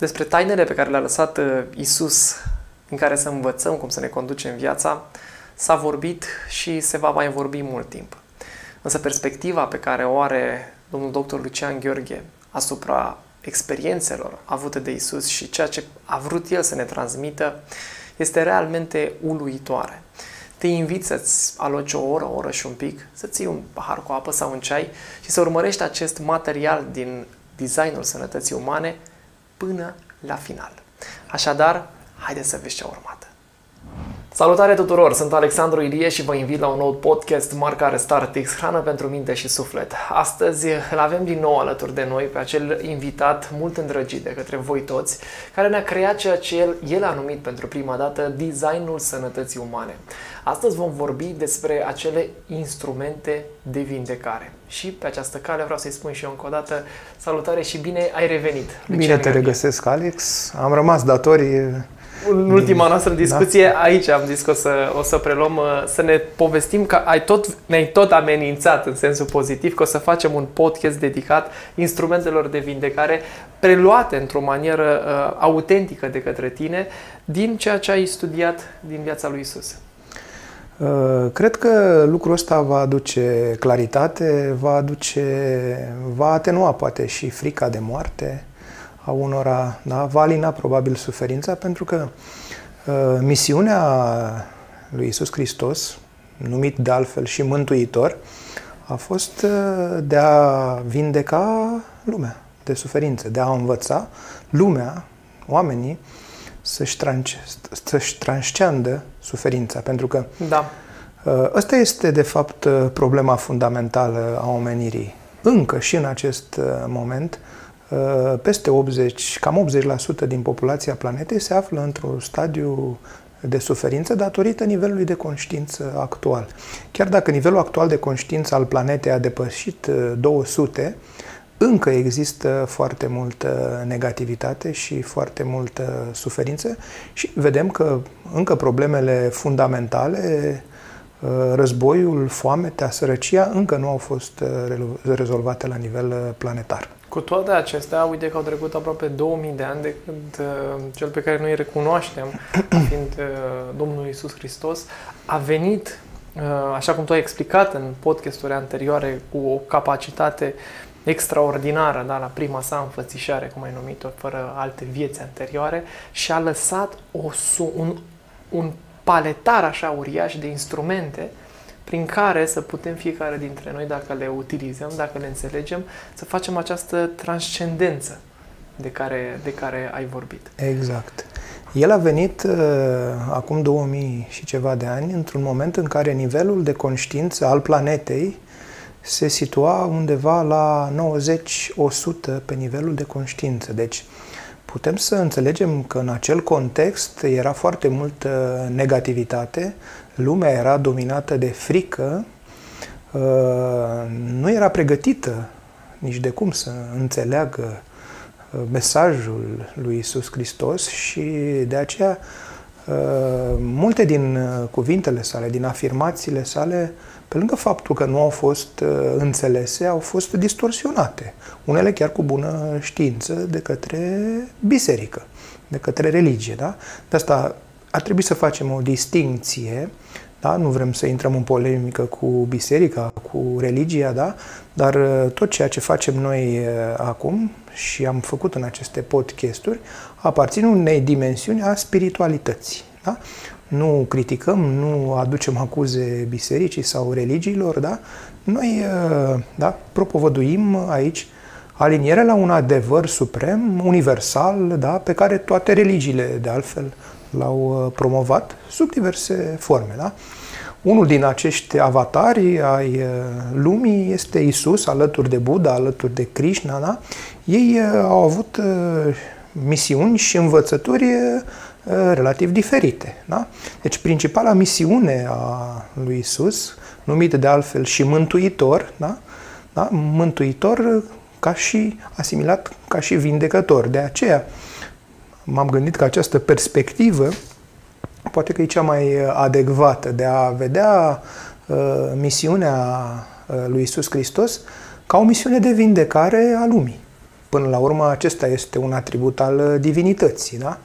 despre tainele pe care le-a lăsat uh, Isus, în care să învățăm cum să ne conducem viața, s-a vorbit și se va mai vorbi mult timp. Însă perspectiva pe care o are domnul doctor Lucian Gheorghe asupra experiențelor avute de Isus și ceea ce a vrut el să ne transmită este realmente uluitoare. Te invit să-ți aloci o oră, o oră și un pic, să ții un pahar cu apă sau un ceai și să urmărești acest material din designul sănătății umane până la final. Așadar, haideți să vezi ce a urmat. Salutare tuturor! Sunt Alexandru Ilie și vă invit la un nou podcast marca Restartix, hrană pentru minte și suflet. Astăzi îl avem din nou alături de noi pe acel invitat mult îndrăgit de către voi toți, care ne-a creat ceea ce el, el a numit pentru prima dată designul sănătății umane. Astăzi vom vorbi despre acele instrumente de vindecare. Și pe această cale vreau să-i spun și eu încă o dată salutare și bine ai revenit. Bine te regăsesc, Alex. Am rămas datorii în ultima noastră discuție, da? aici am zis că o să, o să preluăm, uh, să ne povestim că ai tot, ne-ai tot amenințat în sensul pozitiv că o să facem un podcast dedicat instrumentelor de vindecare preluate într-o manieră uh, autentică de către tine din ceea ce ai studiat din viața lui Isus. Uh, cred că lucrul ăsta va aduce claritate, va aduce, va atenua poate și frica de moarte, a unora, da, va alina probabil suferința, pentru că uh, misiunea lui Isus Hristos, numit de altfel și Mântuitor, a fost uh, de a vindeca lumea de suferință, de a învăța lumea, oamenii, să-și, tranș, să-și transceandă suferința. Pentru că da. uh, ăsta este, de fapt, uh, problema fundamentală a omenirii. Încă și în acest uh, moment, Uh, peste 80, cam 80% din populația planetei se află într-un stadiu de suferință datorită nivelului de conștiință actual. Chiar dacă nivelul actual de conștiință al planetei a depășit 200, uh, încă există foarte multă negativitate și foarte multă suferință și vedem că încă problemele fundamentale, uh, războiul, foametea, sărăcia, încă nu au fost rezolvate la nivel planetar. Cu toate acestea, uite că au trecut aproape 2000 de ani de când uh, cel pe care noi îl recunoaștem, fiind uh, Domnul Isus Hristos, a venit, uh, așa cum tu ai explicat în podcasturi anterioare, cu o capacitate extraordinară, da, la prima sa înfățișare, cum ai numit-o, fără alte vieți anterioare, și a lăsat o, un, un paletar așa uriaș de instrumente prin care să putem fiecare dintre noi, dacă le utilizăm, dacă le înțelegem, să facem această transcendență de care, de care ai vorbit. Exact. El a venit uh, acum 2000 și ceva de ani, într-un moment în care nivelul de conștiință al planetei se situa undeva la 90-100 pe nivelul de conștiință. Deci putem să înțelegem că în acel context era foarte multă negativitate, lumea era dominată de frică, uh, nu era pregătită nici de cum să înțeleagă uh, mesajul lui Isus Hristos și de aceea uh, multe din cuvintele sale, din afirmațiile sale, pe lângă faptul că nu au fost înțelese, au fost distorsionate. Unele chiar cu bună știință de către biserică, de către religie. Da? De asta ar trebui să facem o distinție, da? nu vrem să intrăm în polemică cu biserica, cu religia, da? dar uh, tot ceea ce facem noi uh, acum și am făcut în aceste podcasturi aparțin unei dimensiuni a spiritualității. Da? Nu criticăm, nu aducem acuze bisericii sau religiilor, da? Noi uh, da, propovăduim aici aliniere la un adevăr suprem, universal, da, pe care toate religiile, de altfel, l-au uh, promovat sub diverse forme. Da? Unul din acești avatari ai uh, lumii este Isus, alături de Buddha, alături de Krishna. Da? Ei uh, au avut misiuni și învățături relativ diferite. Da? Deci principala misiune a lui Isus, numită de altfel și mântuitor, da? Da? mântuitor ca și asimilat ca și vindecător. De aceea m-am gândit că această perspectivă poate că e cea mai uh, adecvată de a vedea uh, misiunea uh, lui Isus Hristos ca o misiune de vindecare a lumii. Până la urmă, acesta este un atribut al divinității. Da?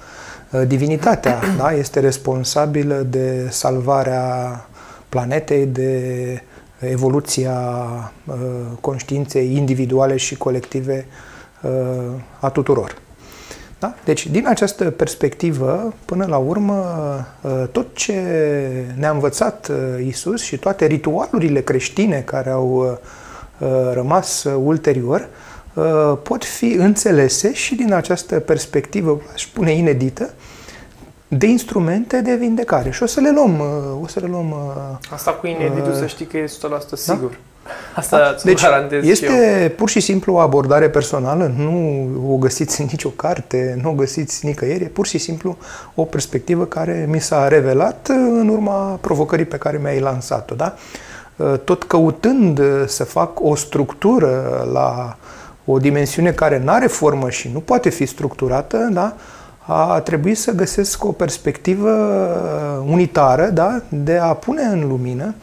Divinitatea da, este responsabilă de salvarea planetei, de evoluția conștiinței individuale și colective a tuturor. Da? Deci, din această perspectivă, până la urmă, ă, tot ce ne-a învățat ă, Isus și toate ritualurile creștine care au ă, rămas ulterior, pot fi înțelese și din această perspectivă, aș spune inedită, de instrumente de vindecare. Și o să le luăm. O să le luăm Asta cu ineditul, uh, să știi că e 100% sigur. Da? Asta da? deci este eu. pur și simplu o abordare personală, nu o găsiți în nicio carte, nu o găsiți nicăieri, e pur și simplu o perspectivă care mi s-a revelat în urma provocării pe care mi-ai lansat-o. Da? Tot căutând să fac o structură la o dimensiune care nu are formă și nu poate fi structurată, da? A trebuit să găsesc o perspectivă unitară da? de a pune în lumină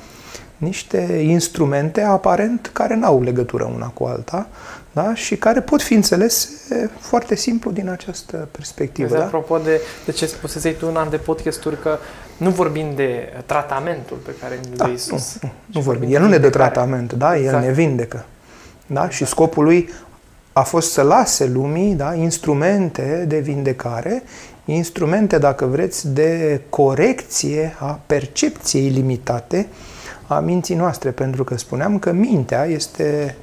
niște instrumente aparent care n-au legătură una cu alta da? și care pot fi înțelese foarte simplu din această perspectivă. Exact, da? Apropo de, de ce spusesei tu în an de podcasturi că nu vorbim de tratamentul pe care îl da, dă Iisus. Nu, nu, nu vorbim. El nu ne dă tratament, da? El exact. ne vindecă. Da? Exact. Și scopul lui a fost să lase lumii da, instrumente de vindecare, instrumente, dacă vreți, de corecție a percepției limitate a minții noastre, pentru că spuneam că mintea este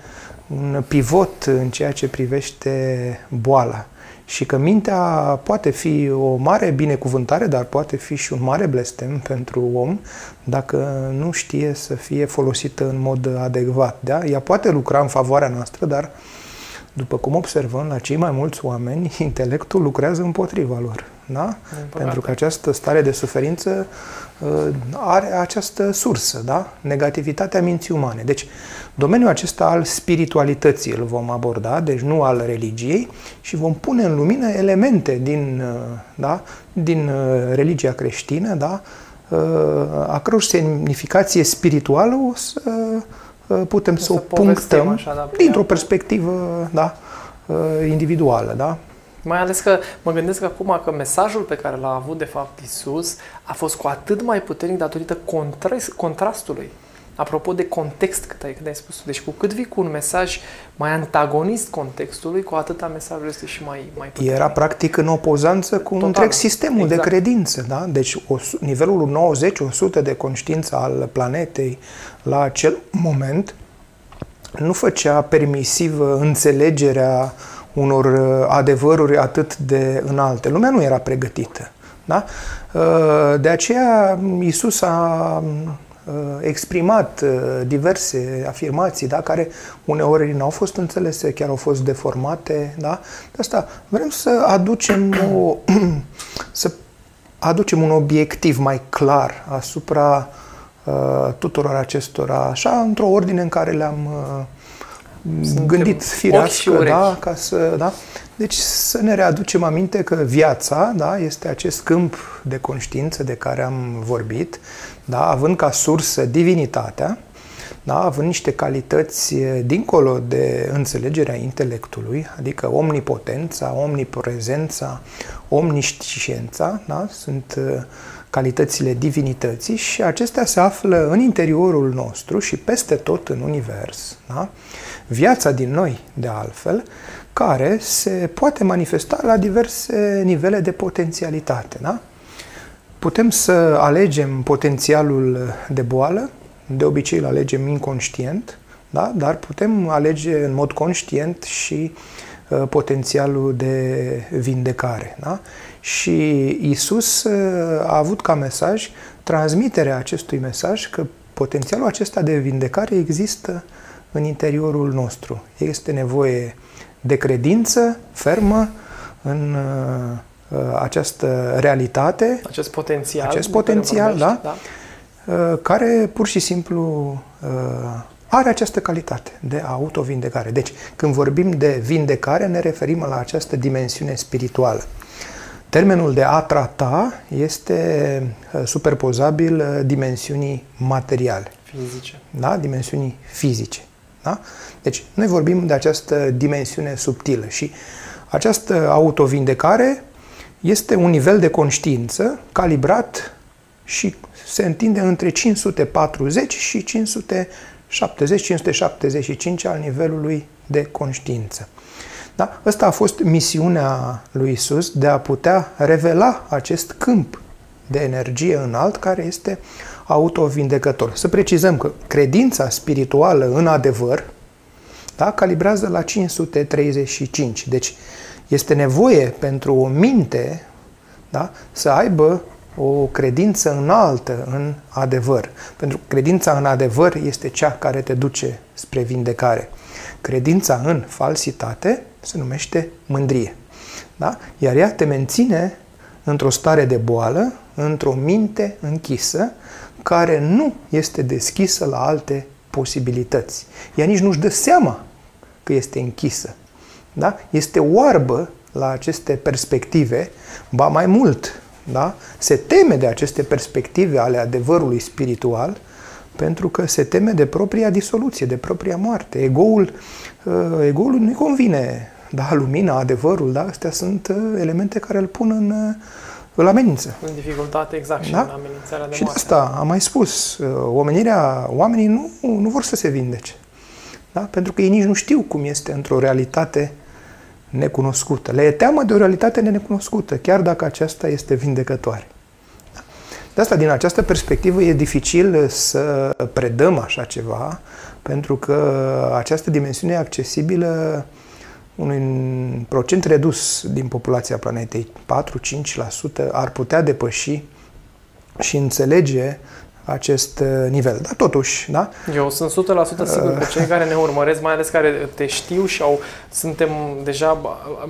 un pivot în ceea ce privește boala și că mintea poate fi o mare binecuvântare, dar poate fi și un mare blestem pentru om dacă nu știe să fie folosită în mod adecvat. Da? Ea poate lucra în favoarea noastră, dar după cum observăm la cei mai mulți oameni, intelectul lucrează împotriva lor. Da? Pentru că această stare de suferință uh, are această sursă, da? negativitatea minții umane. Deci, domeniul acesta al spiritualității îl vom aborda, deci nu al religiei, și vom pune în lumină elemente din, uh, da? din uh, religia creștină, da? a căror semnificație spirituală o să putem să, să o punctăm așa, da, dintr-o perspectivă da? individuală. Da? Mai ales că mă gândesc acum că mesajul pe care l-a avut de fapt Isus a fost cu atât mai puternic datorită contrast, contrastului. Apropo de context, cât ai, cât ai spus. Deci cu cât vii cu un mesaj mai antagonist contextului, cu atâta mesajul este și mai, mai puternic. Era practic în opozanță cu Total. întreg sistemul exact. de credință. Da? Deci o, nivelul 90-100 de conștiință al planetei la acel moment nu făcea permisivă înțelegerea unor uh, adevăruri atât de înalte. Lumea nu era pregătită. Da? Uh, de aceea Isus a uh, exprimat diverse afirmații da, care uneori nu au fost înțelese, chiar au fost deformate. Da? De asta vrem să aducem, o, să aducem un obiectiv mai clar asupra uh, tuturor acestora, așa, într-o ordine în care le-am uh, suntem gândit firească, da, ca să, da? Deci să ne readucem aminte că viața, da, este acest câmp de conștiință de care am vorbit, da, având ca sursă divinitatea, da, având niște calități dincolo de înțelegerea intelectului, adică omnipotența, omniprezența, omnisciența, da, sunt calitățile divinității și acestea se află în interiorul nostru și peste tot în univers. Da? viața din noi, de altfel, care se poate manifesta la diverse nivele de potențialitate. Da? Putem să alegem potențialul de boală, de obicei îl alegem inconștient, da? dar putem alege în mod conștient și uh, potențialul de vindecare. Da? Și Isus uh, a avut ca mesaj transmiterea acestui mesaj că potențialul acesta de vindecare există în interiorul nostru. Este nevoie de credință fermă în uh, această realitate. Acest potențial. Acest potențial, da, da. Uh, care pur și simplu uh, are această calitate de autovindecare. Deci, când vorbim de vindecare, ne referim la această dimensiune spirituală. Termenul de a trata este uh, superpozabil uh, dimensiunii materiale. Fizice. Da? Dimensiunii fizice. Da? Deci, noi vorbim de această dimensiune subtilă și această autovindecare este un nivel de conștiință calibrat și se întinde între 540 și 570-575 al nivelului de conștiință. Da? Ăsta a fost misiunea lui Isus de a putea revela acest câmp de energie înalt care este autovindecător. Să precizăm că credința spirituală în adevăr da, calibrează la 535. Deci este nevoie pentru o minte da, să aibă o credință înaltă în adevăr. Pentru că credința în adevăr este cea care te duce spre vindecare. Credința în falsitate se numește mândrie. Da? Iar ea te menține într-o stare de boală, într-o minte închisă, care nu este deschisă la alte posibilități. Ea nici nu-și dă seama că este închisă. Da? Este oarbă la aceste perspective, ba mai mult, da? se teme de aceste perspective ale adevărului spiritual, pentru că se teme de propria disoluție, de propria moarte. Egoul, uh, egoul nu-i convine, da, lumina, adevărul, da, astea sunt uh, elemente care îl pun în, uh, îl amenință. În dificultate, exact, și da? în amenințarea de Și de asta am mai spus, omenirea, oamenii nu, nu vor să se vindece. Da? Pentru că ei nici nu știu cum este într-o realitate necunoscută. Le e teamă de o realitate necunoscută, chiar dacă aceasta este vindecătoare. De asta, din această perspectivă, e dificil să predăm așa ceva, pentru că această dimensiune e accesibilă unui procent redus din populația planetei, 4-5%, ar putea depăși și înțelege acest uh, nivel. Dar totuși, da? Eu sunt 100% sigur că cei care ne urmăresc, mai ales care te știu și au, suntem deja,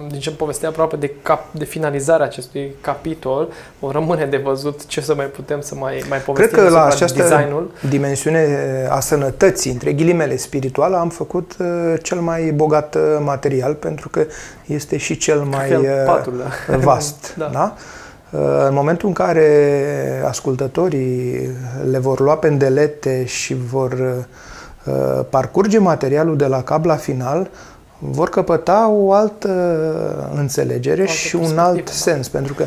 din ce povestea aproape de, cap, de finalizarea acestui capitol, o rămâne de văzut ce să mai putem să mai, mai povestim Cred că la această designul. dimensiune a sănătății, între ghilimele spirituală, am făcut uh, cel mai bogat uh, material, pentru că este și cel mai patul, da. vast. da. da? În momentul în care ascultătorii le vor lua pendelete și vor uh, parcurge materialul de la cap la final, vor căpăta o altă înțelegere altă și un alt da. sens, pentru că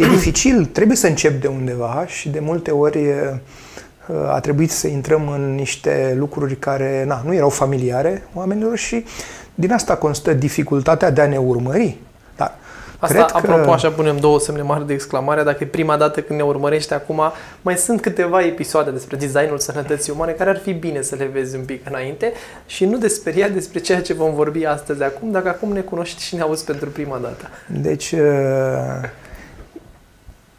e dificil, trebuie să încep de undeva și de multe ori uh, a trebuit să intrăm în niște lucruri care na, nu erau familiare oamenilor și din asta constă dificultatea de a ne urmări. Dar Asta, Cred apropo, că... așa punem două semne mari de exclamare. Dacă e prima dată când ne urmărești acum, mai sunt câteva episoade despre designul sănătății umane care ar fi bine să le vezi un pic înainte și nu de speriat despre ceea ce vom vorbi astăzi acum, dacă acum ne cunoști și ne auzi pentru prima dată. Deci, uh,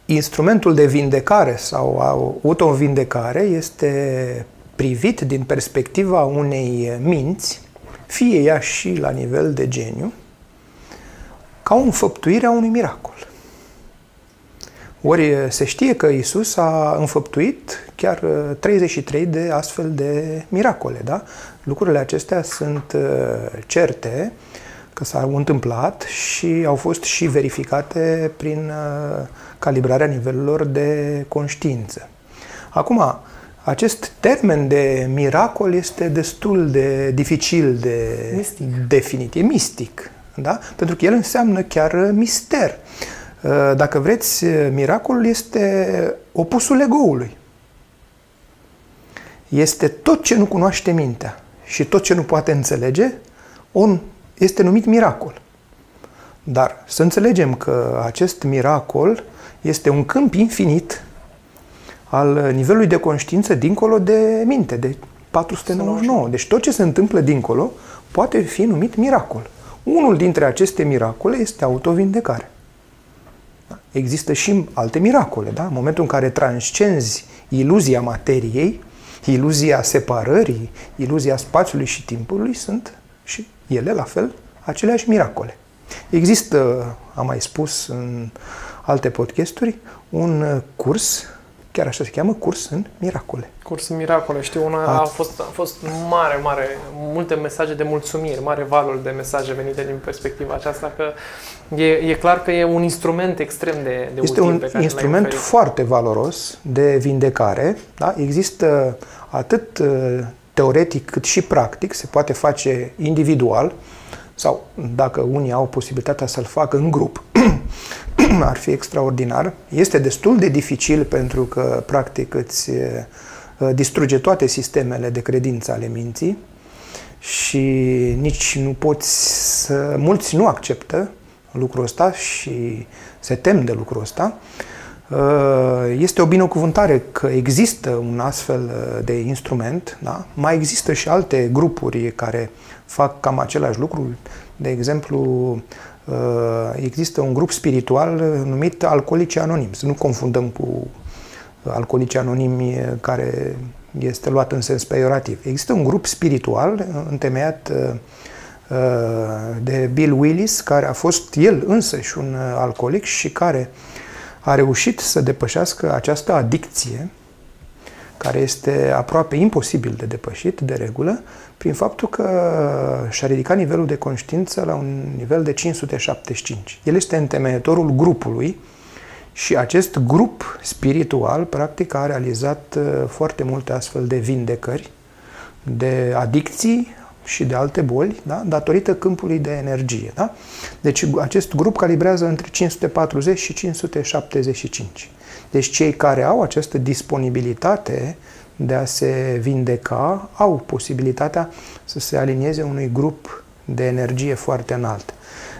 instrumentul de vindecare sau autovindecare este privit din perspectiva unei minți, fie ea și la nivel de geniu, ca o înfăptuire a unui miracol. Ori se știe că Isus a înfăptuit chiar 33 de astfel de miracole, da? Lucrurile acestea sunt certe că s-au întâmplat și au fost și verificate prin calibrarea nivelurilor de conștiință. Acum, acest termen de miracol este destul de dificil de mistic. definit. E mistic. Da? Pentru că el înseamnă chiar mister. Uh, dacă vreți, miracolul este opusul egoului. Este tot ce nu cunoaște mintea și tot ce nu poate înțelege, on este numit miracol. Dar să înțelegem că acest miracol este un câmp infinit al nivelului de conștiință dincolo de minte, de 499. Deci tot ce se întâmplă dincolo poate fi numit miracol. Unul dintre aceste miracole este autovindecare. Da? Există și alte miracole. Da? În momentul în care transcenzi iluzia materiei, iluzia separării, iluzia spațiului și timpului, sunt și ele, la fel, aceleași miracole. Există, am mai spus în alte podcasturi, un curs chiar așa se cheamă, curs în miracole. Curs în miracole, știu, una a, a, fost, a fost mare, mare, multe mesaje de mulțumiri, mare valul de mesaje venite din perspectiva aceasta, că e, e clar că e un instrument extrem de, de este util un pe care instrument foarte valoros de vindecare, da? Există atât uh, teoretic cât și practic, se poate face individual sau dacă unii au posibilitatea să-l facă în grup, ar fi extraordinar. Este destul de dificil pentru că practic îți distruge toate sistemele de credință ale minții și nici nu poți să... Mulți nu acceptă lucrul ăsta și se tem de lucrul ăsta. Uh, este o binecuvântare că există un astfel uh, de instrument. Da? Mai există și alte grupuri care fac cam același lucru. De exemplu, uh, există un grup spiritual numit Alcoolici Anonimi. Să nu confundăm cu Alcoolici Anonimi care este luat în sens peiorativ. Există un grup spiritual întemeiat de Bill Willis, care a fost el însăși un alcoolic și care a reușit să depășească această adicție, care este aproape imposibil de depășit, de regulă, prin faptul că și-a ridicat nivelul de conștiință la un nivel de 575. El este întemeietorul grupului și acest grup spiritual, practic, a realizat uh, foarte multe astfel de vindecări, de adicții, și de alte boli, da? datorită câmpului de energie. Da? Deci acest grup calibrează între 540 și 575. Deci cei care au această disponibilitate de a se vindeca au posibilitatea să se alinieze unui grup de energie foarte înalt.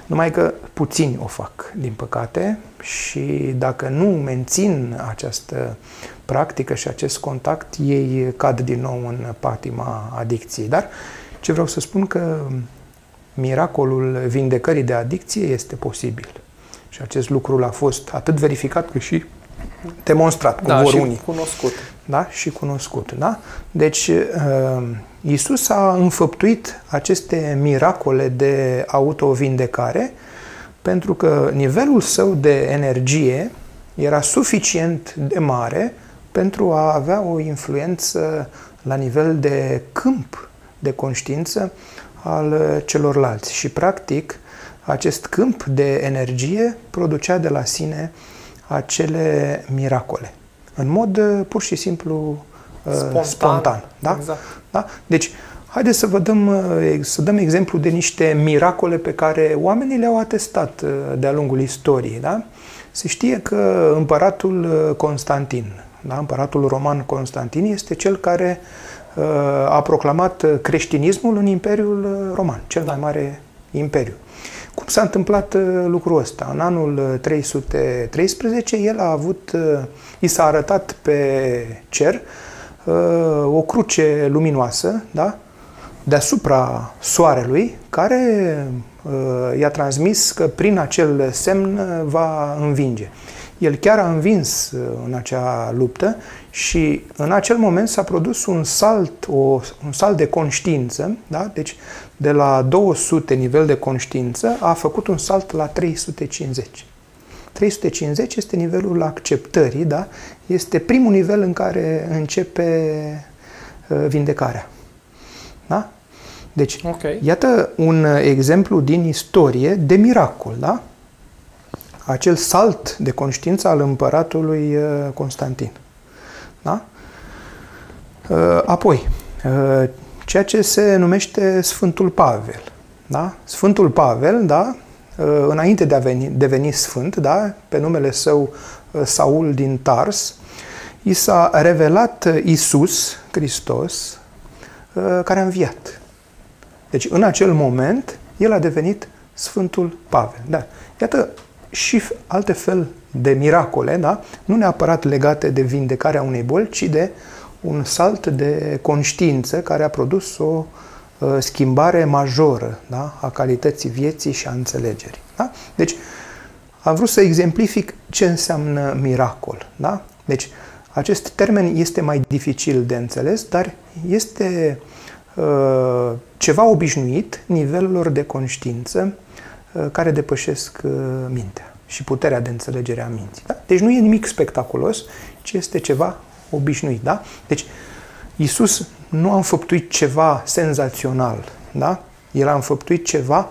Numai că puțini o fac, din păcate, și dacă nu mențin această practică și acest contact, ei cad din nou în patima adicției. Dar ce vreau să spun că miracolul vindecării de adicție este posibil. Și acest lucru a fost atât verificat cât și demonstrat, cum da, vor și unii. cunoscut. Da, și cunoscut. Da? Deci, uh, Isus a înfăptuit aceste miracole de autovindecare pentru că nivelul său de energie era suficient de mare pentru a avea o influență la nivel de câmp de conștiință al uh, celorlalți. Și, practic, acest câmp de energie producea de la sine acele miracole. În mod uh, pur și simplu uh, spontan. spontan da? Exact. Da? Deci, haideți să vă dăm, să dăm exemplu de niște miracole pe care oamenii le-au atestat de-a lungul istoriei. Da? Se știe că împăratul Constantin, da? împăratul roman Constantin, este cel care Uh, a proclamat creștinismul în Imperiul Roman, cel mai mare imperiu. Cum s-a întâmplat uh, lucrul ăsta? În anul 313 el a avut, uh, i s-a arătat pe cer o cruce luminoasă, da? deasupra soarelui, care i-a transmis că prin acel semn va învinge. El chiar a învins în acea luptă și în acel moment s-a produs un salt, o, un salt de conștiință, da? deci de la 200 nivel de conștiință a făcut un salt la 350. 350 este nivelul acceptării, da? este primul nivel în care începe uh, vindecarea. Da? Deci, okay. iată un exemplu din istorie de miracol, da? Acel salt de conștiință al împăratului uh, Constantin. Da? Uh, apoi, uh, ceea ce se numește Sfântul Pavel. Da? Sfântul Pavel, da, uh, înainte de a veni, deveni sfânt, da, pe numele său Saul din Tars, i s-a revelat Isus Hristos, care a înviat. Deci, în acel moment, el a devenit Sfântul Pavel. Da. Iată și alte fel de miracole, da? nu neapărat legate de vindecarea unei boli, ci de un salt de conștiință care a produs o uh, schimbare majoră da? a calității vieții și a înțelegerii. Da? Deci, am vrut să exemplific ce înseamnă miracol. Da? Deci, acest termen este mai dificil de înțeles, dar este uh, ceva obișnuit nivelurilor de conștiință uh, care depășesc uh, mintea și puterea de înțelegere a minții. Da? Deci nu e nimic spectaculos, ci este ceva obișnuit. Da? Deci Isus nu a înfăptuit ceva senzațional. Da? El a înfăptuit ceva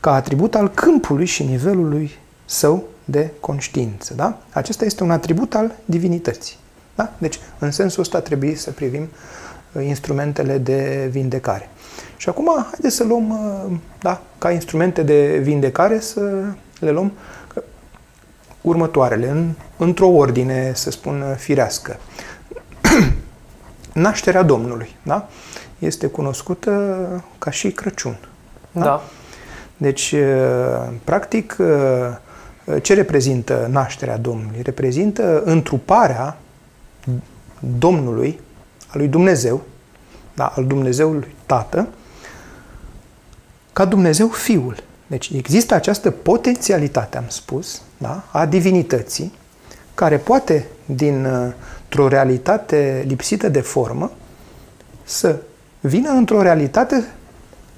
ca atribut al câmpului și nivelului său de conștiință. Da? Acesta este un atribut al divinității. Da? Deci, în sensul ăsta trebuie să privim uh, instrumentele de vindecare. Și acum, haideți să luăm, uh, da, ca instrumente de vindecare, să le luăm următoarele, în, într-o ordine, să spun, firească. Nașterea Domnului, da? Este cunoscută ca și Crăciun. Da. da. Deci, practic, ce reprezintă nașterea Domnului? Reprezintă întruparea Domnului, al lui Dumnezeu, da, al Dumnezeului Tată, ca Dumnezeu Fiul. Deci există această potențialitate, am spus, da, a divinității, care poate, dintr-o realitate lipsită de formă, să vină într-o realitate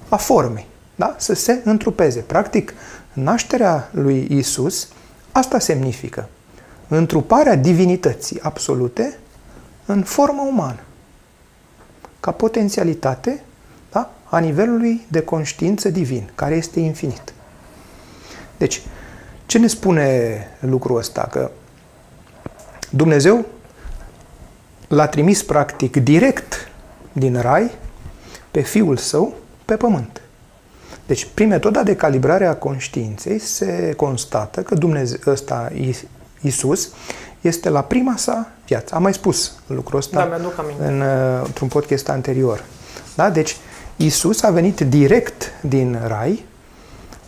a formei, da? să se întrupeze. Practic, nașterea lui Isus asta semnifică. Întruparea divinității absolute în formă umană. Ca potențialitate da? A nivelului de conștiință divin, care este infinit. Deci, ce ne spune lucrul ăsta? Că Dumnezeu l-a trimis practic direct din rai pe Fiul Său pe pământ. Deci, prin metoda de calibrare a conștiinței se constată că Dumnezeu ăsta, Isus, este la prima sa viață. Am mai spus lucrul ăsta da, în, uh, într-un podcast anterior. Da? Deci, Isus a venit direct din rai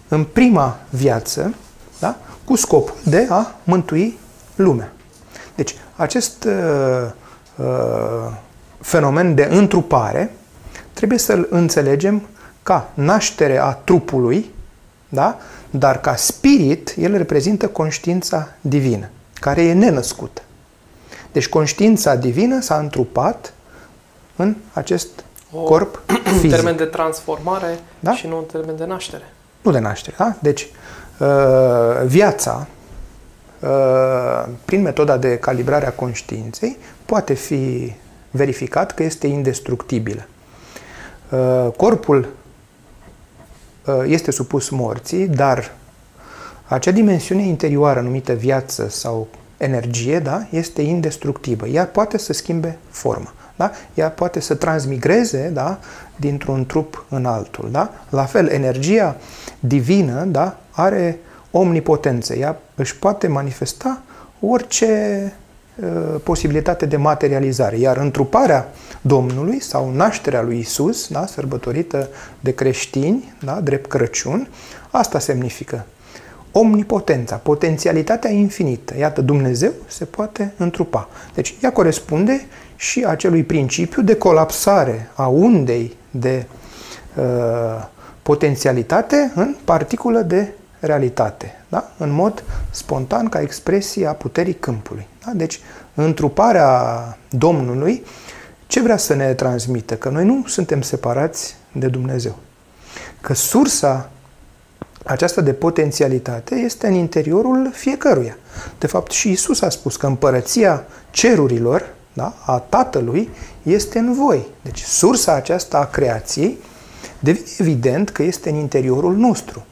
în prima viață da? cu scopul de a mântui lumea. Deci, acest uh, uh, fenomen de întrupare trebuie să-l înțelegem ca naștere a trupului, da? dar ca spirit, el reprezintă conștiința divină, care e nenăscută. Deci conștiința divină s-a întrupat în acest o, corp fizic. Un termen de transformare da? și nu un termen de naștere. Nu de naștere, da? Deci, uh, viața, uh, prin metoda de calibrare a conștiinței, poate fi verificat că este indestructibilă. Uh, corpul este supus morții, dar acea dimensiune interioară numită viață sau energie, da, este indestructibă. Ea poate să schimbe formă. Da? Ea poate să transmigreze da, dintr-un trup în altul. Da? La fel, energia divină da, are omnipotență. Ea își poate manifesta orice uh, posibilitate de materializare. Iar întruparea Domnului sau nașterea lui Isus, da, sărbătorită de creștini, da, drept Crăciun, asta semnifică omnipotența, potențialitatea infinită. Iată, Dumnezeu se poate întrupa. Deci, ea corespunde și acelui principiu de colapsare a undei de uh, potențialitate în particulă de realitate, da? în mod spontan ca expresie a puterii câmpului. Da? Deci, întruparea Domnului, ce vrea să ne transmită? Că noi nu suntem separați de Dumnezeu. Că sursa aceasta de potențialitate este în interiorul fiecăruia. De fapt, și Isus a spus că împărăția cerurilor, da, a Tatălui, este în voi. Deci, sursa aceasta a creației devine evident că este în interiorul nostru.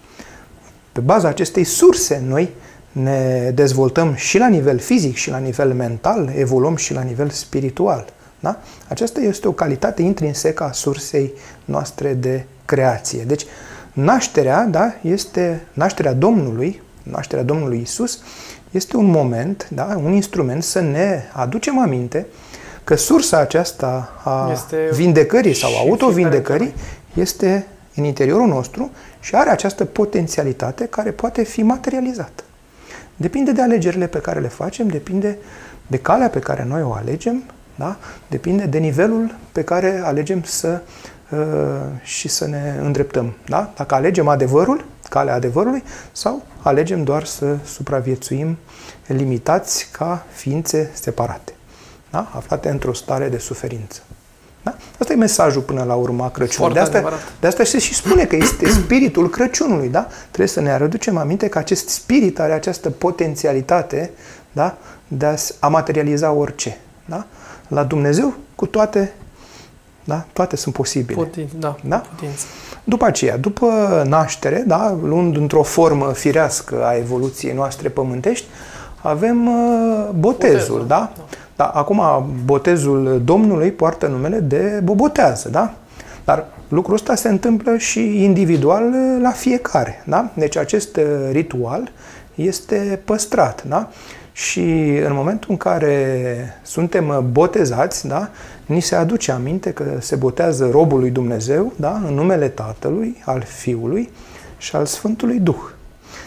Pe baza acestei surse, noi ne dezvoltăm și la nivel fizic, și la nivel mental, evoluăm și la nivel spiritual. Da? Aceasta este o calitate intrinsecă a sursei noastre de creație. Deci, Nașterea, da, este nașterea Domnului, nașterea Domnului Isus, este un moment, da, un instrument să ne aducem aminte că sursa aceasta a este vindecării sau autovindecării este în interiorul nostru și are această potențialitate care poate fi materializată. Depinde de alegerile pe care le facem, depinde de calea pe care noi o alegem, da? depinde de nivelul pe care alegem să Uh, și să ne îndreptăm. Da? Dacă alegem adevărul, calea adevărului, sau alegem doar să supraviețuim limitați ca ființe separate, da? aflate într-o stare de suferință. Da? Asta e mesajul până la urma Crăciunului. De asta, de asta se și spune că este spiritul Crăciunului. Da? Trebuie să ne reducem aminte că acest spirit are această potențialitate da? de a materializa orice. Da? La Dumnezeu cu toate da? Toate sunt posibile. Putin, da, da? Putință. După aceea, după naștere, da, luând într-o formă firească a evoluției noastre pământești, avem uh, botezul, botezul, da? da? Da, acum botezul Domnului poartă numele de bobotează, da? Dar lucrul ăsta se întâmplă și individual la fiecare, da? Deci acest ritual este păstrat, da? Și în momentul în care suntem botezați, da, ni se aduce aminte că se botează robul lui Dumnezeu, da, în numele Tatălui, al Fiului și al Sfântului Duh.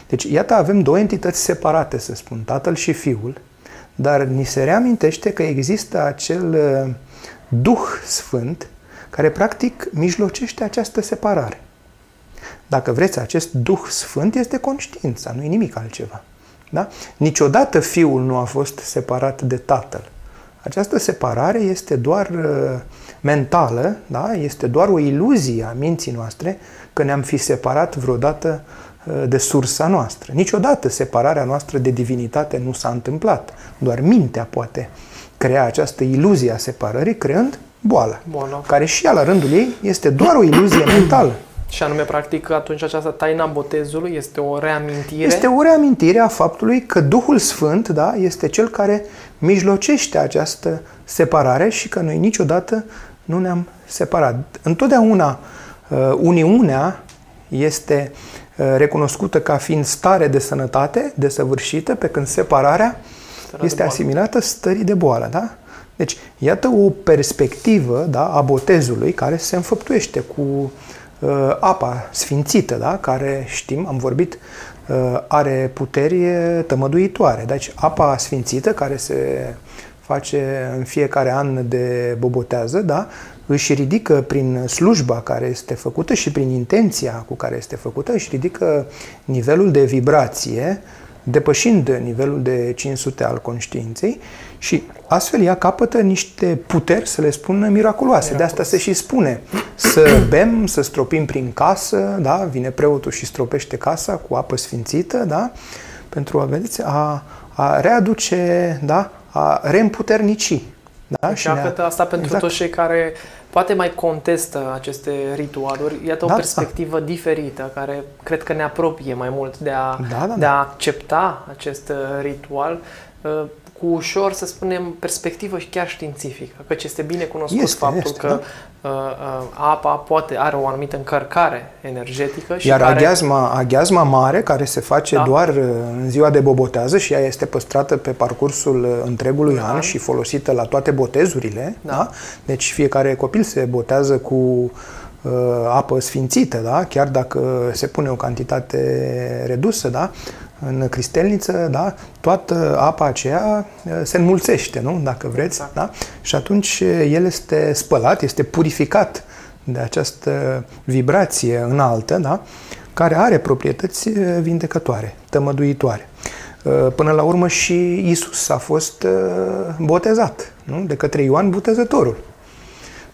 Deci, iată, avem două entități separate, să spun, Tatăl și Fiul, dar ni se reamintește că există acel uh, Duh Sfânt care practic mijlocește această separare. Dacă vreți, acest Duh Sfânt este conștiința, nu e nimic altceva. Da? Niciodată Fiul nu a fost separat de Tatăl. Această separare este doar uh, mentală, da? este doar o iluzie a minții noastre că ne-am fi separat vreodată uh, de sursa noastră. Niciodată separarea noastră de divinitate nu s-a întâmplat. Doar mintea poate crea această iluzie a separării, creând boala, Boala. care și ea, la rândul ei, este doar o iluzie mentală. Și anume, practic, atunci această taina botezului este o reamintire. Este o reamintire a faptului că Duhul Sfânt da, este cel care mijlocește această separare și că noi niciodată nu ne-am separat. Întotdeauna uh, uniunea este uh, recunoscută ca fiind stare de sănătate desăvârșită, pe când separarea Starea este de boală. asimilată stării de boală. Da? Deci, iată o perspectivă da, a botezului care se înfăptuiește cu uh, apa sfințită, da, care știm, am vorbit, uh, are puteri tămăduitoare. Deci, apa sfințită care se face în fiecare an de bobotează, da, își ridică prin slujba care este făcută și prin intenția cu care este făcută, își ridică nivelul de vibrație, depășind nivelul de 500 al conștiinței și astfel ea capătă niște puteri, să le spun, miraculoase. De asta se și spune să bem, să stropim prin casă, da? vine preotul și stropește casa cu apă sfințită, da? pentru a, vedeți, a, a readuce, da? a reîmputernici. Da? Deci, iată asta pentru exact. toți cei care poate mai contestă aceste ritualuri. Iată Da, o da. perspectivă diferită care cred că ne apropie mai mult de a, Da, da, de da. a accepta acest uh, ritual uh, cu ușor, să spunem, perspectivă și chiar științifică. Căci este bine cunoscut Este, faptul este, că da. uh, uh, apa poate are o anumită încărcare energetică și Iar care... aghiazma, aghiazma mare, care se face Da. doar uh, în ziua de bobotează și ea este păstrată pe parcursul uh, întregului Da. an și folosită la toate botezurile, Da. da. Deci fiecare copil se botează cu uh, apă sfințită, da? chiar dacă se pune o cantitate redusă, da? În cristelniță, da? toată apa aceea uh, se înmulțește, nu? dacă vreți. Exact. Da? Și atunci uh, el este spălat, este purificat de această vibrație înaltă, da? care are proprietăți uh, vindecătoare, tămăduitoare. Uh, Până la urmă și Isus a fost uh, botezat nu? de către Ioan Botezătorul.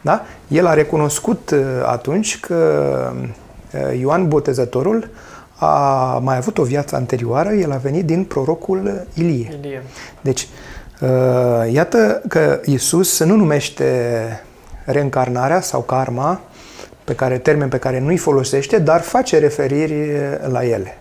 Da? El a recunoscut uh, atunci că uh, Ioan Botezătorul a mai avut o viață anterioară, el a venit din prorocul Ilie. Ilie. Deci, uh, iată că Isus nu numește reîncarnarea sau karma, pe care, termen pe care nu-i folosește, dar face referiri la ele.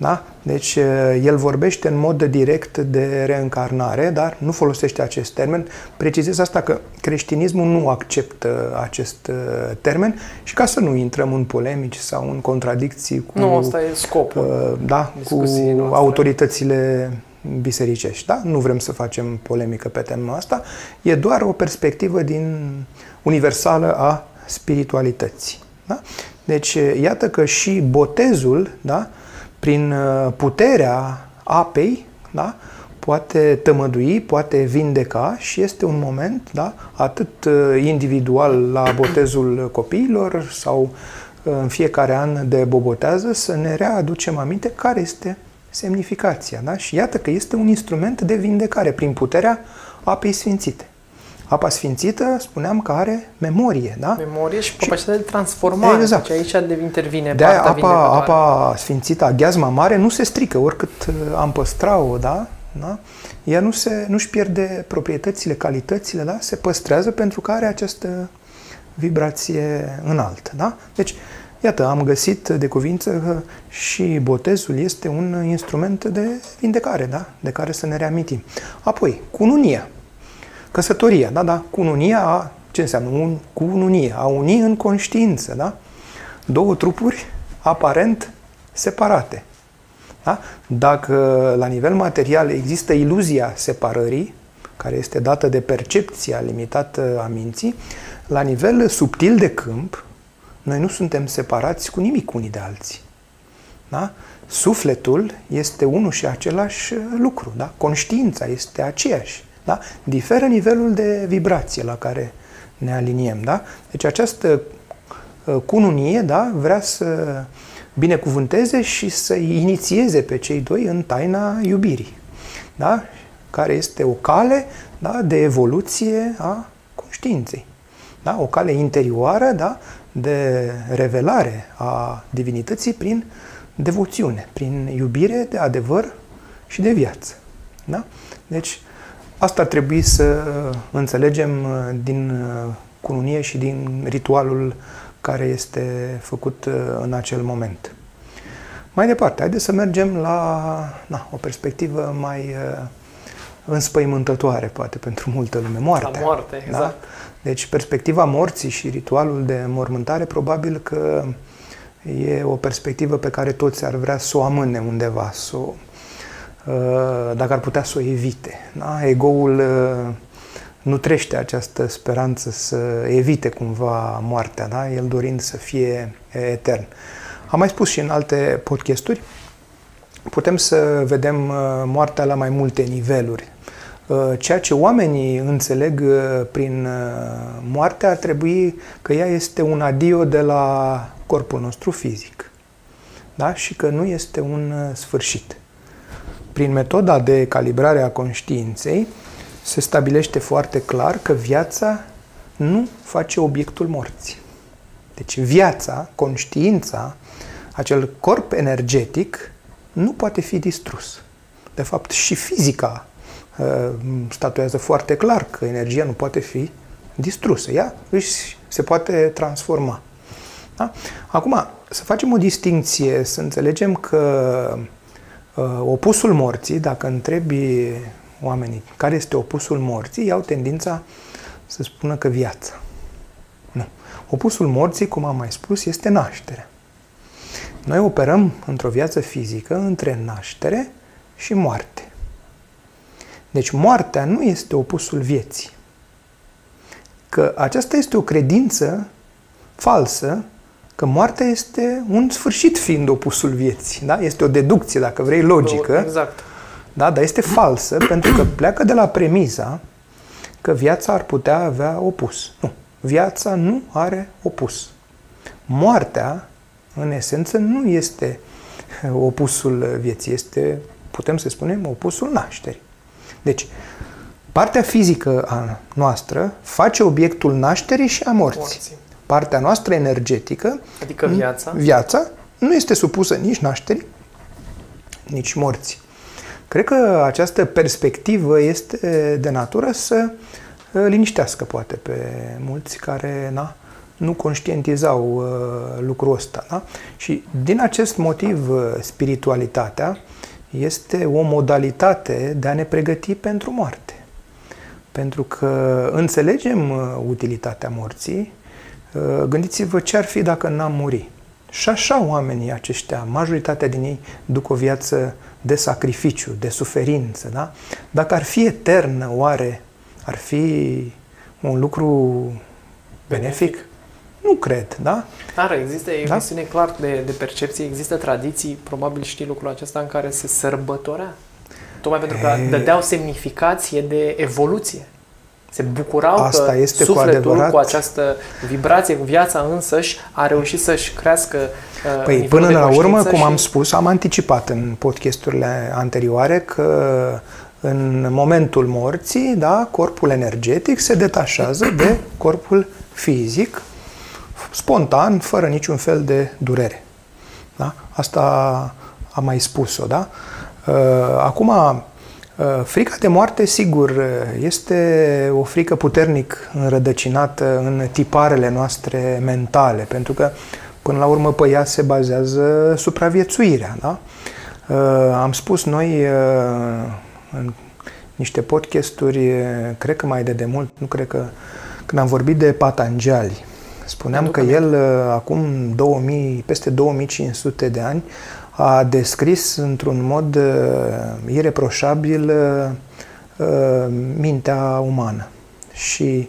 Da? Deci, uh, el vorbește în mod direct de reîncarnare, dar nu folosește acest termen. Precizez asta că creștinismul nu acceptă acest uh, termen și ca să nu intrăm în polemici sau în contradicții cu Nu, asta e scopul. uh, da, cu discuției noastre. autoritățile bisericești. Da? Nu vrem să facem polemică pe tema asta. E doar o perspectivă din universală a spiritualității. Da? Deci, iată că și botezul, da, prin uh, puterea apei, da, poate tămădui, poate vindeca și este un moment, da, atât uh, individual la botezul copiilor sau uh, în fiecare an de bobotează, să ne readucem aminte care este semnificația. Da? Și iată că este un instrument de vindecare prin puterea apei sfințite. Apa sfințită, spuneam că are memorie, da? Memorie și capacitatea de transformare. Exact. Deci aici de intervine De aia partea apa, vindecătoare. apa sfințită, aghiazma mare, nu se strică oricât uh, am păstra-o, da? da? Ea nu se, nu-și pierde proprietățile, calitățile, da? Se păstrează pentru că are această vibrație înaltă, da? Deci, iată, am găsit de cuvință că și botezul este un instrument de vindecare, da? De care să ne reamintim. Apoi, cununia. Căsătoria, da, da, cununia, ce înseamnă? Un, cununie, a uni în conștiință, da? Două trupuri aparent separate. Da? Dacă la nivel material există iluzia separării, care este dată de percepția limitată a minții, la nivel subtil de câmp, noi nu suntem separați cu nimic unii de alții. Da? Sufletul este unul și același lucru. Da? Conștiința este aceeași. Da? Diferă nivelul de vibrație la care ne aliniem. Da? Deci această uh, cununie da, vrea să binecuvânteze și să inițieze pe cei doi în taina iubirii. Da? Care este o cale da, de evoluție a conștiinței. Da? O cale interioară da? de revelare a divinității prin devoțiune, prin iubire de adevăr și de viață. Da? Deci, asta ar trebui să înțelegem uh, din uh, cununie și din ritualul care este făcut uh, în acel moment. Mai departe, haideți să mergem la na, o perspectivă mai înspăimântătoare, poate, pentru multă lume. Moartea. La moarte, da? exact. Da? Deci perspectiva morții și ritualul de mormântare probabil că e o perspectivă pe care toți ar vrea să o amâne undeva, să o, uh, dacă ar putea să o evite. Da? Egoul uh, nu trește această speranță să evite cumva moartea, da? el dorind să fie etern. Am mai spus și în alte podcasturi, putem să vedem uh, moartea la mai multe niveluri. Uh, ceea ce oamenii înțeleg uh, prin uh, moarte ar trebui că ea este un adio de la corpul nostru fizic. Da? Și că nu este un sfârșit. Prin metoda de calibrare a conștiinței se stabilește foarte clar că viața nu face obiectul morții. Deci viața, conștiința, acel corp energetic nu poate fi distrus. De fapt, și fizica Uh, statuează foarte clar că energia nu poate fi distrusă. Ea își se poate transforma. Da? Acum, să facem o distinție, să înțelegem că uh, opusul morții, dacă întrebi oamenii care este opusul morții, iau tendința să spună că viața. Nu. Opusul morții, cum am mai spus, este nașterea. Noi operăm într-o viață fizică între naștere și moarte. Deci moartea nu este opusul vieții. Că aceasta este o credință falsă că moartea este un sfârșit fiind opusul vieții. Da? Este o deducție, dacă vrei, logică. Exact. Da? Dar este falsă pentru că pleacă de la premiza că viața ar putea avea opus. Nu. Viața nu are opus. Moartea, în esență, nu este opusul vieții. Este, putem să spunem, opusul nașterii. Deci, partea fizică a noastră face obiectul nașterii și a morții. morții. Partea noastră energetică, adică viața, viața nu este supusă nici nașterii, nici morții. Cred că această perspectivă este de natură să uh, liniștească poate pe mulți care na, nu conștientizau uh, lucrul ăsta. Da? Și din acest motiv uh, spiritualitatea este o modalitate de a ne pregăti pentru moarte. Pentru că înțelegem uh, utilitatea morții, uh, gândiți-vă ce ar fi dacă n-am muri. Și așa oamenii aceștia, majoritatea din ei, duc o viață de sacrificiu, de suferință. Da? Dacă ar fi eternă, oare ar fi un lucru benefic? Nu cred, da? Dar există, e da? chestiune clar de, de percepție, există tradiții, probabil știi lucrul acesta, în care se sărbătorea. Tocmai pentru că e... dădeau semnificație de evoluție. Se bucurau Asta că este sufletul cu, cu această vibrație, cu viața însăși, a reușit să-și crească uh, Păi până la urmă, cum și... am spus, am anticipat în podcasturile anterioare că în momentul morții, da, corpul energetic se detașează de corpul fizic spontan, fără niciun fel de durere. Da? Asta am mai spus-o, da? Uh, acum, uh, frica de moarte, sigur, este o frică puternic înrădăcinată în tiparele noastre mentale, pentru că, până la urmă, pe ea se bazează supraviețuirea, da? Uh, am spus noi în niște podcasturi, cred că mai de demult, nu cred că, când am vorbit de Patanjali. Spuneam că el, acum 2000, peste 2500 de ani, a descris într-un mod uh, ireproșabil uh, mintea umană și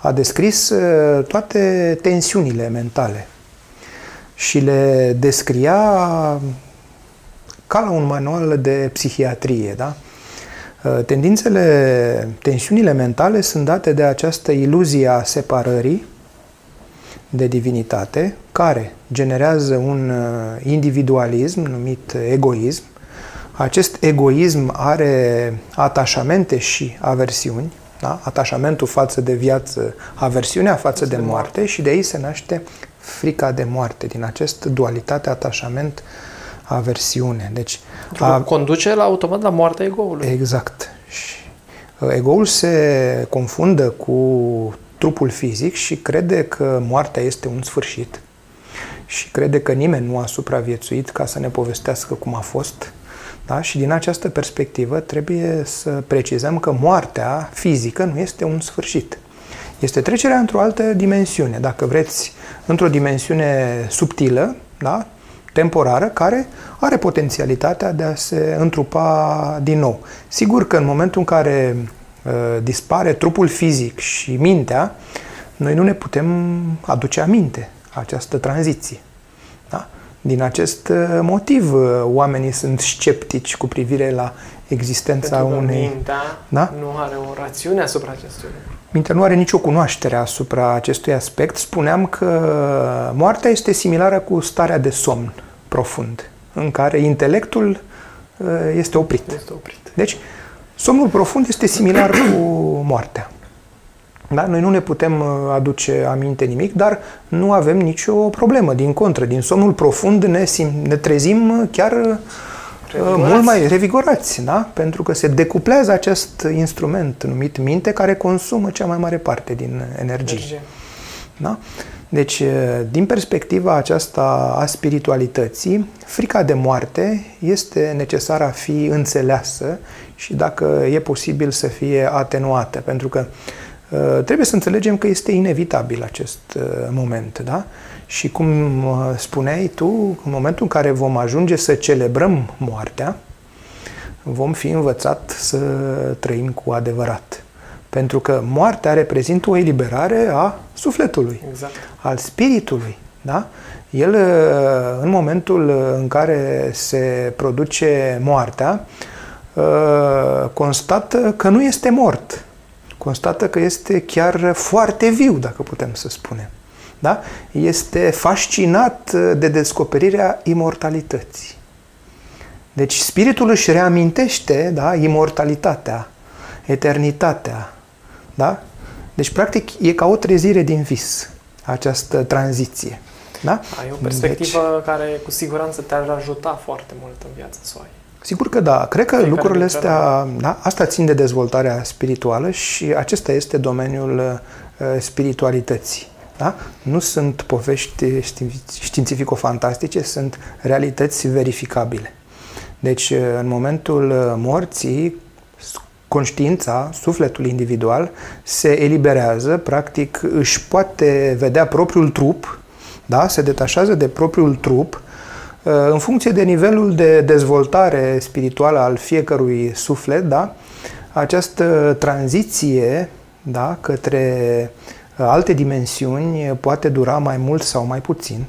a descris uh, toate tensiunile mentale și le descria ca la un manual de psihiatrie, da? Uh, tendințele, tensiunile mentale sunt date de această iluzie a separării de divinitate, care generează un uh, individualism numit egoism. Acest egoism are atașamente și aversiuni, da? atașamentul față de viață, aversiunea față de moarte și de aici se naște frica de moarte, din acest dualitate atașament aversiune. Deci, a, conduce la automat la moartea egoului. Exact. Și uh, egoul se confundă cu trupul fizic și crede că moartea este un sfârșit și crede că nimeni nu a supraviețuit ca să ne povestească cum a fost. Da? Și din această perspectivă trebuie să precizăm că moartea fizică nu este un sfârșit. Este trecerea într-o altă dimensiune, dacă vreți, într-o dimensiune subtilă, da? temporară, care are potențialitatea de a se întrupa din nou. Sigur că în momentul în care uh, dispare trupul fizic și mintea, noi nu ne putem aduce aminte această tranziție. Da? Din acest uh, motiv, uh, oamenii sunt sceptici cu privire la existența Pentru unei... mintea da? nu are o rațiune asupra acestui lucru. Mintea nu are nicio cunoaștere asupra acestui aspect. Spuneam că moartea este similară cu starea de somn profund, în care intelectul uh, este oprit. Este oprit. Deci, somnul profund este similar cu moartea. Da? Noi nu ne putem uh, aduce aminte nimic, dar nu avem nicio problemă. Din contră, din somnul profund ne, sim, ne trezim chiar uh, revigorați. mult mai revigorați, da? pentru că se decuplează acest instrument numit minte care consumă cea mai mare parte din energie. energie. Da? Deci, din perspectiva aceasta a spiritualității, frica de moarte este necesară a fi înțeleasă și dacă e posibil să fie atenuată, pentru că trebuie să înțelegem că este inevitabil acest moment, da? Și cum spuneai tu, în momentul în care vom ajunge să celebrăm moartea, vom fi învățat să trăim cu adevărat. Pentru că moartea reprezintă o eliberare a sufletului, exact. al spiritului. Da? El, în momentul în care se produce moartea, constată că nu este mort. Constată că este chiar foarte viu, dacă putem să spunem. Da? Este fascinat de descoperirea imortalității. Deci spiritul își reamintește da, imortalitatea, eternitatea, da? Deci, practic, e ca o trezire din vis, această tranziție. Da? Ai o perspectivă deci, care cu siguranță te-ar ajuta foarte mult în viața să o ai. Sigur că da. Cred că Fiecare lucrurile astea, da, asta țin de dezvoltarea spirituală și acesta este domeniul uh, spiritualității. Da? Nu sunt povești științifico-fantastice, sunt realități verificabile. Deci, în momentul uh, morții, conștiința, sufletul individual, se eliberează, practic își poate vedea propriul trup, da? se detașează de propriul trup, uh, în funcție de nivelul de dezvoltare spirituală al fiecărui suflet, da? această tranziție da? către uh, alte dimensiuni poate dura mai mult sau mai puțin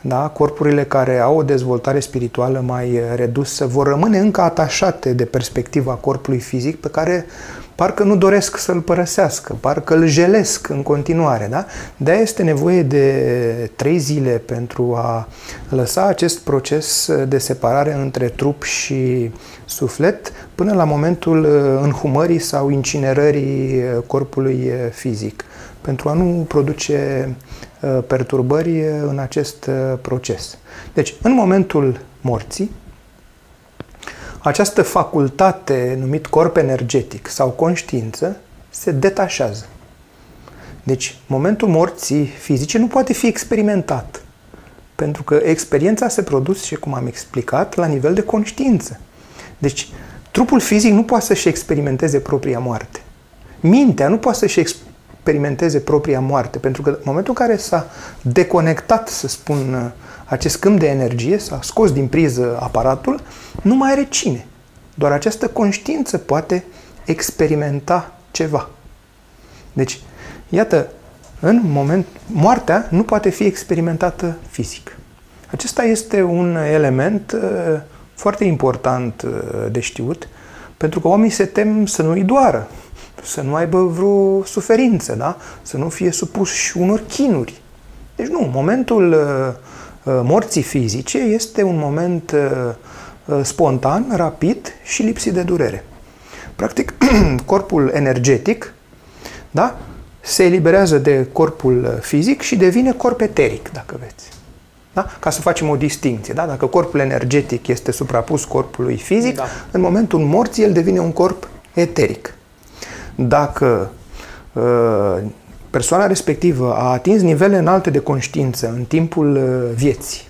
da? corpurile care au o dezvoltare spirituală mai redusă vor rămâne încă atașate de perspectiva corpului fizic pe care parcă nu doresc să-l părăsească, parcă îl jelesc în continuare. Da? de este nevoie de trei zile pentru a lăsa acest proces de separare între trup și suflet până la momentul înhumării sau incinerării corpului fizic, pentru a nu produce Uh, perturbări în acest uh, proces. Deci, în momentul morții, această facultate numit corp energetic sau conștiință se detașează. Deci, momentul morții fizice nu poate fi experimentat, pentru că experiența se produce, și cum am explicat, la nivel de conștiință. Deci, Trupul fizic nu poate să-și experimenteze propria moarte. Mintea nu poate să-și experimenteze propria moarte, pentru că în momentul în care s-a deconectat, să spun, acest câmp de energie, s-a scos din priză aparatul, nu mai are cine. Doar această conștiință poate experimenta ceva. Deci, iată, în moment, moartea nu poate fi experimentată fizic. Acesta este un element uh, foarte important uh, de știut, pentru că oamenii se tem să nu-i doară, să nu aibă vreo suferință, da? să nu fie supuși unor chinuri. Deci nu, momentul uh, morții fizice este un moment spontan, rapid și lipsit de durere. Practic, corpul energetic da? se eliberează de corpul fizic și devine corp eteric, dacă veți. Da? Ca să facem o distinție. Da? Dacă corpul energetic este suprapus corpului fizic, da. în momentul morții el devine un corp eteric. Dacă uh, persoana respectivă a atins nivele înalte de conștiință în timpul uh, vieții,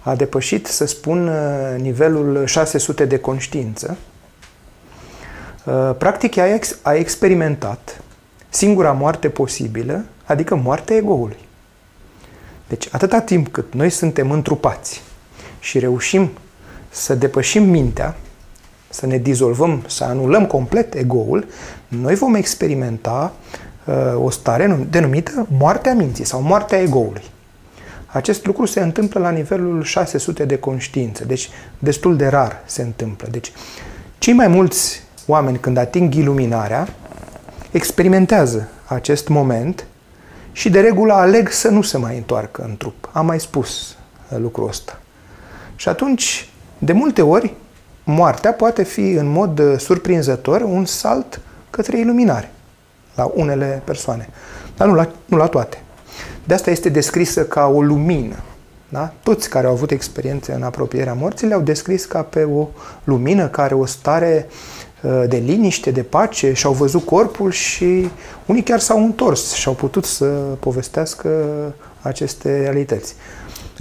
a depășit, să spun, uh, nivelul 600 de conștiință, uh, practic a, ex- a experimentat singura moarte posibilă, adică moartea egoului. Deci, atâta timp cât noi suntem întrupați și reușim să depășim mintea, să ne dizolvăm, să anulăm complet egoul, noi vom experimenta uh, o stare denumită moartea minții sau moartea egoului. Acest lucru se întâmplă la nivelul 600 de conștiință, deci destul de rar se întâmplă. Deci, cei mai mulți oameni când ating iluminarea experimentează acest moment și de regulă aleg să nu se mai întoarcă în trup. Am mai spus uh, lucrul ăsta. Și atunci, de multe ori, moartea poate fi în mod uh, surprinzător un salt către iluminare la unele persoane, dar nu la, nu la toate. De asta este descrisă ca o lumină. Da? Toți care au avut experiențe în apropierea morții le-au descris ca pe o lumină care o stare uh, de liniște, de pace și au văzut corpul și unii chiar s-au întors și au putut să povestească aceste realități.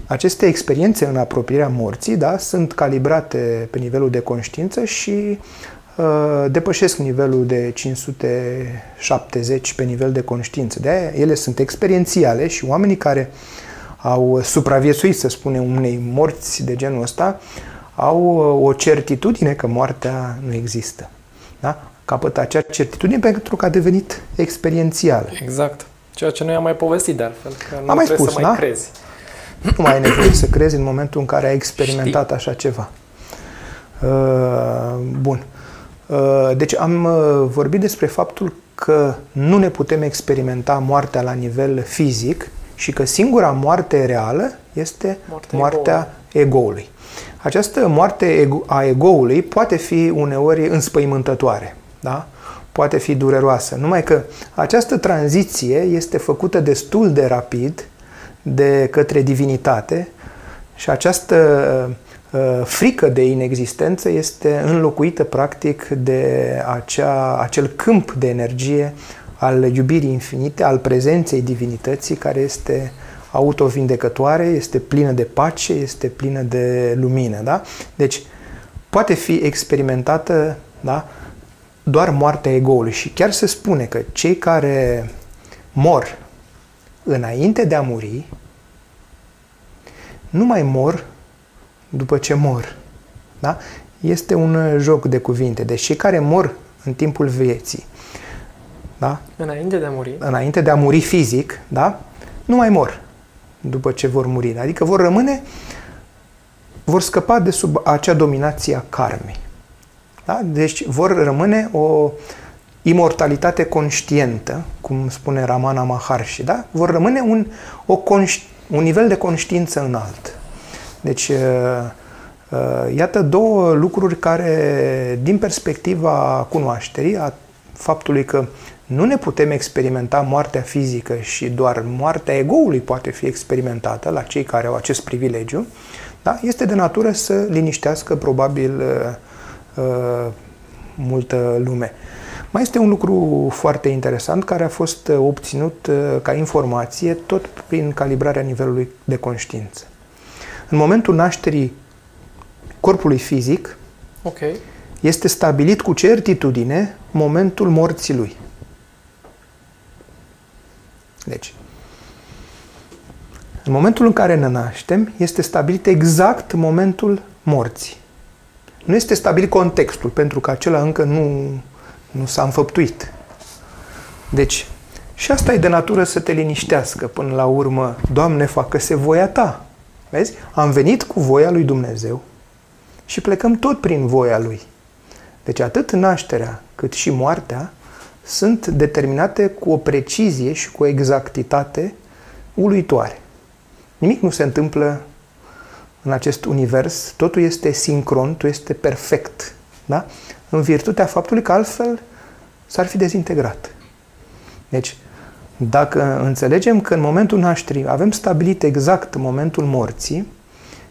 Aceste experiențe în apropierea morții da, sunt calibrate pe nivelul de conștiință și uh, depășesc nivelul de 570 pe nivel de conștiință. De aia ele sunt experiențiale și oamenii care au supraviețuit, să spunem, unei morți de genul ăsta, au uh, o certitudine că moartea nu există. Da? Capătă acea certitudine pentru că a devenit experiențială. Exact. Ceea ce noi am mai povestit de altfel, că nu am mai trebuie spus, să mai da? crezi. Nu mai ai nevoie să crezi în momentul în care ai experimentat Știi. așa ceva. Uh, bun. Uh, deci am uh, vorbit despre faptul că nu ne putem experimenta moartea la nivel fizic și că singura moarte reală este moartea, moartea egoului. Această moarte a egoului poate fi uneori înspăimântătoare, da? poate fi dureroasă, numai că această tranziție este făcută destul de rapid de către divinitate și această uh, frică de inexistență este înlocuită practic de acea, acel câmp de energie al iubirii infinite, al prezenței divinității care este autovindecătoare, este plină de pace, este plină de lumină. Da? Deci poate fi experimentată da, doar moartea egoului și chiar se spune că cei care mor înainte de a muri, nu mai mor după ce mor. Da? Este un joc de cuvinte. Deci cei care mor în timpul vieții, da? Înainte de a muri. Înainte de a muri fizic, da? Nu mai mor după ce vor muri. Adică vor rămâne, vor scăpa de sub acea dominație a karmei. Da? Deci vor rămâne o imortalitate conștientă, cum spune Ramana Maharshi, da? vor rămâne un, o conș- un nivel de conștiință înalt. Deci, uh, uh, iată două lucruri care, din perspectiva cunoașterii, a faptului că nu ne putem experimenta moartea fizică și doar moartea egoului poate fi experimentată la cei care au acest privilegiu, da? este de natură să liniștească probabil uh, uh, multă lume. Mai este un lucru foarte interesant care a fost uh, obținut uh, ca informație tot prin calibrarea nivelului de conștiință. În momentul nașterii corpului fizic, okay. este stabilit cu certitudine momentul morții lui. Deci, în momentul în care ne naștem, este stabilit exact momentul morții. Nu este stabilit contextul, pentru că acela încă nu, nu s-a înfăptuit. Deci, și asta e de natură să te liniștească până la urmă. Doamne, facă-se voia Ta. Vezi? Am venit cu voia lui Dumnezeu și plecăm tot prin voia Lui. Deci atât nașterea cât și moartea sunt determinate cu o precizie și cu o exactitate uluitoare. Nimic nu se întâmplă în acest univers, totul este sincron, totul este perfect. Da? În virtutea faptului că altfel s-ar fi dezintegrat. Deci, dacă înțelegem că în momentul nașterii avem stabilit exact momentul morții,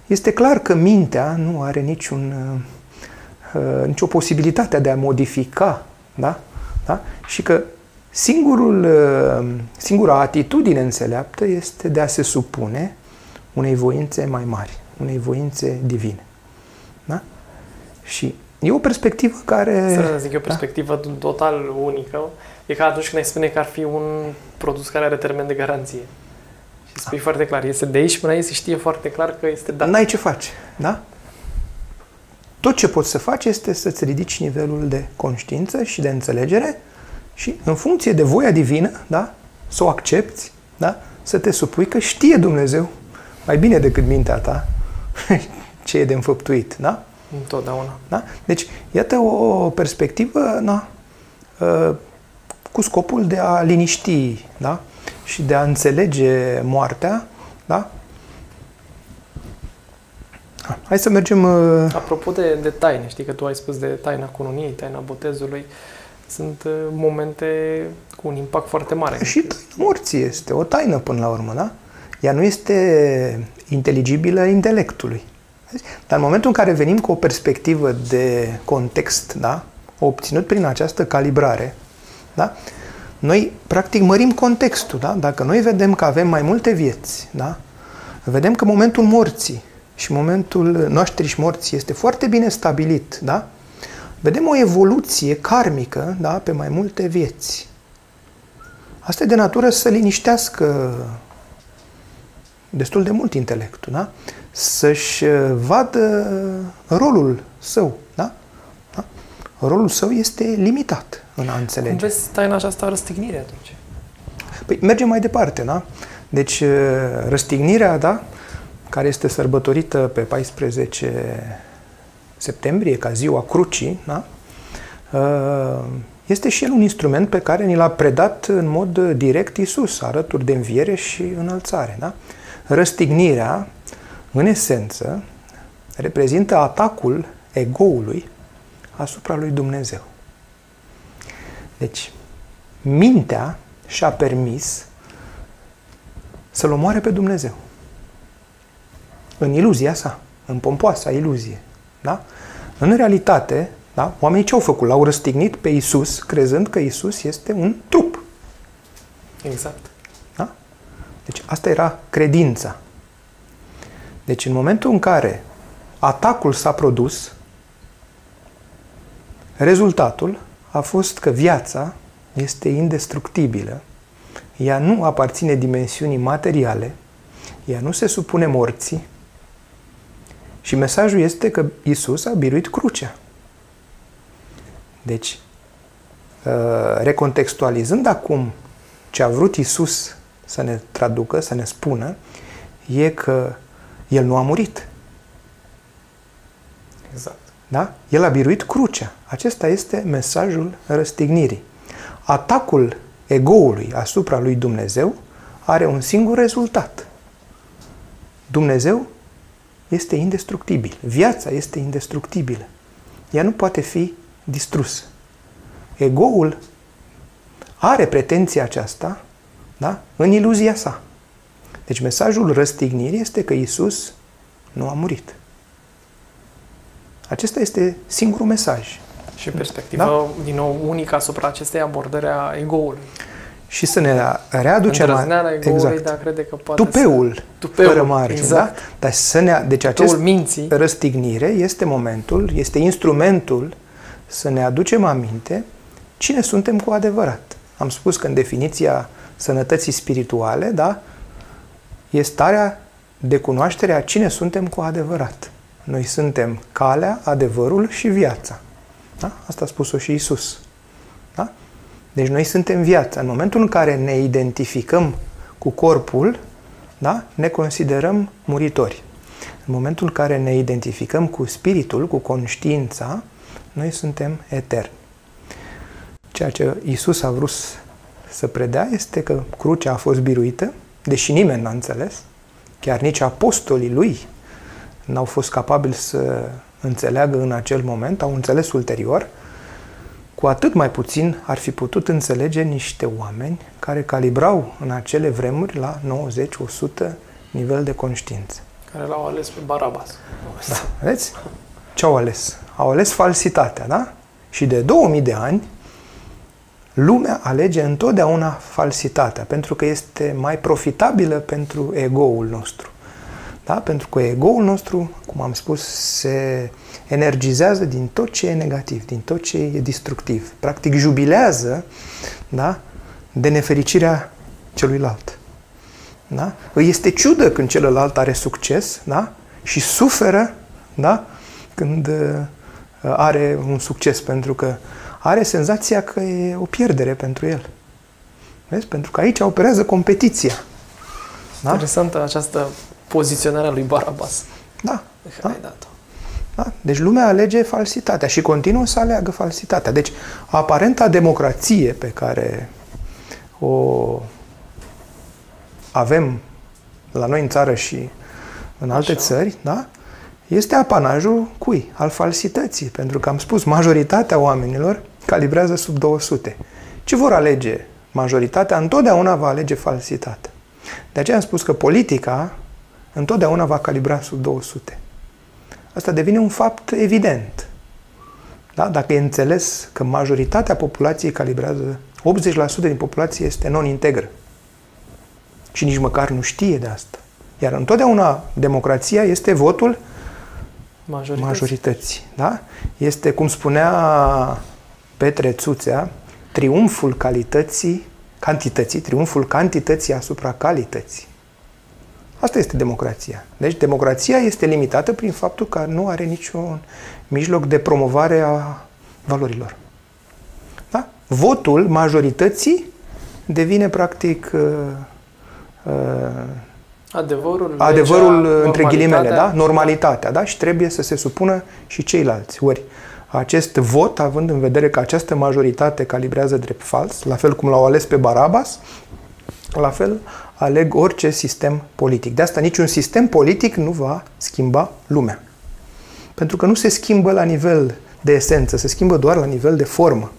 este clar că mintea nu are niciun, uh, uh, nicio posibilitate de a modifica, da? Da? și că singurul, uh, singura atitudine înțeleaptă este de a se supune unei voințe mai mari, unei voințe divine. Da? Și e o perspectivă care... Să zic, e o perspectivă da? total unică. E ca atunci când ai spune că ar fi un produs care are termen de garanție. Și spui da. foarte clar, este de aici până aici, se știe foarte clar că este dat. N-ai ce face, da? Tot ce poți să faci este să-ți ridici nivelul de conștiință și de înțelegere și în funcție de voia divină, da? Să o accepti, da? Să te supui că știe Dumnezeu mai bine decât mintea ta ce e de înfăptuit, da? Întotdeauna. Da? Deci, iată o perspectivă na, ă, cu scopul de a liniști da? și de a înțelege moartea. Da? Hai să mergem... Ă, Apropo de, de taine, știi că tu ai spus de taina cununiei, taina botezului, sunt ă, momente cu un impact foarte mare. Și taina morții este o taină până la urmă, da? Ea nu este inteligibilă intelectului. Dar în momentul în care venim cu o perspectivă de context, da? obținut prin această calibrare, da? noi practic mărim contextul. Da? Dacă noi vedem că avem mai multe vieți, da? vedem că momentul morții și momentul noaștrii și morții este foarte bine stabilit, da? vedem o evoluție karmică da? pe mai multe vieți. Asta e de natură să liniștească destul de mult intelectul, da? să-și uh, vadă rolul său. Da? Da? Rolul său este limitat în a înțelege. Cum vezi taina aceasta răstignire atunci? Păi mergem mai departe, da? Deci uh, răstignirea, da? care este sărbătorită pe 14 septembrie, ca ziua crucii, da? Uh, este și el un instrument pe care ni l-a predat în mod direct Isus, arături de înviere și înălțare. Da? Răstignirea, în esență, reprezintă atacul egoului asupra lui Dumnezeu. Deci, mintea și-a permis să-L omoare pe Dumnezeu. În iluzia sa, în pompoasa iluzie. Da? În realitate, da? oamenii ce au făcut? L-au răstignit pe Isus, crezând că Isus este un trup. Exact. Deci asta era credința. Deci în momentul în care atacul s-a produs, rezultatul a fost că viața este indestructibilă, ea nu aparține dimensiunii materiale, ea nu se supune morții și mesajul este că Isus a biruit crucea. Deci, uh, recontextualizând acum ce a vrut Isus să ne traducă, să ne spună, e că el nu a murit. Exact. Da? El a biruit crucea. Acesta este mesajul răstignirii. Atacul egoului asupra lui Dumnezeu are un singur rezultat. Dumnezeu este indestructibil. Viața este indestructibilă. Ea nu poate fi distrusă. Egoul are pretenția aceasta da? în iluzia sa. Deci mesajul răstignirii este că Isus nu a murit. Acesta este singurul mesaj. Și perspectiva, da? din nou, unică asupra acestei abordări a egoului. Și să ne readucem... Îndrăzneala egoului exact. de a crede că poate Tupeul, să... Tupeul fără margine. exact. Da? Dar să ne... Deci acest minții. răstignire este momentul, este instrumentul să ne aducem aminte cine suntem cu adevărat. Am spus că în definiția sănătății spirituale, da, e starea de cunoaștere a cine suntem cu adevărat. Noi suntem calea, adevărul și viața. Da? Asta a spus-o și Isus. Da? Deci noi suntem viața. În momentul în care ne identificăm cu corpul, da? ne considerăm muritori. În momentul în care ne identificăm cu spiritul, cu conștiința, noi suntem eterni. Ceea ce Isus a vrut să predea este că crucea a fost biruită, deși nimeni n-a înțeles, chiar nici apostolii lui n-au fost capabili să înțeleagă în acel moment, au înțeles ulterior, cu atât mai puțin ar fi putut înțelege niște oameni care calibrau în acele vremuri la 90-100 nivel de conștiință. Care l-au ales pe Barabas. Da, vedeți? Ce au ales? Au ales falsitatea, da? Și de 2000 de ani, lumea alege întotdeauna falsitatea, pentru că este mai profitabilă pentru ego-ul nostru. Da? Pentru că ego-ul nostru, cum am spus, se energizează din tot ce e negativ, din tot ce e destructiv. Practic jubilează da? de nefericirea celuilalt. Da? Îi este ciudă când celălalt are succes da? și suferă da? când uh, are un succes, pentru că are senzația că e o pierdere pentru el. Vezi? Pentru că aici operează competiția. Da? Interesantă această poziționare a lui Barabas. Da. da. Ai dat-o. Da? Deci lumea alege falsitatea și continuă să aleagă falsitatea. Deci aparenta democrație pe care o avem la noi în țară și în alte Așa. țări, da? este apanajul cui? Al falsității. Pentru că am spus, majoritatea oamenilor calibrează sub 200. Ce vor alege? Majoritatea întotdeauna va alege falsitatea. De aceea am spus că politica întotdeauna va calibra sub 200. Asta devine un fapt evident. Da? Dacă e înțeles că majoritatea populației calibrează, 80% din populație este non-integră și nici măcar nu știe de asta. Iar întotdeauna democrația este votul majorității. majorității da? Este, cum spunea Petre Țuțea, triumful calității, cantității, triumful cantității asupra calității. Asta este democrația. Deci democrația este limitată prin faptul că nu are niciun mijloc de promovare a valorilor. Da? Votul majorității devine practic uh, uh, adevărul, adevărul legea, între ghilimele, da? normalitatea, da? și trebuie să se supună și ceilalți. Ori acest vot, având în vedere că această majoritate calibrează drept fals, la fel cum l-au ales pe Barabas, la fel aleg orice sistem politic. De asta niciun sistem politic nu va schimba lumea. Pentru că nu se schimbă la nivel de esență, se schimbă doar la nivel de formă.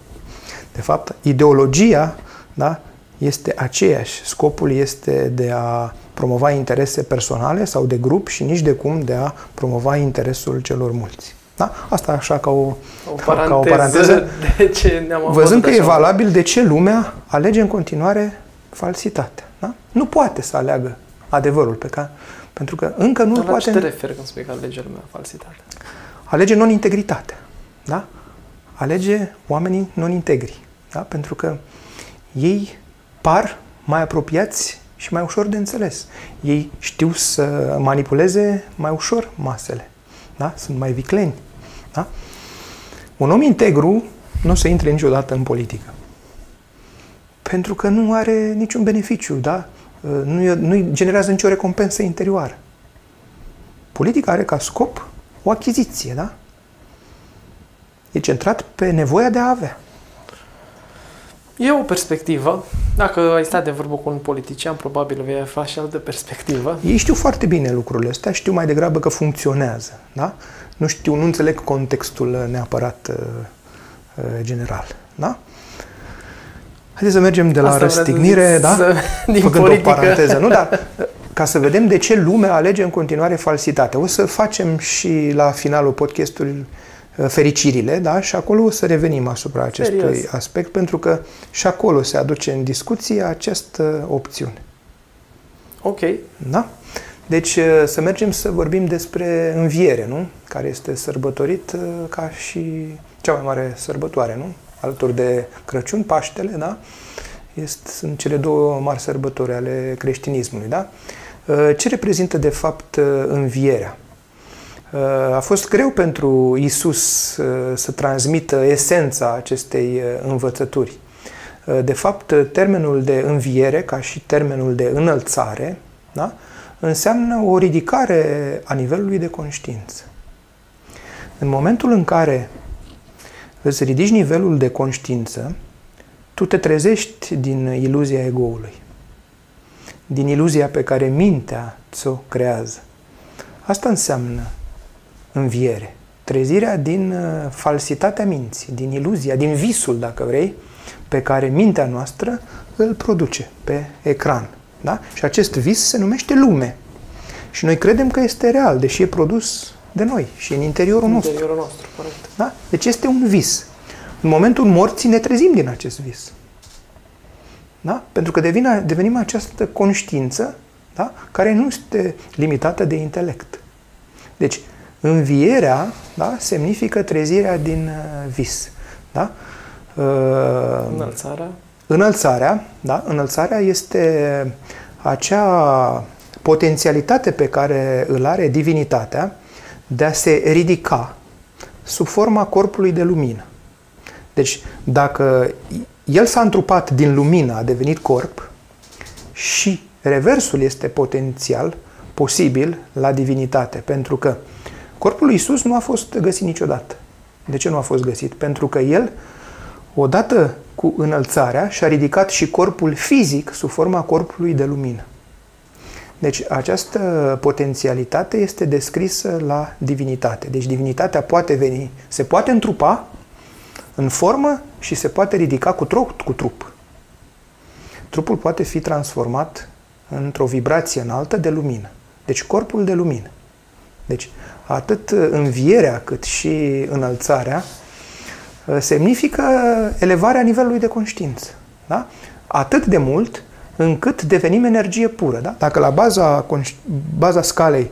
De fapt, ideologia da, este aceeași. Scopul este de a promova interese personale sau de grup și nici de cum de a promova interesul celor mulți. Da? Asta așa ca o, o paranteză, ca o paranteză. De ce ne-am Văzând că așa. e valabil de ce lumea alege în continuare falsitatea. Da? Nu poate să aleagă adevărul pe care, pentru că încă nu Dar poate... La ce te referi când spui că alege lumea falsitatea? Alege non-integritatea. Da? Alege oamenii non-integri. Da? Pentru că ei par mai apropiați și mai ușor de înțeles. Ei știu să manipuleze mai ușor masele. Da? Sunt mai vicleni. Da? Un om integru nu o să intre niciodată în politică pentru că nu are niciun beneficiu, da? nu, nu generează nicio recompensă interioară. Politica are ca scop o achiziție, da? E centrat pe nevoia de a avea. E o perspectivă. Dacă ai stat de vorbă cu un politician, probabil vei afla și altă perspectivă. Ei știu foarte bine lucrurile astea, știu mai degrabă că funcționează. Da? Nu știu, nu înțeleg contextul neapărat uh, uh general. Da? Haideți să mergem de la Asta răstignire, da? Să, din Făcând politică. o paranteză, nu? Dar ca să vedem de ce lumea alege în continuare falsitate. O să facem și la finalul podcastului uh, fericirile, da? Și acolo o să revenim asupra acestui Serios. aspect, pentru că și acolo se aduce în discuție această opțiune. Ok. Da? Deci să mergem să vorbim despre înviere, nu? Care este sărbătorit ca și cea mai mare sărbătoare, nu? Alături de Crăciun, Paștele, da? Este, sunt cele două mari sărbători ale creștinismului, da? Ce reprezintă de fapt învierea? A fost greu pentru Isus să transmită esența acestei învățături. De fapt, termenul de înviere, ca și termenul de înălțare, da? înseamnă o ridicare a nivelului de conștiință. În momentul în care îți ridici nivelul de conștiință, tu te trezești din iluzia egoului, din iluzia pe care mintea ți-o creează. Asta înseamnă înviere. Trezirea din uh, falsitatea minții, din iluzia, din visul, dacă vrei, pe care mintea noastră îl produce pe ecran. Da? Și acest vis se numește lume. Și noi credem că este real, deși e produs de noi și în interiorul în nostru. Interiorul nostru, corect. Da? Deci este un vis. În momentul morții ne trezim din acest vis. Da? Pentru că devine, devenim această conștiință da? care nu este limitată de intelect. Deci, învierea da? semnifică trezirea din uh, vis. Da? Uh, înălțarea? Înălțarea, da? Înălțarea este acea potențialitate pe care îl are divinitatea de a se ridica sub forma corpului de lumină. Deci, dacă el s-a întrupat din lumină, a devenit corp și reversul este potențial, posibil la divinitate, pentru că corpul lui Isus nu a fost găsit niciodată. De ce nu a fost găsit? Pentru că el, odată cu înălțarea, și-a ridicat și corpul fizic sub forma corpului de lumină. Deci această potențialitate este descrisă la divinitate. Deci divinitatea poate veni, se poate întrupa în formă și se poate ridica cu trup. Cu trup. Trupul poate fi transformat într-o vibrație înaltă de lumină. Deci corpul de lumină. Deci atât învierea cât și înălțarea uh, semnifică elevarea nivelului de conștiință. Da? Atât de mult încât devenim energie pură. Da? Dacă la baza, baza scalei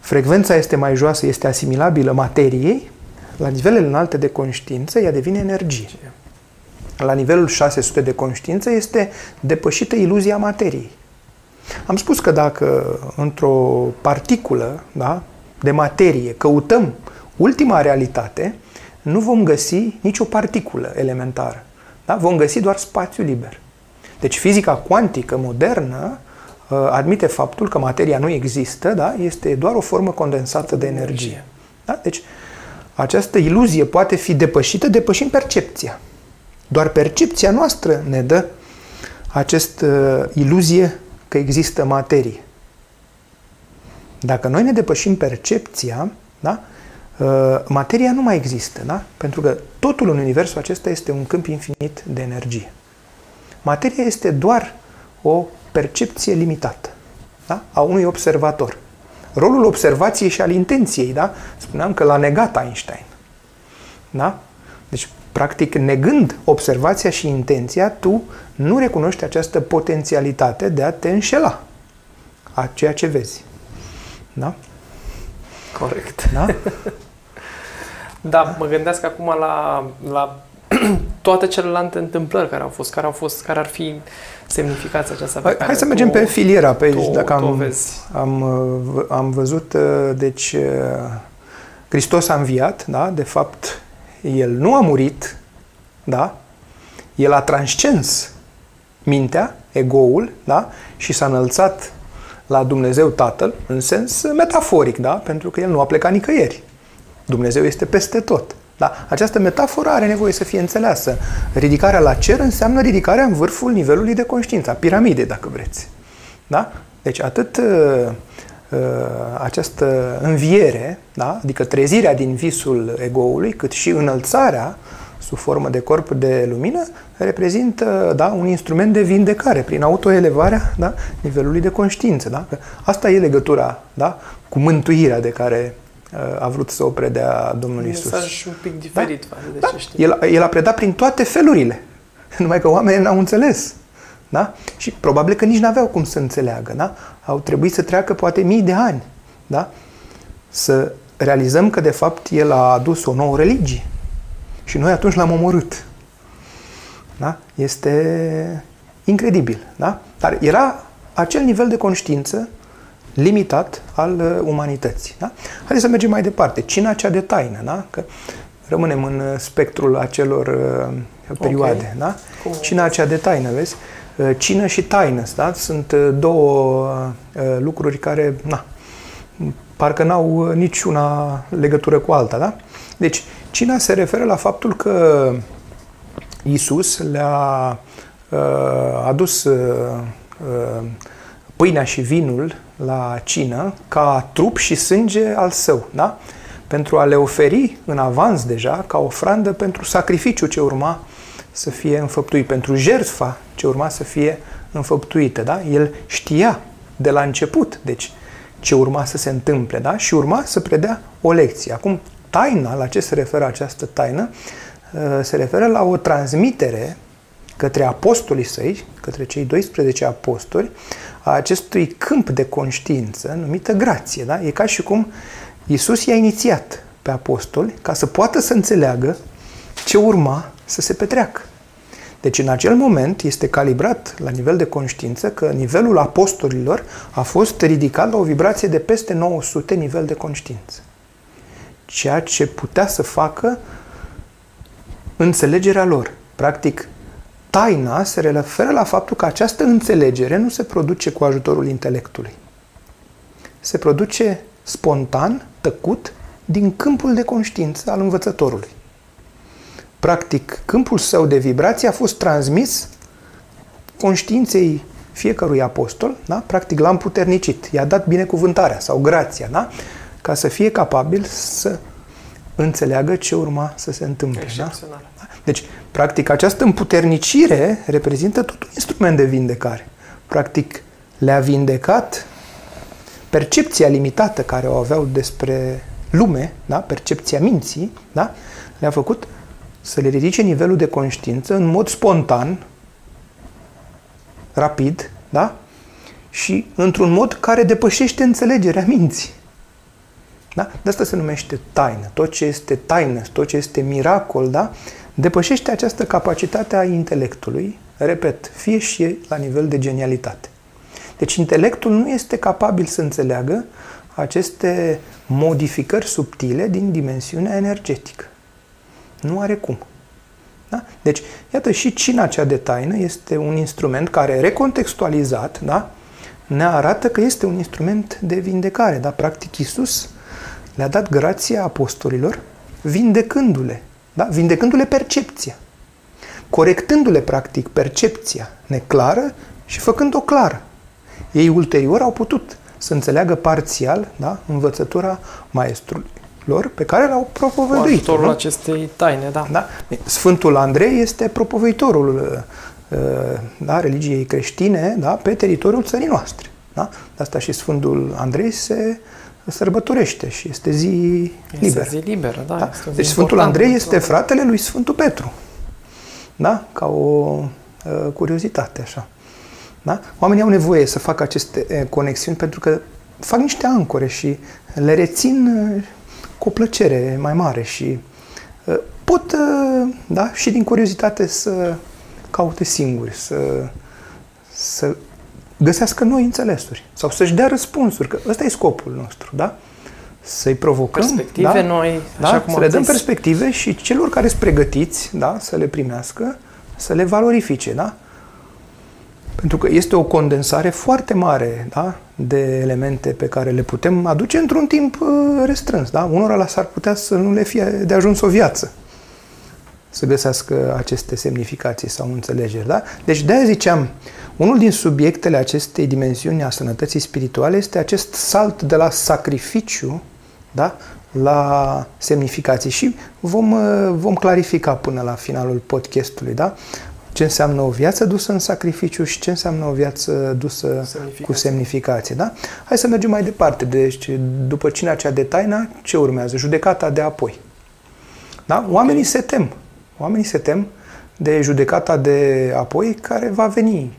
frecvența este mai joasă, este asimilabilă materiei, la nivelele înalte de conștiință, ea devine energie. La nivelul 600 de conștiință este depășită iluzia materiei. Am spus că dacă într-o particulă da, de materie căutăm ultima realitate, nu vom găsi nicio particulă elementară. Da? Vom găsi doar spațiu liber. Deci fizica cuantică modernă uh, admite faptul că materia nu există, da? este doar o formă condensată de energie. Da? Deci această iluzie poate fi depășită depășind percepția. Doar percepția noastră ne dă această uh, iluzie că există materie. Dacă noi ne depășim percepția, da? Uh, materia nu mai există, da? pentru că totul în universul acesta este un câmp infinit de energie. Materia este doar o percepție limitată da? a unui observator. Rolul observației și al intenției, da? Spuneam că l-a negat Einstein. Da? Deci, practic, negând observația și intenția, tu nu recunoști această potențialitate de a te înșela a ceea ce vezi. Da? Corect. Da? da, mă gândesc acum la, la toate celelalte întâmplări care au fost, care au fost, care ar fi semnificația aceasta pe hai, care Hai să mergem pe filiera pe aici, tu, dacă tu am, vezi. am, am văzut, deci Hristos a înviat, da? De fapt, El nu a murit, da? El a transcens mintea, egoul, da? Și s-a înălțat la Dumnezeu Tatăl, în sens metaforic, da? Pentru că El nu a plecat nicăieri. Dumnezeu este peste tot. Da? Această metaforă are nevoie să fie înțeleasă. Ridicarea la cer înseamnă ridicarea în vârful nivelului de conștiință, a piramidei, dacă vreți. Da? Deci atât uh, uh, această înviere, da? adică trezirea din visul egoului, cât și înălțarea sub formă de corp de lumină, reprezintă da, un instrument de vindecare prin autoelevarea da, nivelului de conștiință. Da? Că asta e legătura da, cu mântuirea de care a vrut să o predea Domnul Isus. Un mesaj un pic diferit da? de da. ce știu. El, el a predat prin toate felurile. Numai că oamenii n-au înțeles. Da? Și probabil că nici n-aveau cum să înțeleagă. Da? Au trebuit să treacă poate mii de ani. Da? Să realizăm că de fapt el a adus o nouă religie. Și noi atunci l-am omorât. Da? Este incredibil. Da? Dar era acel nivel de conștiință limitat al uh, umanității. Da? Haideți să mergem mai departe. Cina cea de taină. Da? Că rămânem în uh, spectrul acelor uh, perioade. Okay. Da? Cina cea de taină, vezi? Uh, cină și taină, da? Sunt uh, două uh, lucruri care, na, parcă n-au niciuna legătură cu alta, da? Deci, cina se referă la faptul că Isus le-a uh, adus uh, pâinea și vinul la cină ca trup și sânge al său, da? Pentru a le oferi în avans deja ca ofrandă pentru sacrificiu ce urma să fie înfăptuit, pentru jertfa ce urma să fie înfăptuită, da? El știa de la început, deci, ce urma să se întâmple, da? Și urma să predea o lecție. Acum, taina, la ce se referă această taină? Uh, se referă la o transmitere către apostolii săi, către cei 12 apostoli, a acestui câmp de conștiință numită grație. Da? E ca și cum Isus i-a inițiat pe apostoli ca să poată să înțeleagă ce urma să se petreacă. Deci în acel moment este calibrat la nivel de conștiință că nivelul apostolilor a fost ridicat la o vibrație de peste 900 nivel de conștiință. Ceea ce putea să facă înțelegerea lor. Practic, taina se referă la faptul că această înțelegere nu se produce cu ajutorul intelectului. Se produce spontan, tăcut, din câmpul de conștiință al învățătorului. Practic, câmpul său de vibrație a fost transmis conștiinței fiecărui apostol, da? practic l-a împuternicit, i-a dat binecuvântarea sau grația, da? ca să fie capabil să înțeleagă ce urma să se întâmple. Da? Deci, practic, această împuternicire reprezintă tot un instrument de vindecare. Practic, le-a vindecat percepția limitată care o aveau despre lume, da? percepția minții, da? le-a făcut să le ridice nivelul de conștiință în mod spontan, rapid, da? Și într-un mod care depășește înțelegerea minții. Da? De asta se numește taină. Tot ce este taină, tot ce este miracol, da? Depășește această capacitate a intelectului, repet, fie și la nivel de genialitate. Deci intelectul nu este capabil să înțeleagă aceste modificări subtile din dimensiunea energetică. Nu are cum. Da? Deci, iată, și cina cea de taină este un instrument care, recontextualizat, da? ne arată că este un instrument de vindecare. Da? Practic, Iisus le-a dat grația apostolilor, vindecându-le, da? vindecându-le percepția, corectându-le, practic, percepția neclară și făcând-o clară. Ei ulterior au putut să înțeleagă parțial da? învățătura maestrului lor pe care l-au propovăduit. Cu nu? acestei taine, da. da. Sfântul Andrei este propovăitorul uh, da, religiei creștine da, pe teritoriul țării noastre. Da? De asta și Sfântul Andrei se sărbătorește și este zi liberă. Este zi liberă, da. da? Zi deci Sfântul Andrei este fratele lui Sfântul Petru. Da? Ca o uh, curiozitate, așa. Da? Oamenii au nevoie să facă aceste uh, conexiuni pentru că fac niște ancore și le rețin uh, cu o plăcere mai mare și uh, pot, uh, da, și din curiozitate să caute singuri, să, să găsească noi înțelesuri sau să-și dea răspunsuri, că ăsta e scopul nostru, da? Să-i provocăm, perspective da? noi, da? așa cum să le dăm zis. perspective și celor care sunt pregătiți, da, să le primească, să le valorifice, da? Pentru că este o condensare foarte mare da? de elemente pe care le putem aduce într-un timp uh, restrâns. Da? Unora la s-ar putea să nu le fie de ajuns o viață să găsească aceste semnificații sau înțelegeri. Da? Deci de-aia ziceam, unul din subiectele acestei dimensiuni a sănătății spirituale este acest salt de la sacrificiu da? la semnificații și vom, uh, vom clarifica până la finalul podcastului. Da? ce înseamnă o viață dusă în sacrificiu și ce înseamnă o viață dusă semnificație. cu semnificație. Da? Hai să mergem mai departe. Deci, după cina cea de taina, ce urmează? Judecata de apoi. Da? Oamenii okay. se tem. Oamenii se tem de judecata de apoi care va veni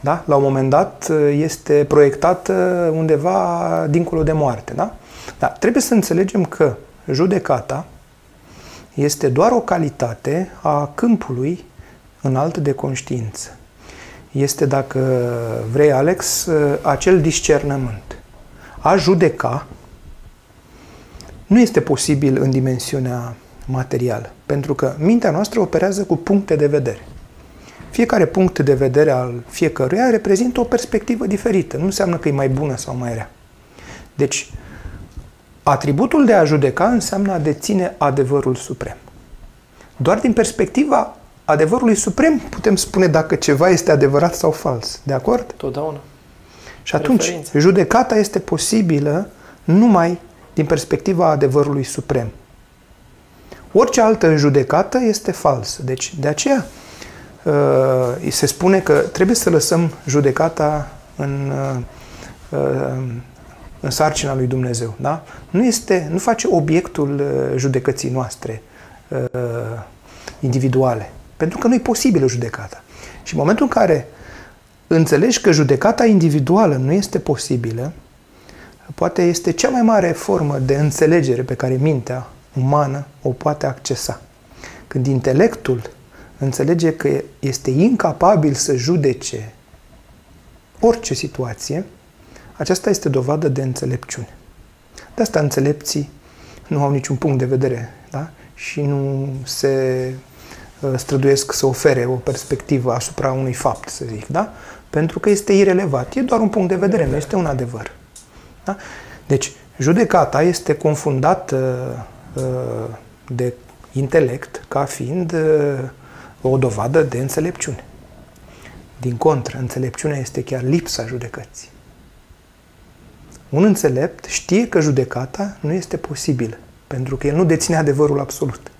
Da? La un moment dat uh, este proiectată undeva dincolo de moarte. Da? Dar trebuie să înțelegem că judecata este doar o calitate a câmpului înalt de conștiință. Este, dacă vrei, Alex, acel discernământ. A judeca nu este posibil în dimensiunea materială, pentru că mintea noastră operează cu puncte de vedere. Fiecare punct de vedere al fiecăruia reprezintă o perspectivă diferită. Nu înseamnă că e mai bună sau mai rea. Deci, atributul de a judeca înseamnă a deține adevărul suprem. Doar din perspectiva adevărului suprem putem spune dacă ceva este adevărat sau fals. De acord? Totdeauna. Și atunci, Referință. judecata este posibilă numai din perspectiva adevărului suprem. Orice altă judecată este falsă. Deci, de aceea, uh, se spune că trebuie să lăsăm judecata în, uh, uh, în sarcina lui Dumnezeu. Da? Nu, este, nu face obiectul judecății noastre individuale. Pentru că nu e posibilă judecata. Și în momentul în care înțelegi că judecata individuală nu este posibilă, poate este cea mai mare formă de înțelegere pe care mintea umană o poate accesa. Când intelectul înțelege că este incapabil să judece orice situație, aceasta este dovadă de înțelepciune. De asta înțelepții nu au niciun punct de vedere da? și nu se uh, străduiesc să ofere o perspectivă asupra unui fapt, să zic, da? Pentru că este irelevat. E doar un punct de vedere, nu este un adevăr. Da? Deci, judecata este confundată uh, de intelect ca fiind uh, o dovadă de înțelepciune. Din contră, înțelepciunea este chiar lipsa judecății. Un înțelept știe că judecata nu este posibilă, pentru că el nu deține adevărul absolut.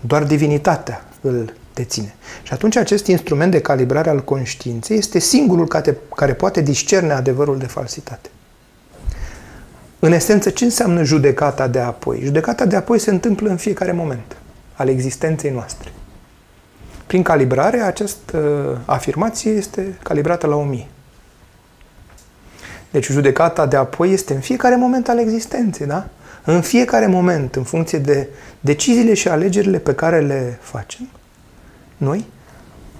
Doar divinitatea îl deține. Și atunci acest instrument de calibrare al conștiinței este singurul care, care poate discerne adevărul de falsitate. În esență, ce înseamnă judecata de apoi? Judecata de apoi se întâmplă în fiecare moment al existenței noastre. Prin calibrare, această afirmație este calibrată la 1000. Deci judecata de apoi este în fiecare moment al existenței, da? În fiecare moment, în funcție de deciziile și alegerile pe care le facem, noi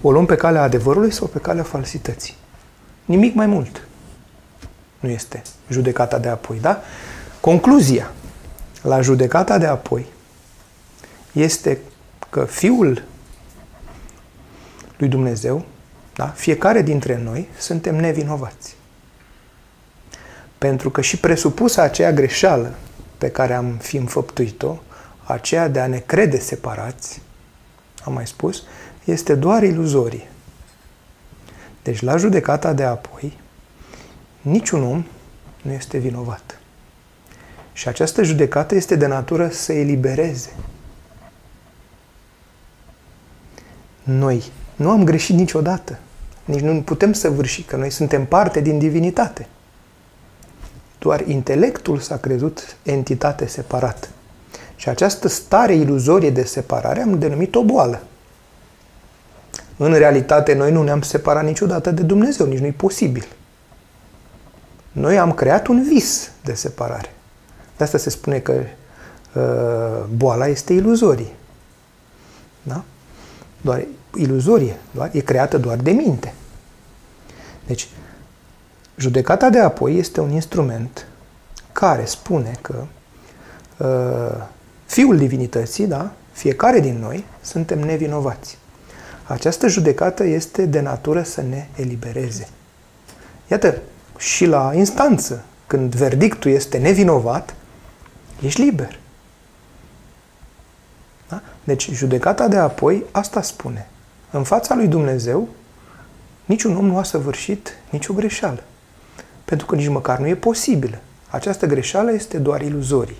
o luăm pe calea adevărului sau pe calea falsității. Nimic mai mult nu este judecata de apoi, da? Concluzia la judecata de apoi este că Fiul lui Dumnezeu, da? fiecare dintre noi, suntem nevinovați. Pentru că și presupusă aceea greșeală pe care am fi înfăptuit-o, aceea de a ne crede separați, am mai spus, este doar iluzorie. Deci la judecata de apoi, niciun om nu este vinovat. Și această judecată este de natură să elibereze. Noi nu am greșit niciodată. Nici nu putem să vârși, că noi suntem parte din divinitate. Doar intelectul s-a crezut entitate separată. Și această stare iluzorie de separare am denumit o boală. În realitate, noi nu ne-am separat niciodată de Dumnezeu, nici nu-i posibil. Noi am creat un vis de separare. De asta se spune că uh, boala este iluzorie. Da? Doar iluzorie, doar, e creată doar de minte. Deci, judecata de apoi este un instrument care spune că uh, Fiul Divinității, da, fiecare din noi, suntem nevinovați. Această judecată este de natură să ne elibereze. Iată, și la instanță, când verdictul este nevinovat, ești liber. Da? Deci, judecata de apoi asta spune. În fața lui Dumnezeu, niciun om nu a săvârșit nicio greșeală. Pentru că nici măcar nu e posibilă. Această greșeală este doar iluzorie.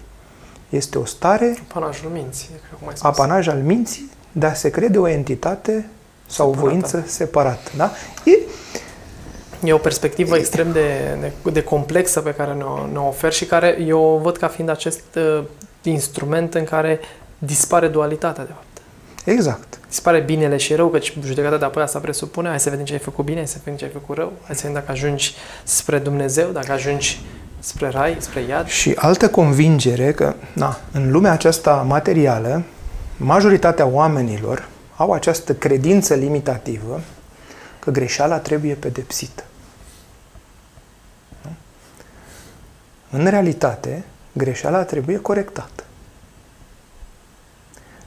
Este o stare... Apanajul minții, cum ai spus. Apanaj al minții de a se crede o entitate sau Separată. o voință separată. Da? E, E o perspectivă extrem de, de, de complexă pe care ne-o, ne ofer și care eu o văd ca fiind acest uh, instrument în care dispare dualitatea, de fapt. Exact. Ți pare binele și rău, căci judecata de apoi asta presupune, hai să vedem ce ai făcut bine, hai să vedem ce ai făcut rău, hai să vedem dacă ajungi spre Dumnezeu, dacă ajungi spre rai, spre iad. Și altă convingere că, na, în lumea aceasta materială, majoritatea oamenilor au această credință limitativă că greșeala trebuie pedepsită. În realitate, greșeala trebuie corectată.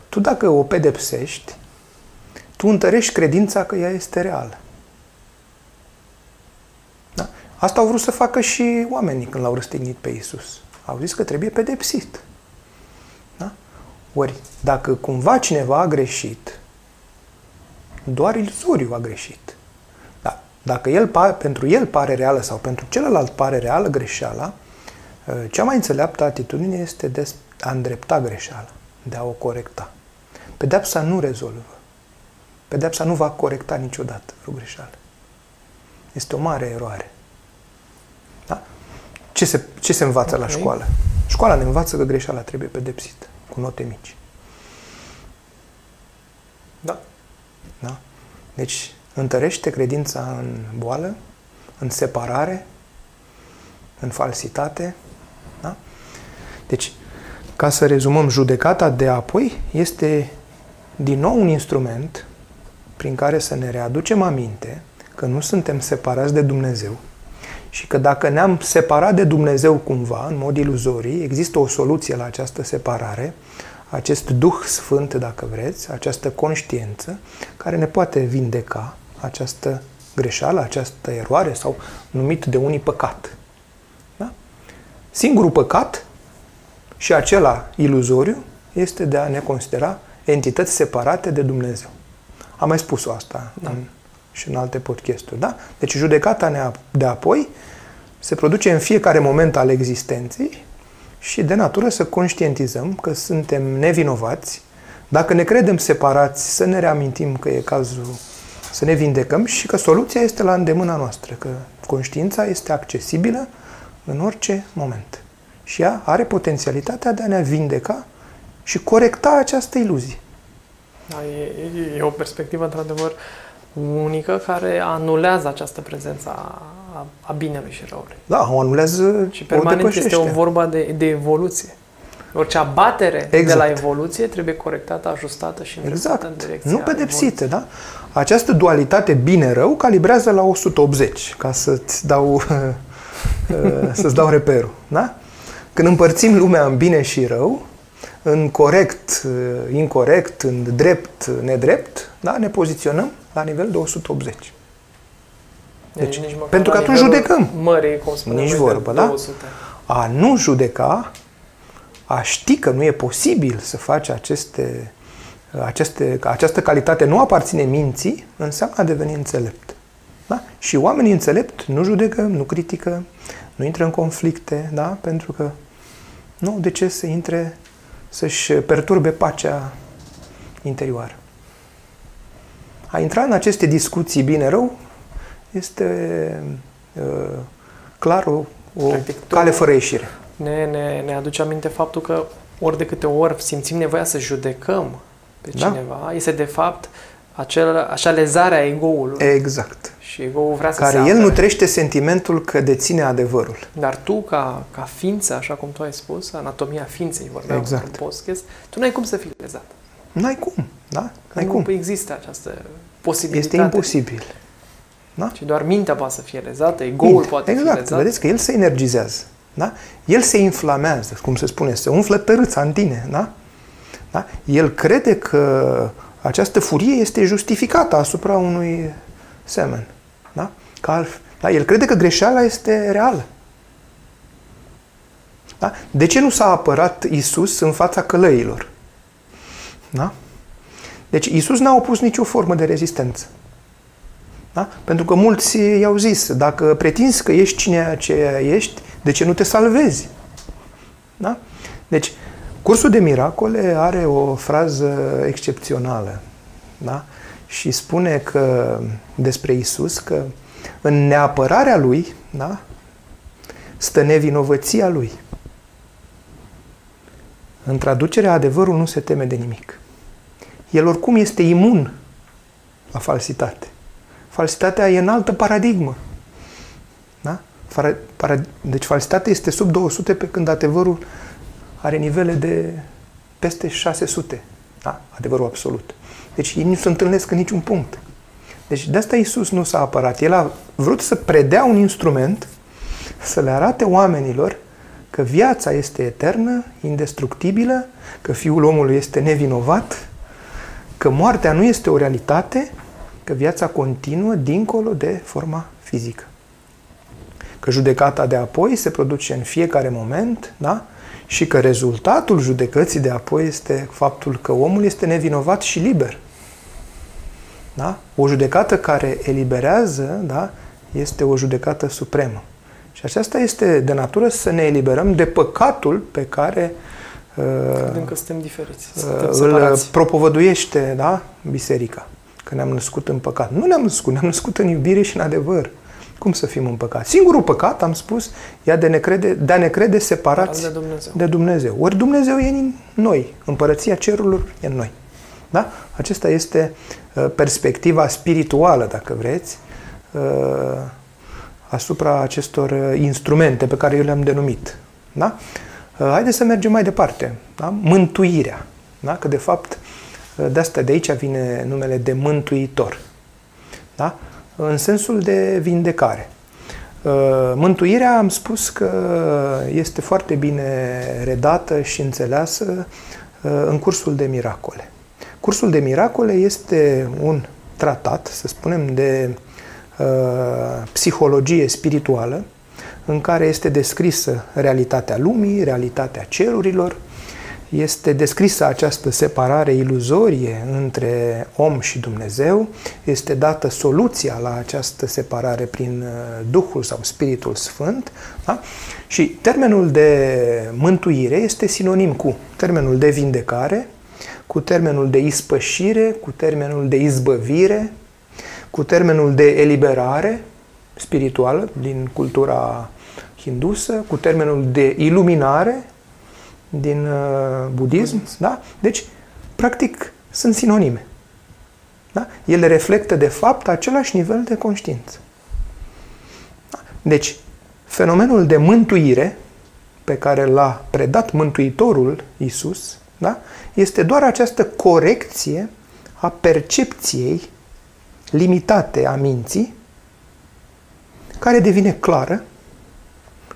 Tu dacă o pedepsești, tu întărești credința că ea este reală. Da? Asta au vrut să facă și oamenii când l-au răstignit pe Isus. Au zis că trebuie pedepsit. Da? Ori, dacă cumva cineva a greșit, doar iluzoriu a greșit. Da. Dacă el, pentru el pare reală sau pentru celălalt pare reală greșeala, ă, cea mai înțeleaptă atitudine este de a îndrepta greșeala, de a o corecta. Pedepsa nu rezolvă. Pedepsa nu va corecta niciodată vreo greșeală. Este o mare eroare. Da? Ce, se, ce se învață okay. la școală? Școala ne învață că greșeala trebuie pedepsită, cu note mici. Da. Da? Deci, întărește credința în boală, în separare, în falsitate. Da? Deci, ca să rezumăm, judecata de apoi este din nou un instrument prin care să ne readucem aminte că nu suntem separați de Dumnezeu și că dacă ne-am separat de Dumnezeu cumva, în mod iluzorii, există o soluție la această separare, acest Duh Sfânt, dacă vreți, această conștiință, care ne poate vindeca această greșeală, această eroare sau numit de unii păcat. Da? Singurul păcat și acela iluzoriu este de a ne considera entități separate de Dumnezeu. Am mai spus-o asta da. în, și în alte podcasturi. Da? Deci judecata de apoi se produce în fiecare moment al existenței și de natură să conștientizăm că suntem nevinovați. Dacă ne credem separați, să ne reamintim că e cazul să ne vindecăm și că soluția este la îndemâna noastră, că conștiința este accesibilă în orice moment. Și ea are potențialitatea de a ne vindeca și corecta această iluzie. Da, e, e o perspectivă, într-adevăr, unică care anulează această prezență a, a binelui și răului. Da, o anulează, Și permanent o este o vorba de, de evoluție. Orice abatere exact. de la evoluție trebuie corectată, ajustată și exact. în direcția Nu pedepsită, da? Această dualitate bine-rău calibrează la 180, ca să-ți dau, să-ți dau reperul, da? Când împărțim lumea în bine și rău, în corect, uh, incorrect, în drept, nedrept, da? ne poziționăm la nivel de 180. Deci, nici pentru că atunci judecăm. Mării, cum spuneam, nici vorbă, da? A nu judeca, a ști că nu e posibil să faci aceste, aceste, această calitate nu aparține minții, înseamnă a deveni înțelept. Da? Și oamenii înțelepți nu judecă, nu critică, nu intră în conflicte, da? pentru că nu, de ce să intre să-și perturbe pacea interioară. A intra în aceste discuții bine-rău este uh, clar o, o Practic, cale fără ieșire. Ne, ne, ne aduce aminte faptul că ori de câte ori simțim nevoia să judecăm pe da. cineva, este de fapt acel, așa lezarea ego-ului. Exact. Și ego vrea să Care el nu trește sentimentul că deține adevărul. Dar tu, ca, ca ființă, așa cum tu ai spus, anatomia ființei, vorbeam exact. în podcast, tu n-ai cum să fii lezat. N-ai cum, da? N-ai nu cum. există această posibilitate. Este imposibil. Da? Și doar mintea poate să fie lezată, ego-ul Minte. poate exact. fi lezat. Vedeți că el se energizează. Da? El se inflamează, cum se spune, se umflă tărâța în tine. Da? Da? El crede că această furie este justificată asupra unui semen. Da? Că da? El crede că greșeala este reală. Da? De ce nu s-a apărat Isus în fața călăilor? Da? Deci Isus n-a opus nicio formă de rezistență. Da? Pentru că mulți i-au zis, dacă pretinzi că ești cine ce ești, de ce nu te salvezi? Da? Deci, cursul de miracole are o frază excepțională. Da? Și spune că despre Isus că în neapărarea lui da? stă nevinovăția lui. În traducerea adevărul nu se teme de nimic. el oricum este imun la falsitate. Falsitatea e în altă paradigmă. Da? Deci falsitatea este sub 200 pe când adevărul are nivele de peste 600. Da? Adevărul absolut. Deci ei nu se întâlnesc în niciun punct. Deci de asta Isus nu s-a apărat. El a vrut să predea un instrument să le arate oamenilor că viața este eternă, indestructibilă, că Fiul omului este nevinovat, că moartea nu este o realitate, că viața continuă dincolo de forma fizică. Că judecata de apoi se produce în fiecare moment, da? Și că rezultatul judecății de apoi este faptul că omul este nevinovat și liber. Da? O judecată care eliberează da? este o judecată supremă. Și aceasta este de natură să ne eliberăm de păcatul pe care Credem că suntem diferiți. Uh, suntem îl separați. propovăduiește da? biserica. Că ne-am născut în păcat. Nu ne-am născut, ne-am născut în iubire și în adevăr. Cum să fim în păcat? Singurul păcat, am spus, e de, ne crede, de a ne crede separați de Dumnezeu. de Dumnezeu. Ori Dumnezeu e în noi. Împărăția cerurilor e în noi. Da? Acesta este uh, perspectiva spirituală, dacă vreți, uh, asupra acestor uh, instrumente pe care eu le-am denumit. Da? Haideți să mergem mai departe. Da? Mântuirea. Da? Că de fapt de asta de aici vine numele de mântuitor. Da? În sensul de vindecare. Mântuirea am spus că este foarte bine redată și înțeleasă în cursul de miracole. Cursul de miracole este un tratat, să spunem, de uh, psihologie spirituală, în care este descrisă realitatea lumii, realitatea cerurilor, este descrisă această separare iluzorie între om și Dumnezeu, este dată soluția la această separare prin uh, Duhul sau Spiritul Sfânt da? și termenul de mântuire este sinonim cu termenul de vindecare, cu termenul de ispășire, cu termenul de izbăvire, cu termenul de eliberare spirituală din cultura hindusă, cu termenul de iluminare din uh, budism. Budism. Da? Deci, practic, sunt sinonime. Da? Ele reflectă, de fapt, același nivel de conștiință. Da? Deci, fenomenul de mântuire pe care l-a predat Mântuitorul Isus da? Este doar această corecție a percepției limitate a minții, care devine clară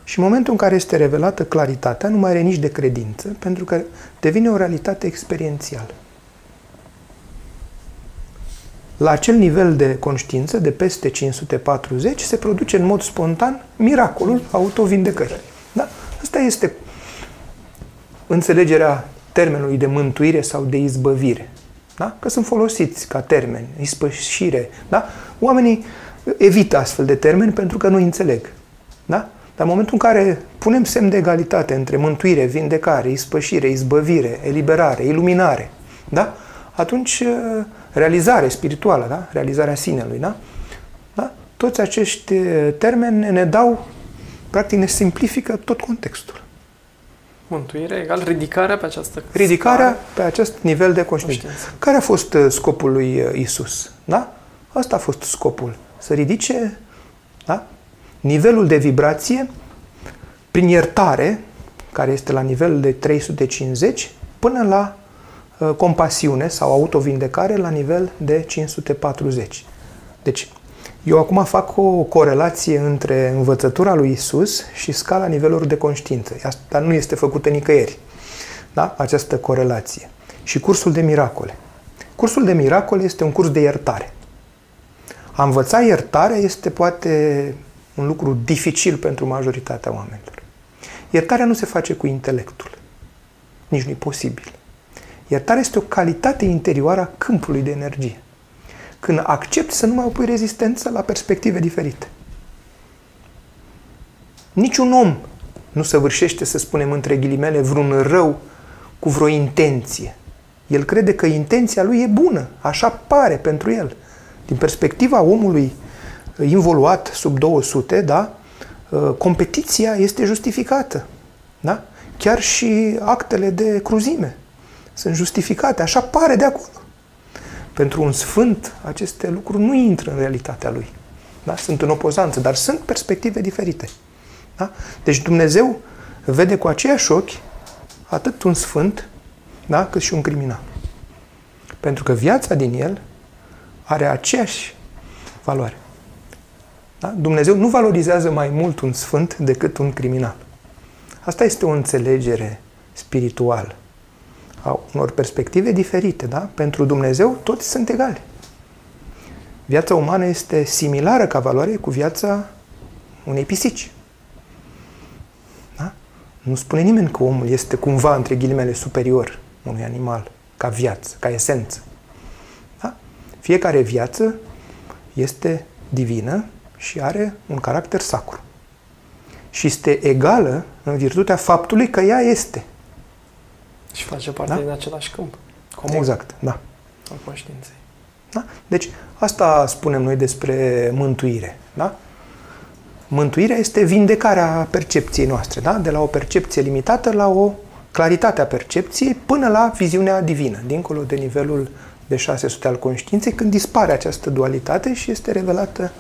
și în momentul în care este revelată claritatea, nu mai are nici de credință, pentru că devine o realitate experiențială. La acel nivel de conștiință, de peste 540, se produce în mod spontan miracolul autovindecării. Da? Asta este înțelegerea termenului de mântuire sau de izbăvire. Da? Că sunt folosiți ca termeni, ispășire. Da? Oamenii evită astfel de termeni pentru că nu înțeleg. Da? Dar în momentul în care punem semn de egalitate între mântuire, vindecare, ispășire, izbăvire, eliberare, iluminare, da? atunci uh, realizare spirituală, da? realizarea sinelui, da? Da? toți acești uh, termeni ne dau, practic ne simplifică tot contextul. Mântuire egal ridicarea pe această Ridicarea stare. pe acest nivel de conștiință. conștiință. Care a fost uh, scopul lui uh, Isus? Da? Asta a fost scopul. Să ridice da? nivelul de vibrație prin iertare, care este la nivel de 350, până la uh, compasiune sau autovindecare la nivel de 540. Deci, eu acum fac o corelație între învățătura lui Isus și scala nivelurilor de conștiință. Asta nu este făcută nicăieri. Da? Această corelație. Și cursul de miracole. Cursul de miracole este un curs de iertare. A învăța iertarea este poate un lucru dificil pentru majoritatea oamenilor. Iertarea nu se face cu intelectul. Nici nu e posibil. Iertarea este o calitate interioară a câmpului de energie când accepti să nu mai opui rezistență la perspective diferite. Niciun om nu săvârșește, să spunem între ghilimele, vreun rău cu vreo intenție. El crede că intenția lui e bună, așa pare pentru el. Din perspectiva omului involuat sub 200, da, competiția este justificată. Da? Chiar și actele de cruzime sunt justificate, așa pare de acolo. Pentru un sfânt, aceste lucruri nu intră în realitatea lui. Da? Sunt în opozanță, dar sunt perspective diferite. Da? Deci Dumnezeu vede cu aceiași ochi atât un sfânt, da? cât și un criminal. Pentru că viața din el are aceeași valoare. Da? Dumnezeu nu valorizează mai mult un sfânt decât un criminal. Asta este o înțelegere spirituală a unor perspective diferite. Da? Pentru Dumnezeu toți sunt egali. Viața umană este similară ca valoare cu viața unei pisici. Da? Nu spune nimeni că omul este cumva, între ghilimele, superior unui animal, ca viață, ca esență. Da? Fiecare viață este divină și are un caracter sacru. Și este egală în virtutea faptului că ea este. Și face parte da? din același câmp. Comun. Exact, da. Al conștiinței. Da? Deci, asta spunem noi despre mântuire. Da? Mântuirea este vindecarea percepției noastre, da? de la o percepție limitată la o claritate a percepției până la viziunea divină, dincolo de nivelul de 600 al conștiinței, când dispare această dualitate și este revelată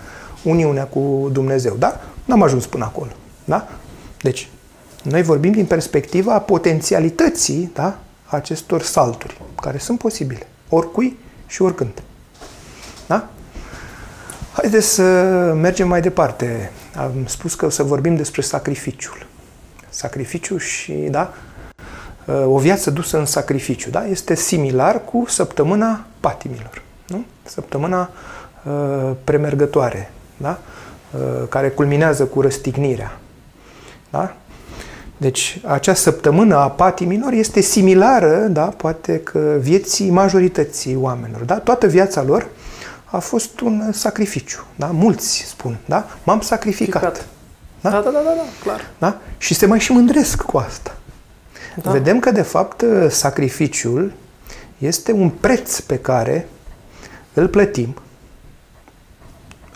uniunea cu Dumnezeu. Da? N-am ajuns până acolo. Da? Deci, noi vorbim din perspectiva potențialității da? acestor salturi, care sunt posibile, oricui și oricând. Da? Haideți să mergem mai departe. Am spus că o să vorbim despre sacrificiul. Sacrificiu și, da, o viață dusă în sacrificiu, da, este similar cu săptămâna patimilor, nu? Săptămâna uh, premergătoare, da? Uh, care culminează cu răstignirea. Da? Deci, acea săptămână a patimilor este similară, da, poate că vieții majorității oamenilor. Da? Toată viața lor a fost un sacrificiu. Da? Mulți spun, da? M-am sacrificat. Da? Da, da, da, da, clar. Da? Și se mai și mândresc cu asta. Da. Vedem că, de fapt, sacrificiul este un preț pe care îl plătim,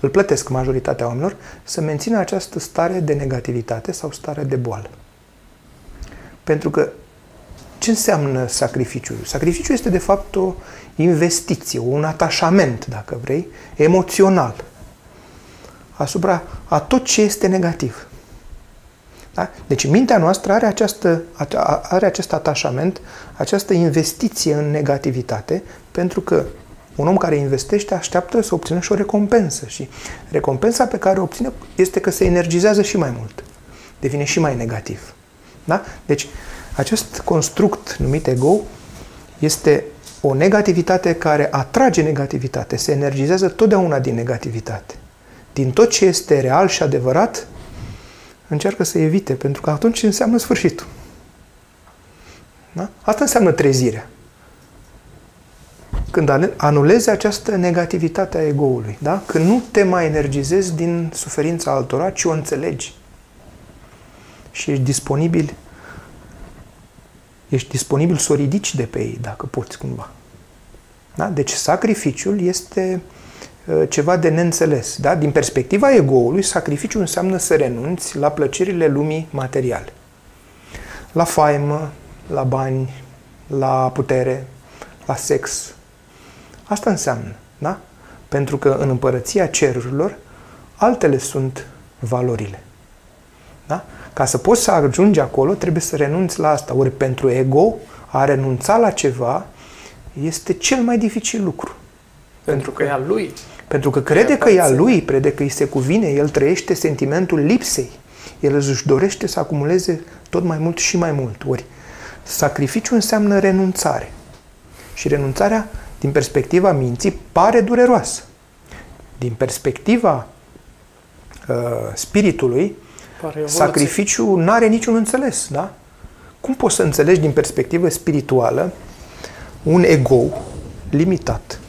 îl plătesc majoritatea oamenilor, să mențină această stare de negativitate sau stare de boală. Pentru că ce înseamnă sacrificiul? Sacrificiul este, de fapt, o investiție, un atașament, dacă vrei, emoțional asupra a tot ce este negativ. Da? Deci mintea noastră are, această, are acest atașament, această investiție în negativitate, pentru că un om care investește așteaptă să obțină și o recompensă. Și recompensa pe care o obține este că se energizează și mai mult. Devine și mai negativ. Da? Deci, acest construct numit ego este o negativitate care atrage negativitate, se energizează totdeauna din negativitate. Din tot ce este real și adevărat, încearcă să evite, pentru că atunci înseamnă sfârșitul. Da? Asta înseamnă trezirea. Când anulezi această negativitate a egoului, da? când nu te mai energizezi din suferința altora, ci o înțelegi și ești disponibil ești disponibil să o ridici de pe ei, dacă poți cumva. Da? Deci sacrificiul este uh, ceva de neînțeles. Da? Din perspectiva egoului, sacrificiul înseamnă să renunți la plăcerile lumii materiale. La faimă, la bani, la putere, la sex. Asta înseamnă. Da? Pentru că în împărăția cerurilor, altele sunt valorile. Da? Ca să poți să ajungi acolo, trebuie să renunți la asta. Ori pentru ego, a renunța la ceva este cel mai dificil lucru. Pentru că e al lui. Pentru că crede că e al lui, crede că îi se cuvine, el trăiește sentimentul lipsei. El își dorește să acumuleze tot mai mult și mai mult. Ori sacrificiu înseamnă renunțare. Și renunțarea, din perspectiva minții, pare dureroasă. Din perspectiva uh, spiritului, sacrificiul nu are niciun înțeles, da? Cum poți să înțelegi din perspectivă spirituală un ego limitat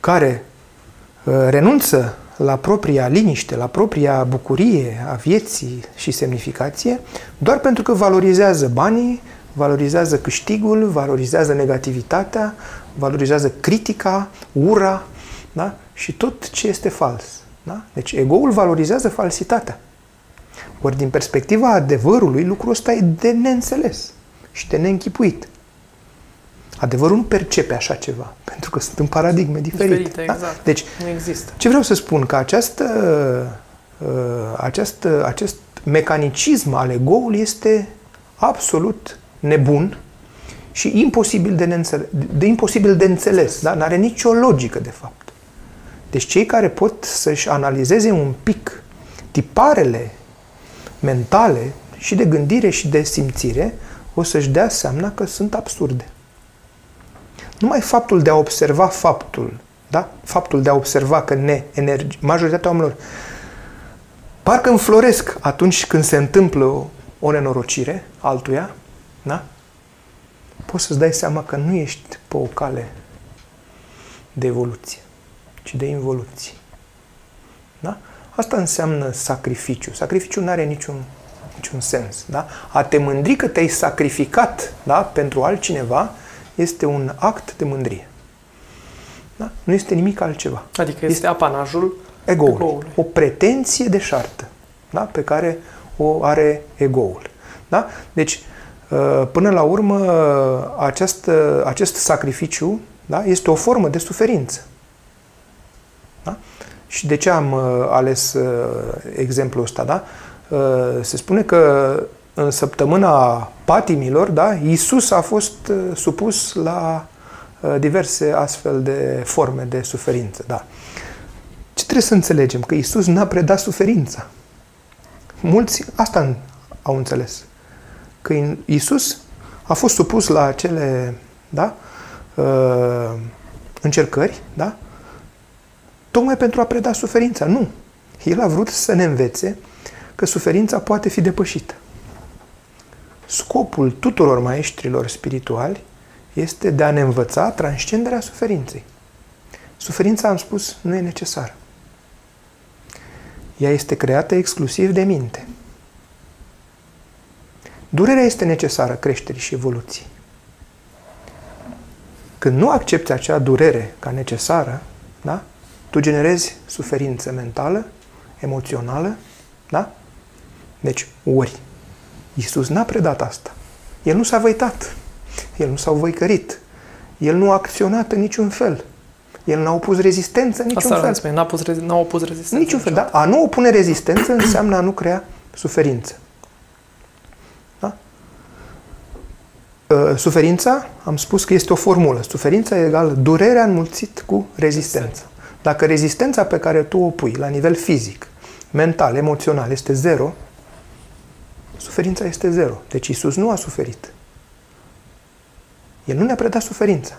care uh, renunță la propria liniște, la propria bucurie a vieții și semnificație, doar pentru că valorizează banii, valorizează câștigul, valorizează negativitatea, valorizează critica, ura da? și tot ce este fals. Da? Deci egoul valorizează falsitatea. Ori din perspectiva adevărului, lucrul ăsta e de neînțeles și de neînchipuit. Adevărul nu percepe așa ceva, pentru că sunt în paradigme diferite. Diferite, da? exact. Deci, Nu există. ce vreau să spun? Că această, uh, această, acest mecanism al ego-ului este absolut nebun și imposibil de, neînțeles, de imposibil de înțeles. Da? N-are nicio logică, de fapt. Deci cei care pot să-și analizeze un pic tiparele mentale și de gândire și de simțire, o să-și dea seama că sunt absurde. Numai faptul de a observa faptul, da? Faptul de a observa că ne energie, majoritatea oamenilor parcă înfloresc atunci când se întâmplă o, o nenorocire altuia, da? Poți să-ți dai seama că nu ești pe o cale de evoluție, ci de involuție. Da? Asta înseamnă sacrificiu. Sacrificiu nu are niciun, niciun sens. Da? A te mândri că te-ai sacrificat da? pentru altcineva este un act de mândrie. Da? Nu este nimic altceva. Adică este, este apanajul Egoul. egoului. O pretenție de șartă da? pe care o are egoul. Da? Deci, uh, până la urmă, acest, uh, acest sacrificiu da? este o formă de suferință. Da? Și de ce am uh, ales exemplul ăsta? Da? Se spune că în săptămâna patimilor, da, Iisus a fost supus la diverse astfel de forme de suferință. Da. Ce trebuie să înțelegem? Că Iisus n-a predat suferința. Mulți asta au înțeles. Că Iisus a fost supus la acele da, încercări, da, tocmai pentru a preda suferința. Nu. El a vrut să ne învețe că suferința poate fi depășită. Scopul tuturor maestrilor spirituali este de a ne învăța transcenderea suferinței. Suferința, am spus, nu e necesară. Ea este creată exclusiv de minte. Durerea este necesară creșterii și evoluției. Când nu accepti acea durere ca necesară, da? Tu generezi suferință mentală, emoțională, da? Deci, ori. Iisus n-a predat asta. El nu s-a văitat. El nu s-a văicărit. El nu a acționat în niciun fel. El n-a opus rezistență în niciun Asta fel. spune, n-a, pus, rezi- n-a opus rezistență. Niciun fel, da? A nu opune rezistență înseamnă a nu crea suferință. Da? Uh, Suferința, am spus că este o formulă. Suferința e egal durerea înmulțit cu rezistență. Dacă rezistența pe care tu o pui la nivel fizic, mental, emoțional este zero, suferința este zero. Deci Isus nu a suferit. El nu ne-a predat suferința.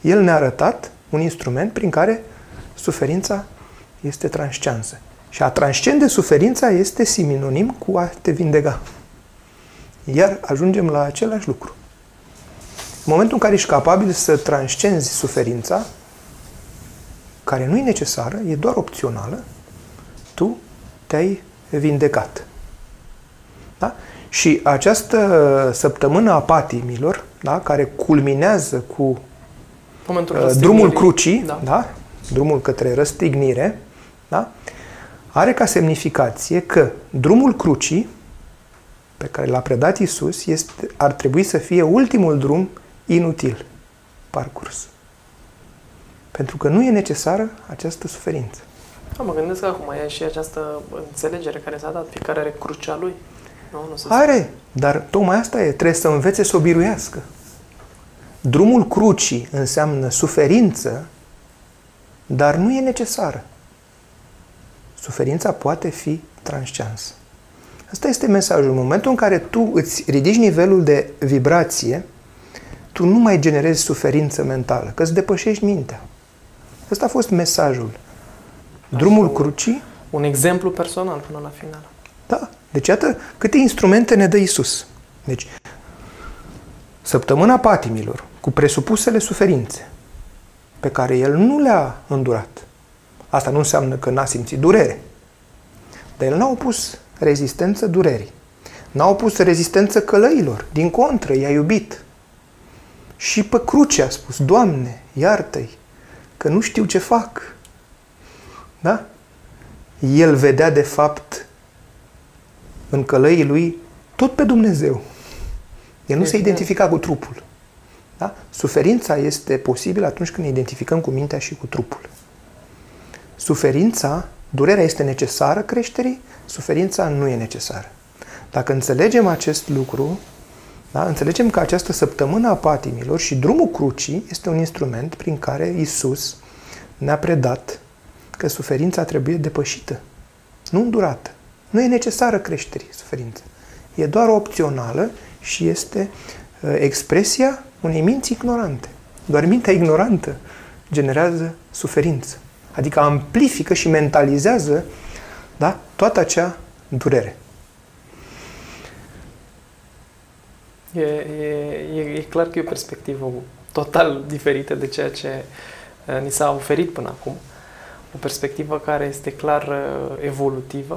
El ne-a arătat un instrument prin care suferința este transceansă. Și a transcende suferința este sinonim cu a te vindeca. Iar ajungem la același lucru. În momentul în care ești capabil să transcenzi suferința, care nu e necesară, e doar opțională, tu te-ai vindecat. Da? Și această săptămână a patimilor, da, care culminează cu Momentul uh, răstignirii. drumul crucii, da. Da. Da? drumul către răstignire, da? are ca semnificație că drumul crucii pe care l-a predat Isus este, ar trebui să fie ultimul drum inutil parcurs. Pentru că nu e necesară această suferință. Da, mă gândesc că acum e și această înțelegere care s-a dat. Fiecare are crucea lui. Nu, nu se Are, dar tocmai asta e, trebuie să învețe să o biruiască. Drumul crucii înseamnă suferință, dar nu e necesară. Suferința poate fi transceansă. Asta este mesajul. În momentul în care tu îți ridici nivelul de vibrație, tu nu mai generezi suferință mentală, că îți depășești mintea. Ăsta a fost mesajul. Drumul crucii, Un exemplu personal până la final. da. Deci iată câte instrumente ne dă Isus. Deci, săptămâna patimilor, cu presupusele suferințe, pe care El nu le-a îndurat. Asta nu înseamnă că n-a simțit durere. Dar El n-a opus rezistență durerii. N-a opus rezistență călăilor. Din contră, i-a iubit. Și pe cruce a spus, Doamne, iartă-i, că nu știu ce fac. Da? El vedea de fapt în călăii lui tot pe Dumnezeu. El nu se Evident. identifica cu trupul. Da? Suferința este posibilă atunci când ne identificăm cu mintea și cu trupul. Suferința, durerea este necesară creșterii, suferința nu e necesară. Dacă înțelegem acest lucru, da, înțelegem că această săptămână a patimilor și drumul crucii este un instrument prin care Isus ne-a predat că suferința trebuie depășită, nu îndurată. Nu e necesară creșterii suferința. E doar opțională și este uh, expresia unei minți ignorante. Doar mintea ignorantă generează suferință. Adică amplifică și mentalizează da, toată acea durere. E, e, e, e clar că e o perspectivă total diferită de ceea ce uh, ni s-a oferit până acum. O perspectivă care este clar uh, evolutivă,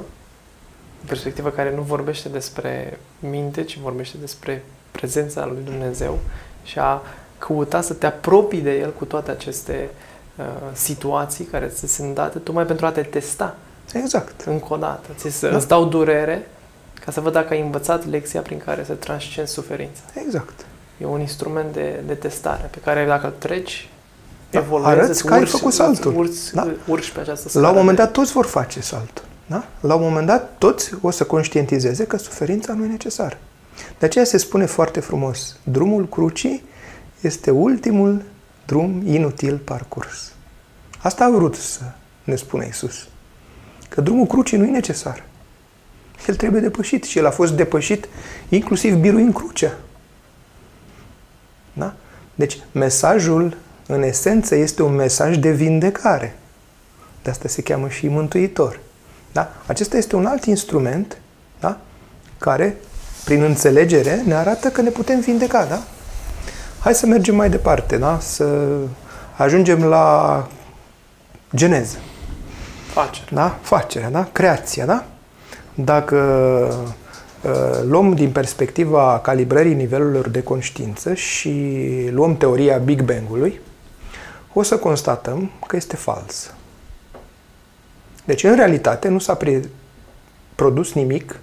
o perspectivă care nu vorbește despre minte, ci vorbește despre prezența lui Dumnezeu și a căuta să te apropii de El cu toate aceste uh, situații care ți sunt date, tocmai pentru a te testa. Exact. Încă o dată. Ți da. Îți dau durere ca să văd dacă ai învățat lecția prin care să transcenzi suferința. Exact. E un instrument de, de testare pe care dacă îl treci, da, evoluezi, arăți că ai făcut saltul. Urci, da? urci pe această scară. La un moment dat toți vor face saltul. Da? La un moment dat toți o să conștientizeze că suferința nu e necesară. De aceea se spune foarte frumos, drumul crucii este ultimul drum inutil parcurs. Asta a vrut să ne spune Isus. Că drumul crucii nu e necesar. El trebuie depășit și el a fost depășit inclusiv biruind crucea. Da? Deci mesajul în esență este un mesaj de vindecare. De asta se cheamă și mântuitor. Da? Acesta este un alt instrument da? care, prin înțelegere, ne arată că ne putem vindeca. Da? Hai să mergem mai departe, da? să ajungem la geneză. Facerea. Da? Facerea, da? Creația, da? Dacă uh, luăm din perspectiva calibrării nivelurilor de conștiință și luăm teoria Big Bang-ului, o să constatăm că este fals. Deci, în realitate, nu s-a produs nimic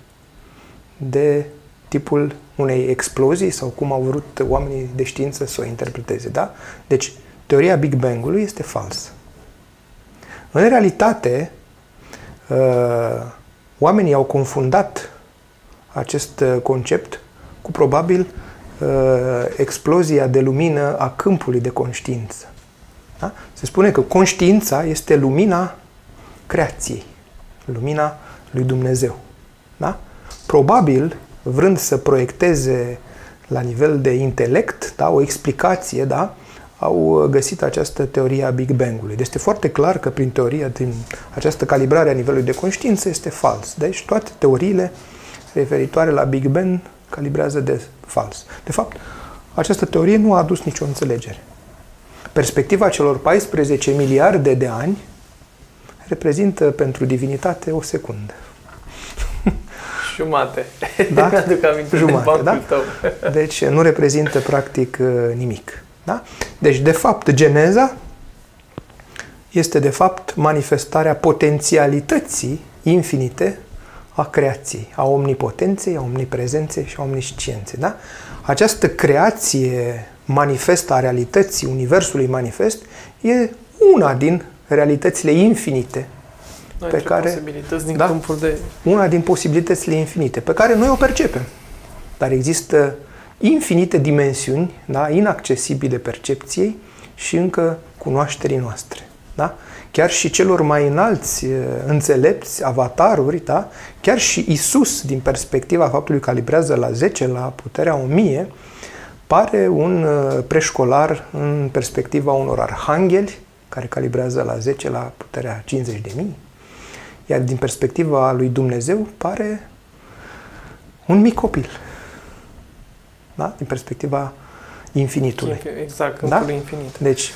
de tipul unei explozii sau cum au vrut oamenii de știință să o interpreteze. Da? Deci, teoria Big Bang-ului este falsă. În realitate, uh, oamenii au confundat acest uh, concept cu probabil uh, explozia de lumină a câmpului de conștiință. Da? Se spune că conștiința este lumina creației, lumina lui Dumnezeu. Da? Probabil, vrând să proiecteze la nivel de intelect da, o explicație, da, au găsit această teorie a Big Bang-ului. Deci este foarte clar că prin teoria, din această calibrare a nivelului de conștiință este fals. Deci toate teoriile referitoare la Big Bang calibrează de fals. De fapt, această teorie nu a adus nicio înțelegere. Perspectiva celor 14 miliarde de ani reprezintă pentru divinitate o secundă. Jumate. Da? Mi-aduc aminte Jumate, de da? tău. Deci nu reprezintă practic nimic. Da? Deci, de fapt, geneza este, de fapt, manifestarea potențialității infinite a creației, a omnipotenței, a omniprezenței și a omniscienței. Da? Această creație manifestă a realității, Universului manifest, e una din realitățile infinite noi pe care posibilități din da, de... una din posibilitățile infinite pe care noi o percepem. Dar există infinite dimensiuni, da, inaccesibile percepției și încă cunoașterii noastre. Da? Chiar și celor mai înalți înțelepți, avataruri, da? chiar și Isus, din perspectiva faptului că calibrează la 10, la puterea 1000, pare un preșcolar în perspectiva unor arhangheli, care calibrează la 10 la puterea 50 de mii. Iar din perspectiva lui Dumnezeu pare un mic copil da? din perspectiva infinitului. Exact, da? infinit. Deci,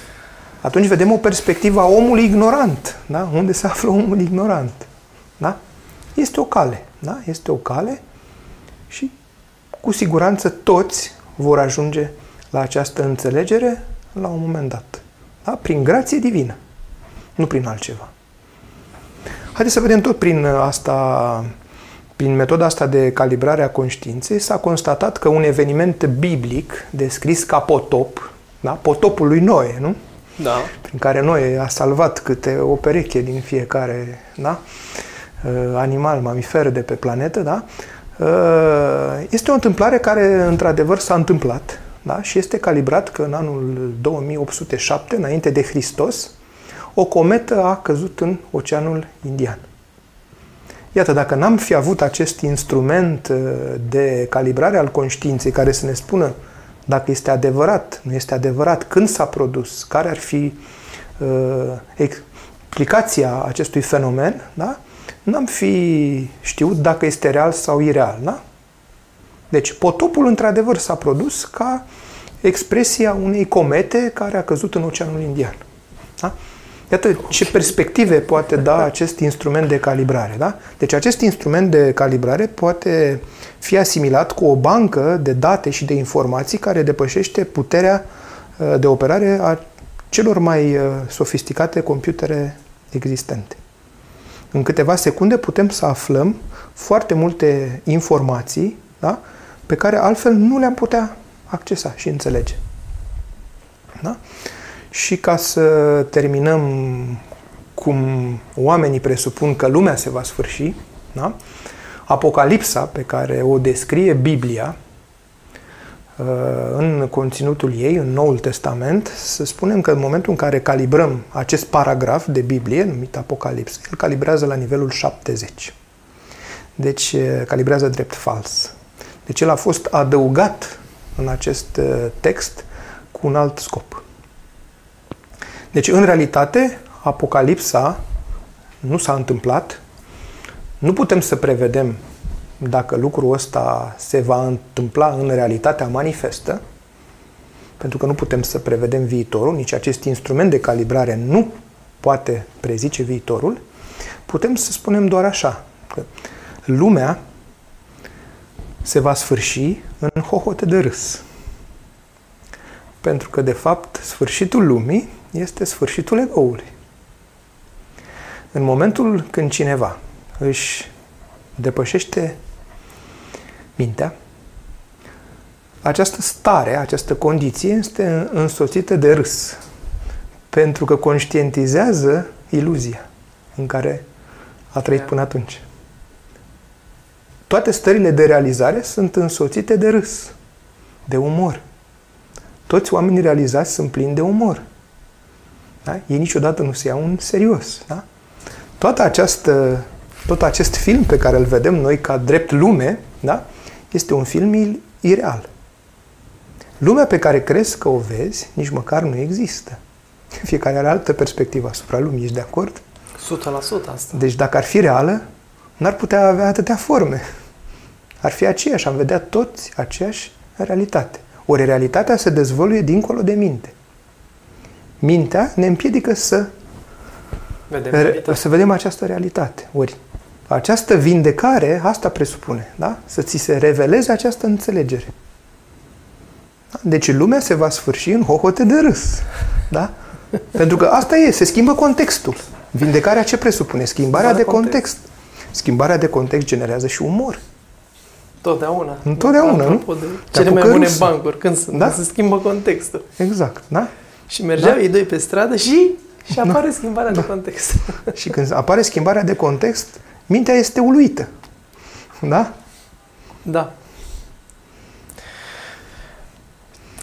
atunci vedem o perspectivă a omului ignorant. Da? Unde se află omul ignorant? Da? Este o cale. Da? Este o cale și cu siguranță toți vor ajunge la această înțelegere la un moment dat. Da? Prin grație divină, nu prin altceva. Haideți să vedem tot prin asta prin metoda asta de calibrare a conștiinței s-a constatat că un eveniment biblic descris ca potop, da? potopul lui Noe, nu? Da. Prin care Noe a salvat câte o pereche din fiecare da? Uh, animal, mamifer de pe planetă, da? Uh, este o întâmplare care, într-adevăr, s-a întâmplat da? și este calibrat că în anul 2807, înainte de Hristos, o cometă a căzut în Oceanul Indian. Iată, dacă n-am fi avut acest instrument uh, de calibrare al conștiinței care să ne spună dacă este adevărat, nu este adevărat, când s-a produs, care ar fi uh, explicația acestui fenomen, da? n-am fi știut dacă este real sau ireal. Da? Deci, potopul, într-adevăr, s-a produs ca expresia unei comete care a căzut în Oceanul Indian. Da? Iată ce perspective poate da acest instrument de calibrare. Da? Deci acest instrument de calibrare poate fi asimilat cu o bancă de date și de informații care depășește puterea uh, de operare a celor mai uh, sofisticate computere existente. În câteva secunde putem să aflăm foarte multe informații da? pe care altfel nu le-am putea accesa și înțelege. Da? Și ca să terminăm cum oamenii presupun că lumea se va sfârși, da? Apocalipsa pe care o descrie Biblia uh, în conținutul ei, în Noul Testament, să spunem că în momentul în care calibrăm acest paragraf de Biblie, numit Apocalipsă, el calibrează la nivelul 70. Deci uh, calibrează drept fals. Deci el a fost adăugat în acest uh, text cu un alt scop. Deci, în realitate, Apocalipsa nu s-a întâmplat. Nu putem să prevedem dacă lucrul ăsta se va întâmpla în realitatea manifestă, pentru că nu putem să prevedem viitorul, nici acest instrument de calibrare nu poate prezice viitorul, putem să spunem doar așa, că lumea se va sfârși în hohote de râs. Pentru că, de fapt, sfârșitul lumii este sfârșitul egoului. În momentul când cineva își depășește mintea, această stare, această condiție este însoțită de râs, pentru că conștientizează iluzia în care a trăit până atunci. Toate stările de realizare sunt însoțite de râs, de umor. Toți oamenii realizați sunt plini de umor. Da? Ei niciodată nu se iau în serios. Da? Toată această, tot acest film pe care îl vedem noi ca drept lume, da? este un film ireal. Lumea pe care crezi că o vezi, nici măcar nu există. Fiecare are altă perspectivă asupra lumii, ești de acord? 100% asta. Deci dacă ar fi reală, n-ar putea avea atâtea forme. Ar fi aceeași, am vedea toți aceeași realitate. Ori realitatea se dezvăluie dincolo de minte. Mintea ne împiedică să vedem, să vedem această realitate. Ori această vindecare, asta presupune, da? Să ți se reveleze această înțelegere. Da? Deci lumea se va sfârși în hohote de râs. Da? Pentru că asta e, se schimbă contextul. Vindecarea ce presupune? Schimbarea de context. context. Schimbarea de context generează și umor. Totdeauna. Întotdeauna, nu? De cele mai bune bancuri, când, sunt, da? se schimbă contextul. Exact, da? Și mergeau da? ei doi pe stradă și, și da. apare da. schimbarea da. de context. și când apare schimbarea de context, mintea este uluită. Da? Da.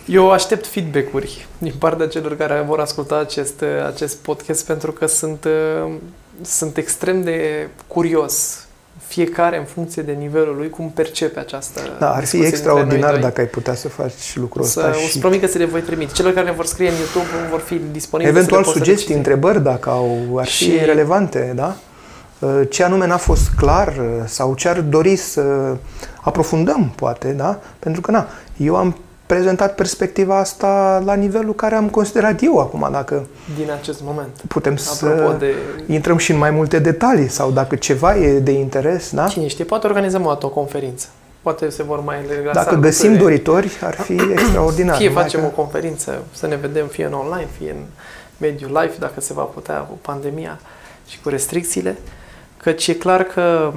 Eu aștept feedback-uri din partea celor care vor asculta acest, acest podcast pentru că sunt, sunt extrem de curios fiecare în funcție de nivelul lui, cum percepe această Da, ar fi extraordinar dacă ai putea să faci lucrul să, ăsta. O să promit că se le voi trimite. Celor care ne vor scrie în YouTube vor fi disponibili. Eventual sugestii, întrebări, dacă au, ar și... fi relevante, da? Uh, ce anume n-a fost clar uh, sau ce ar dori să aprofundăm, poate, da? Pentru că, na, eu am prezentat perspectiva asta la nivelul care am considerat eu acum, dacă din acest moment. Putem Apropo să de... intrăm și în mai multe detalii sau dacă ceva e de interes, da? Cine știe, poate organizăm o, o conferință. Poate se vor mai lega Dacă găsim lucrurile. doritori, ar fi extraordinar. Fie facem că... o conferință, să ne vedem fie în online, fie în mediul live, dacă se va putea cu pandemia și cu restricțiile, căci e clar că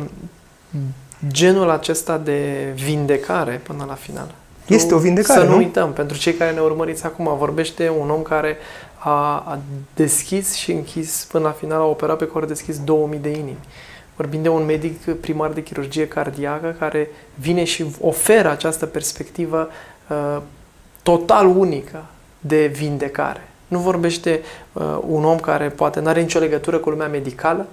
genul acesta de vindecare până la final este o vindecare, Să nu, nu? uităm, pentru cei care ne urmăriți acum, vorbește un om care a, a deschis și închis, până la final a operat pe care a deschis 2000 de inimi. Vorbim de un medic primar de chirurgie cardiacă care vine și oferă această perspectivă uh, total unică de vindecare. Nu vorbește uh, un om care poate nu are nicio legătură cu lumea medicală,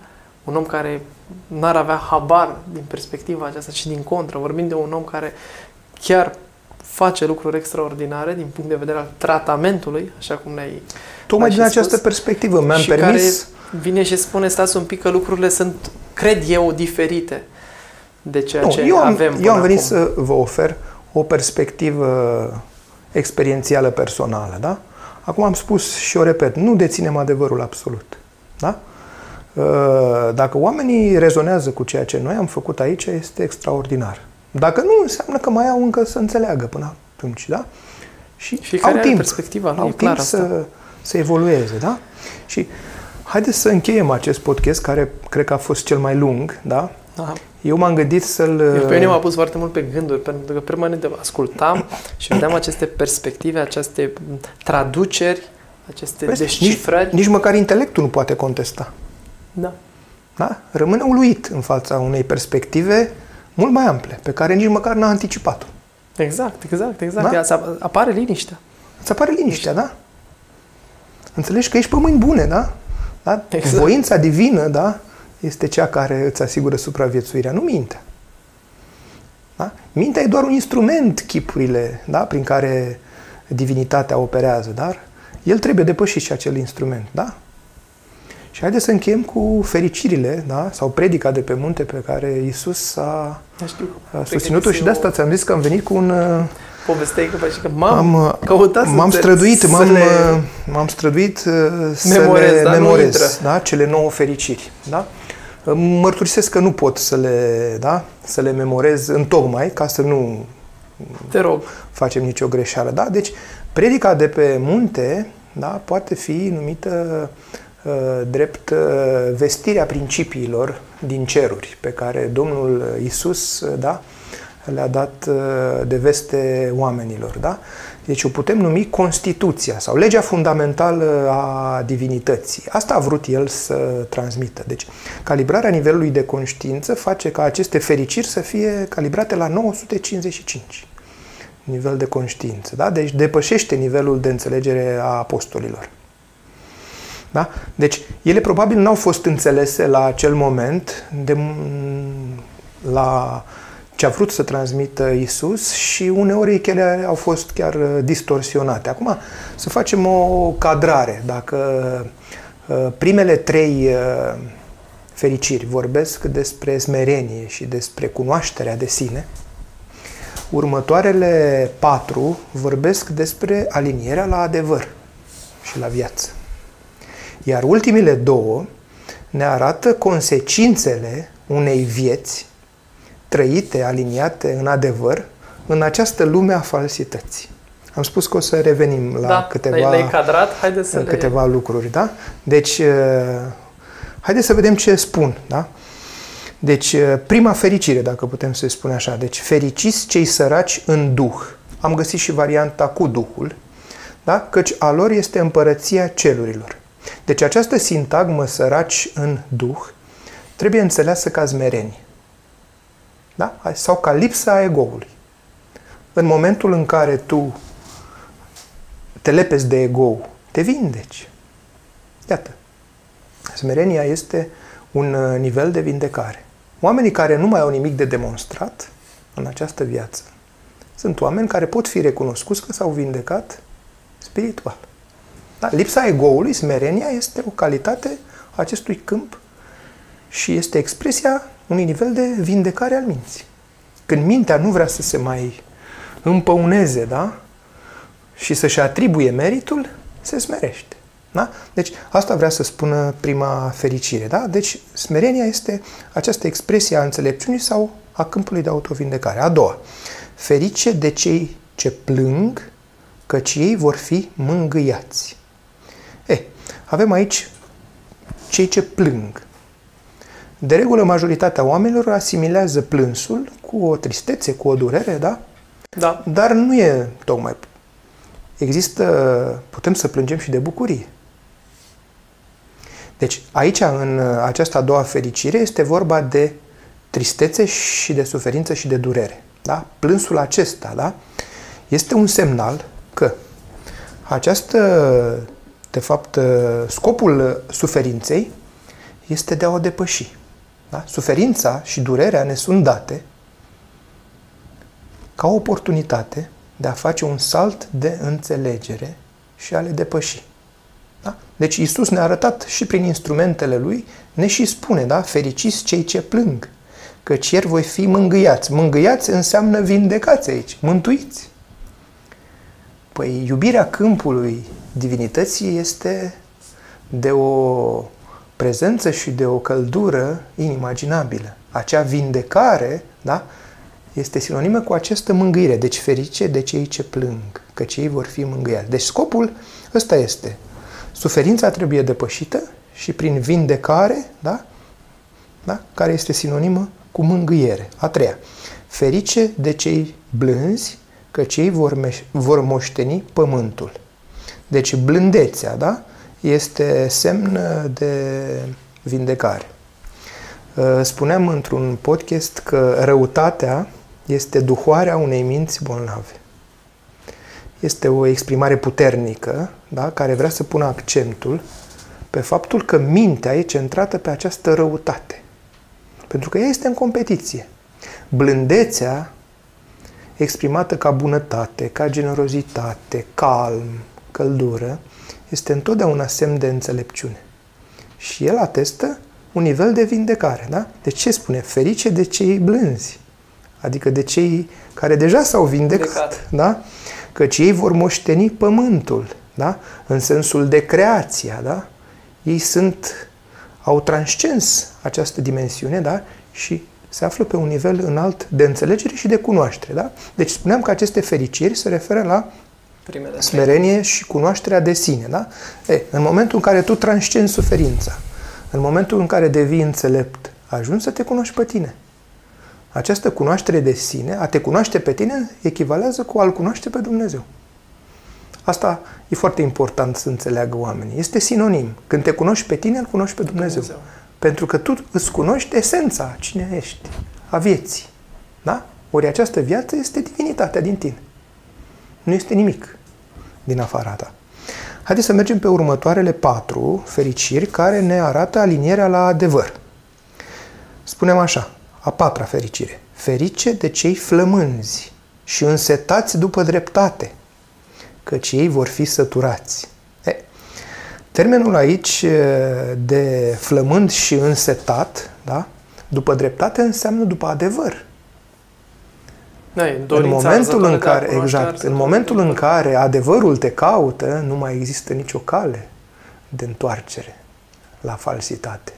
un om care n-ar avea habar din perspectiva aceasta, ci din contră. Vorbim de un om care chiar face lucruri extraordinare din punct de vedere al tratamentului, așa cum ne-ai Tocmai ai din și această spus, perspectivă mi-am și permis... care vine și spune, stați un pic că lucrurile sunt, cred eu, diferite de ceea Nu, ce eu am, avem eu am până venit acum. să vă ofer o perspectivă experiențială personală, da? Acum am spus și o repet, nu deținem adevărul absolut, da? Uh, Dacă oamenii rezonează cu ceea ce noi am făcut aici, este extraordinar. Dacă nu, înseamnă că mai au încă să înțeleagă până atunci, da? Și Fiecare au are timp, perspectiva lui, au e clar timp asta. să, să evolueze, da? Și haideți să încheiem acest podcast, care cred că a fost cel mai lung, da? Da. Eu m-am gândit să-l... Eu pe mine m-a pus foarte mult pe gânduri, pentru că permanent ascultam și vedeam aceste perspective, aceste traduceri, aceste Vezi, descifrări. Nici, nici măcar intelectul nu poate contesta. Da. Da? Rămâne uluit în fața unei perspective mult mai ample, pe care nici măcar n-a anticipat-o. Exact, exact, exact. Da? Ea- să- Apare liniștea. Îți apare liniștea, da? Înțelegi că ești pe mâini bune, da? da? Exact. Voința divină, da? Este cea care îți asigură supraviețuirea, nu mintea. Da? Mintea e doar un instrument, chipurile, da? prin care divinitatea operează, dar el trebuie depășit și acel instrument, da? Și haideți să încheiem cu fericirile, da? sau predica de pe munte pe care Isus a, Nu știu. a susținut-o și de asta ți-am zis că am venit cu un... uh, Povesteai că, faci că m-am am, uh, căutat să m-am te- străduit, să m-am, le- uh, m-am străduit uh, să Memorez, le dar nu memorez, intră. da? cele nouă fericiri. Da? Uh, Mărturisesc că nu pot să le, da? să le memorez în tocmai, ca să nu Te rog. facem nicio greșeală. Da? Deci, predica de pe munte da? poate fi numită uh, drept uh, vestirea principiilor din ceruri pe care Domnul Isus uh, da? le-a dat uh, de veste oamenilor. Da? Deci o putem numi Constituția sau legea fundamentală a divinității. Asta a vrut el să transmită. Deci calibrarea nivelului de conștiință face ca aceste fericiri să fie calibrate la 955 nivel de conștiință. Da? Deci depășește nivelul de înțelegere a apostolilor. Da? Deci ele probabil n-au fost înțelese la acel moment de, la ce a vrut să transmită Isus și uneori ele au fost chiar uh, distorsionate. Acum să facem o cadrare. Dacă uh, primele trei uh, fericiri vorbesc despre smerenie și despre cunoașterea de sine, următoarele patru vorbesc despre alinierea la adevăr și la viață. Iar ultimele două ne arată consecințele unei vieți trăite, aliniate în adevăr, în această lume a falsității. Am spus că o să revenim la da, câteva, le-ai cadrat, haideți să câteva lucruri. Da? Deci, uh, haideți să vedem ce spun. Da? Deci, uh, prima fericire, dacă putem să spune așa. Deci, fericiți cei săraci în Duh. Am găsit și varianta cu Duhul, da? căci a lor este împărăția celurilor. Deci, această sintagmă săraci în Duh trebuie înțeleasă ca zmerenie. Da? Sau ca lipsa egoului. În momentul în care tu te lepezi de ego, te vindeci. Iată. Smerenia este un uh, nivel de vindecare. Oamenii care nu mai au nimic de demonstrat în această viață sunt oameni care pot fi recunoscuți că s-au vindecat spiritual. Da? Lipsa egoului, smerenia, este o calitate a acestui câmp și este expresia unui nivel de vindecare al minții. Când mintea nu vrea să se mai împăuneze, da? Și să-și atribuie meritul, se smerește. Da? Deci asta vrea să spună prima fericire. Da? Deci smerenia este această expresie a înțelepciunii sau a câmpului de autovindecare. A doua, ferice de cei ce plâng, căci ei vor fi mângâiați. E, avem aici cei ce plâng. De regulă, majoritatea oamenilor asimilează plânsul cu o tristețe, cu o durere, da? Da. Dar nu e tocmai. Există, putem să plângem și de bucurie. Deci aici, în această a doua fericire, este vorba de tristețe și de suferință și de durere. Da? Plânsul acesta da? este un semnal că această, de fapt, scopul suferinței este de a o depăși. Da? Suferința și durerea ne sunt date ca o oportunitate de a face un salt de înțelegere și a le depăși. Da? Deci Isus ne-a arătat și prin instrumentele Lui, ne și spune, da? fericiți cei ce plâng, căci ieri voi fi mângâiați. Mângâiați înseamnă vindecați aici, mântuiți. Păi iubirea câmpului divinității este de o prezență și de o căldură inimaginabilă. Acea vindecare, da, este sinonimă cu această mângâire. Deci ferice de cei ce plâng, că cei vor fi mângâiați. Deci scopul ăsta este. Suferința trebuie depășită și prin vindecare, da, da, care este sinonimă cu mângâiere. A treia. Ferice de cei blânzi, că cei vor, vor moșteni pământul. Deci blândețea, da? este semn de vindecare. Uh, spuneam într-un podcast că răutatea este duhoarea unei minți bolnave. Este o exprimare puternică da? care vrea să pună accentul pe faptul că mintea e centrată pe această răutate. Pentru că ea este în competiție. Blândețea, exprimată ca bunătate, ca generozitate, calm, căldură, este întotdeauna semn de înțelepciune. Și el atestă un nivel de vindecare. Da? De ce spune? Ferice de cei blânzi. Adică de cei care deja s-au vindecat. vindecat. Da? Căci ei vor moșteni pământul. Da? În sensul de creația. Da? Ei sunt, au transcens această dimensiune da? și se află pe un nivel înalt de înțelegere și de cunoaștere. Da? Deci spuneam că aceste fericiri se referă la Primele smerenie și cunoașterea de sine. Da? E, în momentul în care tu transcenzi suferința, în momentul în care devii înțelept, ajungi să te cunoști pe tine. Această cunoaștere de sine, a te cunoaște pe tine, echivalează cu a-L cunoaște pe Dumnezeu. Asta e foarte important să înțeleagă oamenii. Este sinonim. Când te cunoști pe tine, îl cunoști pe Dumnezeu. Dumnezeu. Pentru că tu îți cunoști esența, cine ești, a vieții. Da? Ori această viață este divinitatea din tine. Nu este nimic din afara ta. Haideți să mergem pe următoarele patru fericiri care ne arată alinierea la adevăr. Spunem așa, a patra fericire. Ferice de cei flămânzi și însetați după dreptate, căci ei vor fi săturați. E, termenul aici de flămând și însetat, da? după dreptate înseamnă după adevăr. Da, în momentul în care, exact, în momentul în care adevărul te caută, nu mai există nicio cale de întoarcere la falsitate.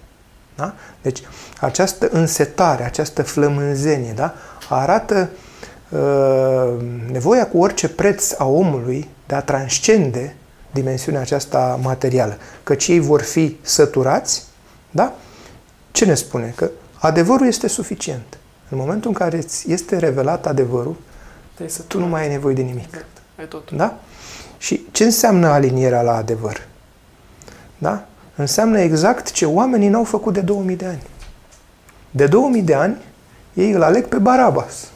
Da? Deci, această însetare, această flămânzenie, da? arată uh, nevoia cu orice preț a omului de a transcende dimensiunea aceasta materială. Căci ei vor fi săturați, da? Ce ne spune? Că adevărul este suficient. În momentul în care îți este revelat adevărul, să tu nu mai ai nevoie de nimic. Exact. Ai tot. Da? Și ce înseamnă alinierea la adevăr? Da? Înseamnă exact ce oamenii n-au făcut de 2000 de ani. De 2000 de ani, ei îl aleg pe Barabas.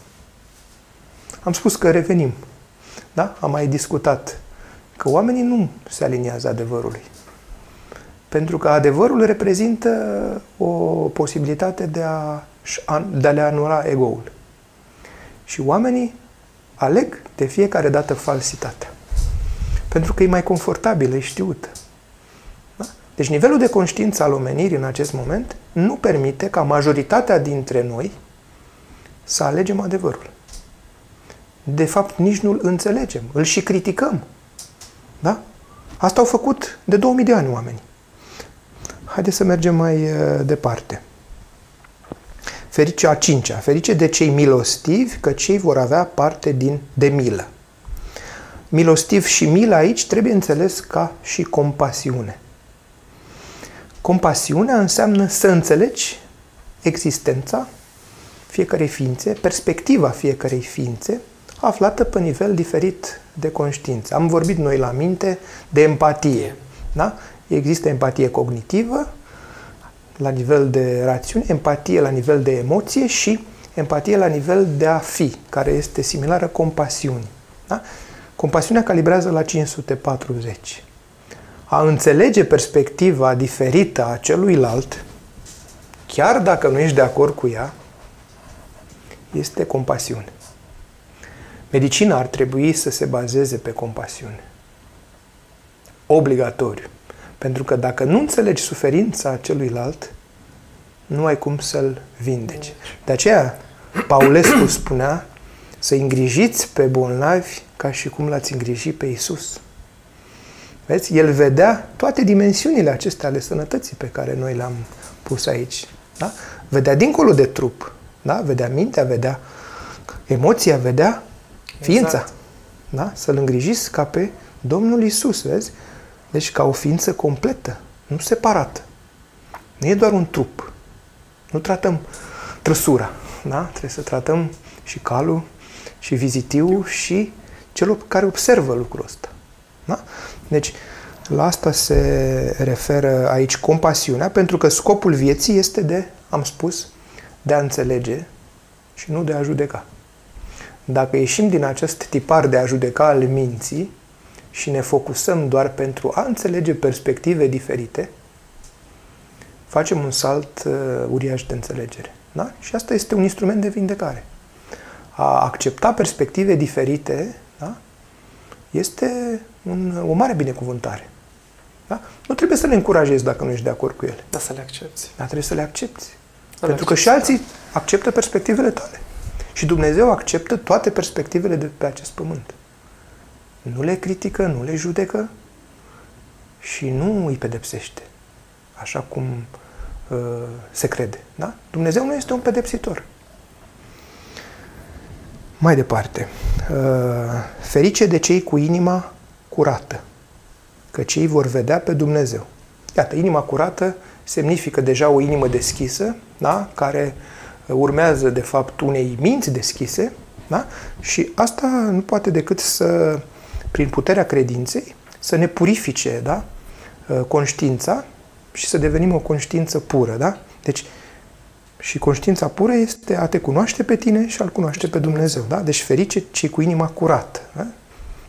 Am spus că revenim. Da? Am mai discutat că oamenii nu se aliniază adevărului. Pentru că adevărul reprezintă o posibilitate de a de a le anula ego-ul. Și oamenii aleg de fiecare dată falsitatea. Pentru că e mai confortabilă, e știută. Da? Deci nivelul de conștiință al omenirii în acest moment nu permite ca majoritatea dintre noi să alegem adevărul. De fapt, nici nu-l înțelegem, îl și criticăm. Da? Asta au făcut de 2000 de ani oamenii. Haideți să mergem mai uh, departe. Ferice a cincea, ferice de cei milostivi, că cei vor avea parte din, de milă. Milostiv și milă aici trebuie înțeles ca și compasiune. Compasiunea înseamnă să înțelegi existența fiecarei ființe, perspectiva fiecarei ființe, aflată pe nivel diferit de conștiință. Am vorbit noi la minte de empatie. Da? Există empatie cognitivă la nivel de rațiune, empatie la nivel de emoție și empatie la nivel de a fi, care este similară compasiunii. Da? Compasiunea calibrează la 540. A înțelege perspectiva diferită a celuilalt, chiar dacă nu ești de acord cu ea, este compasiune. Medicina ar trebui să se bazeze pe compasiune. Obligatoriu. Pentru că dacă nu înțelegi suferința celuilalt, nu ai cum să-l vindeci. De aceea, Paulescu spunea să îngrijiți pe bolnavi ca și cum l-ați îngrijit pe Isus. Vezi? El vedea toate dimensiunile acestea ale sănătății pe care noi le-am pus aici. Da? Vedea dincolo de trup. Da? Vedea mintea, vedea emoția, vedea ființa. Exact. Da? Să-L îngrijiți ca pe Domnul Isus, vezi? Deci ca o ființă completă, nu separată. Nu e doar un trup. Nu tratăm trăsura. Da? Trebuie să tratăm și calul, și vizitiu, și celor care observă lucrul ăsta. Da? Deci, la asta se referă aici compasiunea, pentru că scopul vieții este de, am spus, de a înțelege și nu de a judeca. Dacă ieșim din acest tipar de a judeca al minții și ne focusăm doar pentru a înțelege perspective diferite, facem un salt uh, uriaș de înțelegere. Da? Și asta este un instrument de vindecare. A accepta perspective diferite da? este un, o mare binecuvântare. Da? Nu trebuie să le încurajezi dacă nu ești de acord cu ele. Da, să le accepti. Dar trebuie să le accepti. Să Pentru le că și alții acceptă perspectivele tale. Și Dumnezeu acceptă toate perspectivele de pe acest pământ. Nu le critică, nu le judecă și nu îi pedepsește. Așa cum uh, se crede. Da? Dumnezeu nu este un pedepsitor. Mai departe. Uh, ferice de cei cu inima curată, că cei vor vedea pe Dumnezeu. Iată, inima curată semnifică deja o inimă deschisă, da? care urmează, de fapt, unei minți deschise, da? și asta nu poate decât să, prin puterea credinței, să ne purifice da? conștiința și să devenim o conștiință pură. Da? Deci, și conștiința pură este a te cunoaște pe tine și a-L cunoaște pe Dumnezeu. Da? Deci ferice cei cu inima curată. Da?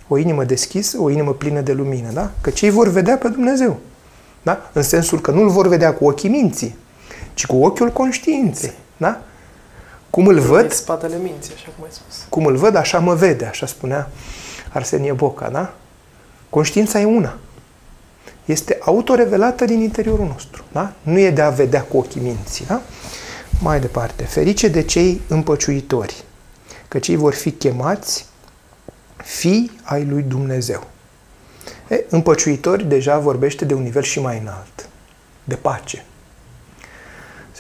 O inimă deschisă, o inimă plină de lumină. Da? Că cei vor vedea pe Dumnezeu. Da? În sensul că nu-L vor vedea cu ochii minții, ci cu ochiul conștiinței. Da? Cum îl văd... spatele minții, așa cum ai spus. Cum îl văd, așa mă vede, așa spunea Arsenie Boca, da? Conștiința e una. Este autorevelată din interiorul nostru, da? Nu e de a vedea cu ochii minții, da? Mai departe, ferice de cei împăciuitori, că cei vor fi chemați fii ai lui Dumnezeu. E, împăciuitori deja vorbește de un nivel și mai înalt, de pace.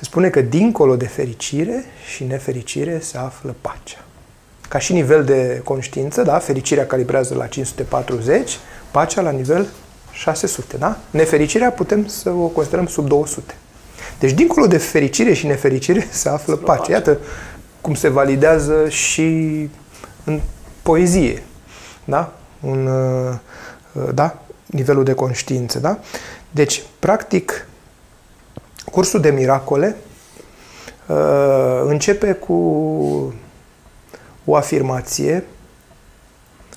Se spune că dincolo de fericire și nefericire se află pacea. Ca și nivel de conștiință, da? fericirea calibrează la 540, pacea la nivel 600. Da? Nefericirea putem să o considerăm sub 200. Deci, dincolo de fericire și nefericire, se află pace. Iată cum se validează și în poezie. Da? Un, uh, da? Nivelul de conștiință. Da? Deci, practic, cursul de miracole uh, începe cu o afirmație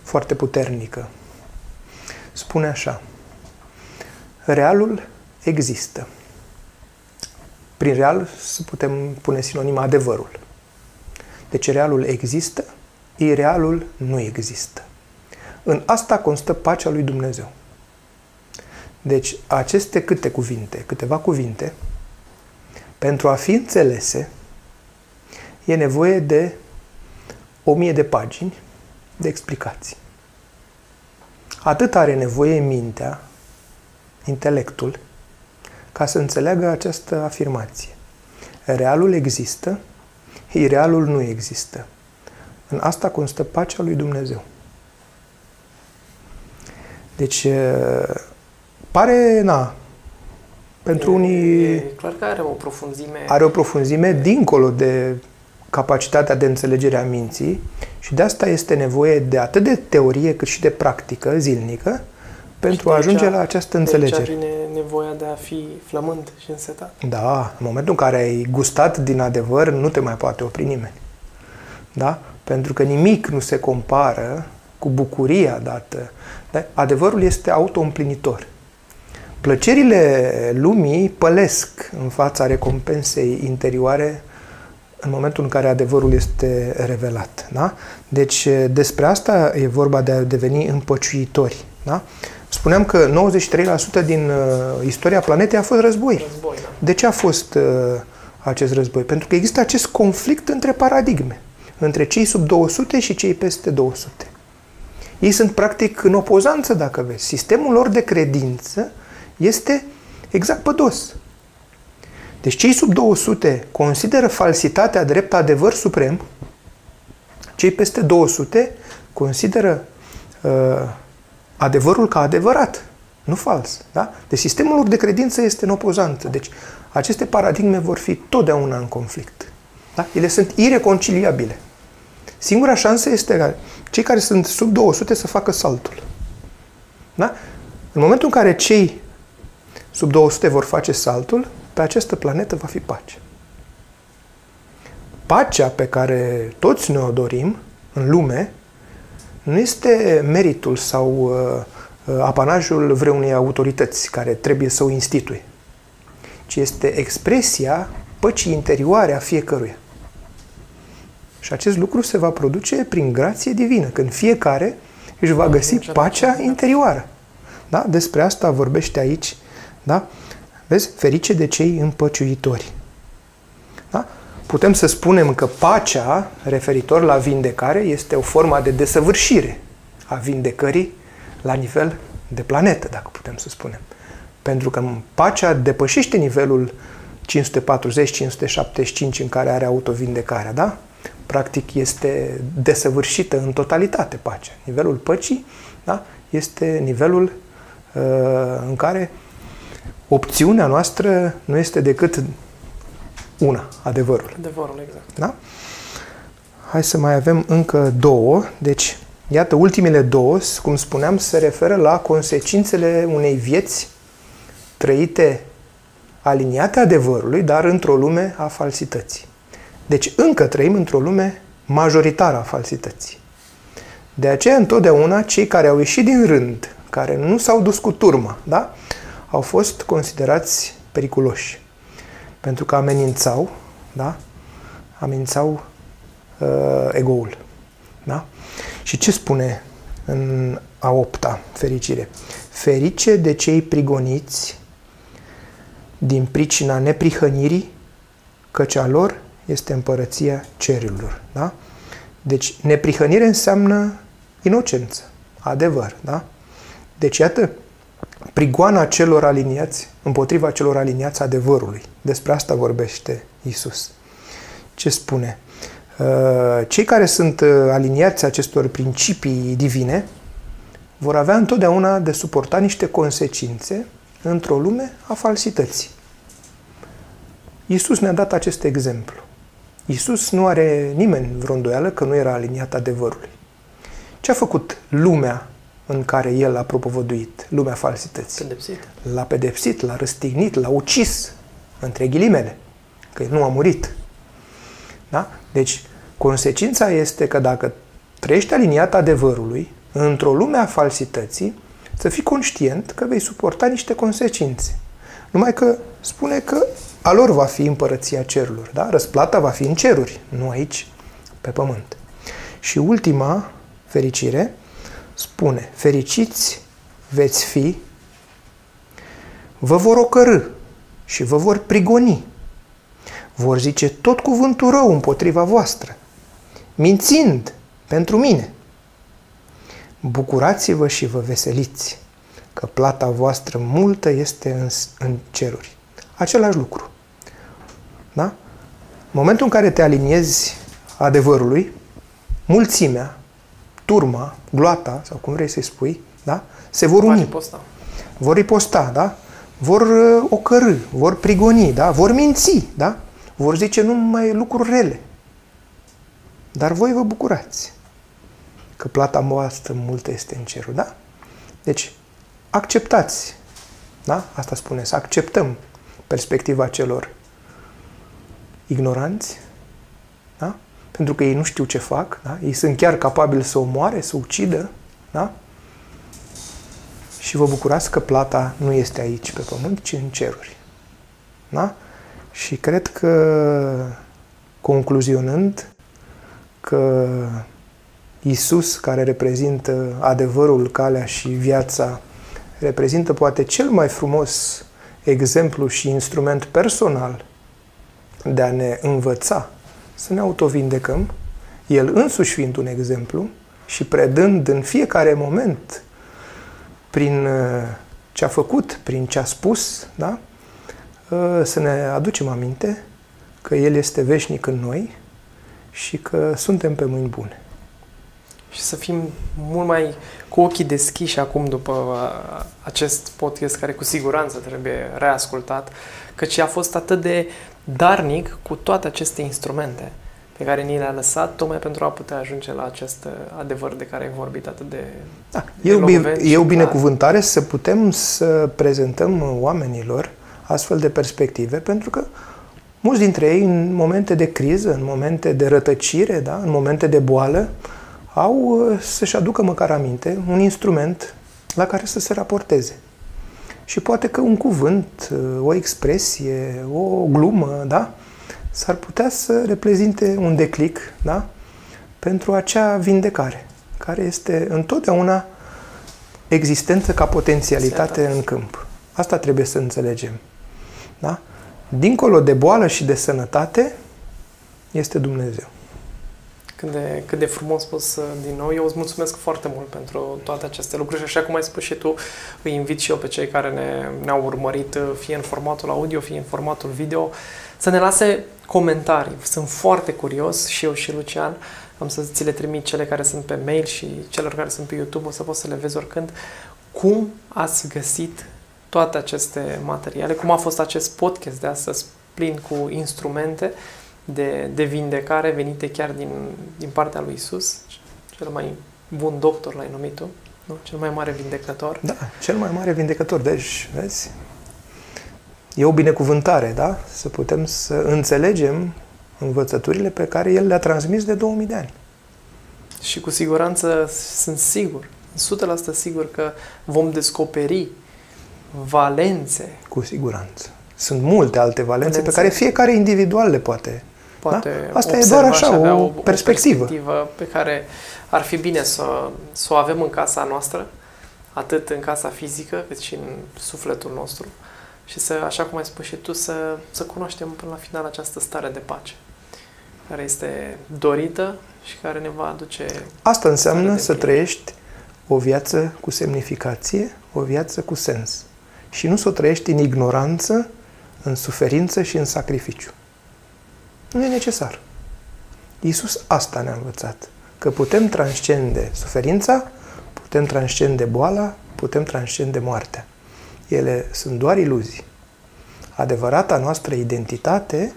foarte puternică. Spune așa. Realul există. Prin real să putem pune sinonim adevărul. Deci realul există, irealul nu există. În asta constă pacea lui Dumnezeu. Deci aceste câte cuvinte, câteva cuvinte, pentru a fi înțelese, e nevoie de o mie de pagini de explicații. Atât are nevoie mintea, intelectul, ca să înțeleagă această afirmație. Realul există, irealul nu există. În asta constă pacea lui Dumnezeu. Deci, pare, na, pentru e, unii... E clar că are o profunzime... Are o profunzime dincolo de capacitatea de înțelegere a minții și de asta este nevoie de atât de teorie cât și de practică zilnică pentru a ajunge aici, la această de înțelegere. Aici vine nevoia de a fi flământ și însetat. Da, în momentul în care ai gustat din adevăr, nu te mai poate opri nimeni. Da? Pentru că nimic nu se compară cu bucuria dată. Da? Adevărul este autoîmplinitor. Plăcerile lumii pălesc în fața recompensei interioare în momentul în care adevărul este revelat. Da? Deci despre asta e vorba de a deveni împăciuitori. Da? Spuneam că 93% din uh, istoria planetei a fost război. Război, da. De ce a fost uh, acest război? Pentru că există acest conflict între paradigme, între cei sub 200 și cei peste 200. Ei sunt practic în opozanță, dacă vezi. Sistemul lor de credință este exact pe dos. Deci cei sub 200 consideră falsitatea drept adevăr suprem, cei peste 200 consideră uh, adevărul ca adevărat, nu fals. Da? Deci sistemul lor de credință este în opozanță. Deci aceste paradigme vor fi totdeauna în conflict. Da? Ele sunt ireconciliabile. Singura șansă este ca cei care sunt sub 200 să facă saltul. Da? În momentul în care cei sub 200 vor face saltul, pe această planetă va fi pace. Pacea pe care toți ne-o dorim în lume nu este meritul sau uh, uh, apanajul vreunei autorități care trebuie să o instituie, ci este expresia păcii interioare a fiecăruia. Și acest lucru se va produce prin grație divină, când fiecare își va găsi pacea interioară. Da? Despre asta vorbește aici. Da? Vezi? Ferice de cei împăciuitori. Da? Putem să spunem că pacea, referitor la vindecare, este o formă de desăvârșire a vindecării la nivel de planetă, dacă putem să spunem. Pentru că pacea depășește nivelul 540-575 în care are autovindecarea, da? Practic este desăvârșită în totalitate pacea. Nivelul păcii da? este nivelul uh, în care opțiunea noastră nu este decât una, adevărul. Adevărul, exact. Da? Hai să mai avem încă două. Deci, iată, ultimele două, cum spuneam, se referă la consecințele unei vieți trăite aliniate adevărului, dar într-o lume a falsității. Deci, încă trăim într-o lume majoritară a falsității. De aceea, întotdeauna, cei care au ieșit din rând, care nu s-au dus cu turma, da? Au fost considerați periculoși pentru că amenințau, da? Amenințau uh, egoul. Da? Și ce spune în a opta fericire? Ferice de cei prigoniți din pricina neprihănirii, căci a lor este împărăția cerurilor. Da? Deci, neprihănire înseamnă inocență, adevăr. Da? Deci, iată, prigoana celor aliniați împotriva celor aliniați adevărului. Despre asta vorbește Isus. Ce spune? Uh, cei care sunt uh, aliniați acestor principii divine vor avea întotdeauna de suportat niște consecințe într-o lume a falsității. Isus ne-a dat acest exemplu. Isus nu are nimeni vreo îndoială că nu era aliniat adevărului. Ce a făcut lumea în care el a propovăduit lumea falsității. Pedepsit. L-a pedepsit, l-a răstignit, l-a ucis, între ghilimele, că nu a murit. Da? Deci, consecința este că dacă trăiești aliniat adevărului, într-o lume a falsității, să fii conștient că vei suporta niște consecințe. Numai că spune că a lor va fi împărăția cerurilor. Da? Răsplata va fi în ceruri, nu aici, pe pământ. Și ultima fericire spune, fericiți veți fi, vă vor ocărâ și vă vor prigoni. Vor zice tot cuvântul rău împotriva voastră, mințind pentru mine. Bucurați-vă și vă veseliți, că plata voastră multă este în, în ceruri. Același lucru. Da? În momentul în care te aliniezi adevărului, mulțimea turma, gloata, sau cum vrei să-i spui, da? se vor uni. Riposta. Vor riposta, da? Vor uh, ocărâ, vor prigoni, da? Vor minți, da? Vor zice numai lucruri rele. dar voi vă bucurați că plata voastră multă este în cerul, da? Deci, acceptați, da? Asta spune, să acceptăm perspectiva celor ignoranți, da? Pentru că ei nu știu ce fac, da? Ei sunt chiar capabili să omoare, să ucidă, da? Și vă bucurați că plata nu este aici pe pământ, ci în ceruri. Da? Și cred că, concluzionând, că Isus, care reprezintă adevărul, calea și viața, reprezintă poate cel mai frumos exemplu și instrument personal de a ne învăța să ne autovindecăm, el însuși fiind un exemplu și predând în fiecare moment prin uh, ce a făcut, prin ce a spus, da? Uh, să ne aducem aminte că El este veșnic în noi și că suntem pe mâini bune. Și să fim mult mai cu ochii deschiși acum după uh, acest podcast care cu siguranță trebuie reascultat, căci a fost atât de darnic cu toate aceste instrumente pe care ni le-a lăsat, tocmai pentru a putea ajunge la acest uh, adevăr de care ai vorbit atât de da, de eu, bine, eu binecuvântare să putem să prezentăm oamenilor astfel de perspective, pentru că mulți dintre ei, în momente de criză, în momente de rătăcire, da, în momente de boală, au uh, să-și aducă măcar aminte un instrument la care să se raporteze. Și poate că un cuvânt, uh, o expresie, o glumă, da, s-ar putea să reprezinte un declic da? pentru acea vindecare, care este întotdeauna existență ca potențialitate în câmp. Asta trebuie să înțelegem. Da? Dincolo de boală și de sănătate, este Dumnezeu. Cât de, cât de frumos spus uh, din nou. Eu îți mulțumesc foarte mult pentru toate aceste lucruri și așa cum ai spus și tu, îi invit și eu pe cei care ne, ne-au urmărit, uh, fie în formatul audio, fie în formatul video, să ne lase comentarii. Sunt foarte curios și eu și Lucian. Am să ți le trimit cele care sunt pe mail și celor care sunt pe YouTube, o să poți să le vezi oricând. Cum ați găsit toate aceste materiale? Cum a fost acest podcast de astăzi plin cu instrumente de, de vindecare venite chiar din, din partea lui Isus, cel mai bun doctor l-ai numit tu, nu? cel mai mare vindecător. Da, cel mai mare vindecător. Deci, vezi, e o binecuvântare, da? Să putem să înțelegem învățăturile pe care El le-a transmis de 2000 de ani. Și cu siguranță sunt sigur, 100% sigur că vom descoperi valențe. Cu siguranță. Sunt multe alte valențe, valențe. pe care fiecare individual le poate. Poate da? Asta e doar așa, o, o perspectivă. perspectivă pe care ar fi bine să, să o avem în casa noastră, atât în casa fizică, cât și în sufletul nostru și să, așa cum ai spus și tu, să, să cunoaștem până la final această stare de pace care este dorită și care ne va aduce... Asta înseamnă să trăiești o viață cu semnificație, o viață cu sens. Și nu să o trăiești în ignoranță, în suferință și în sacrificiu. Nu e necesar. Iisus asta ne-a învățat. Că putem transcende suferința, putem transcende boala, putem transcende moartea. Ele sunt doar iluzii. Adevărata noastră identitate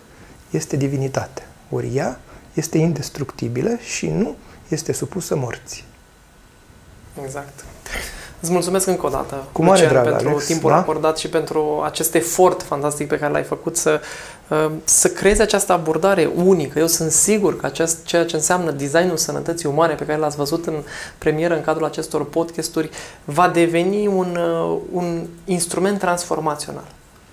este divinitate. Ori ea este indestructibilă și nu este supusă morții. Exact. Îți mulțumesc încă o dată, Cu mare Lucian, drag, pentru Alex, timpul da? acordat și pentru acest efort fantastic pe care l-ai făcut să, uh, să creezi această abordare unică. Eu sunt sigur că acest, ceea ce înseamnă designul sănătății umane pe care l-ați văzut în premieră în cadrul acestor podcasturi va deveni un, uh, un instrument transformațional.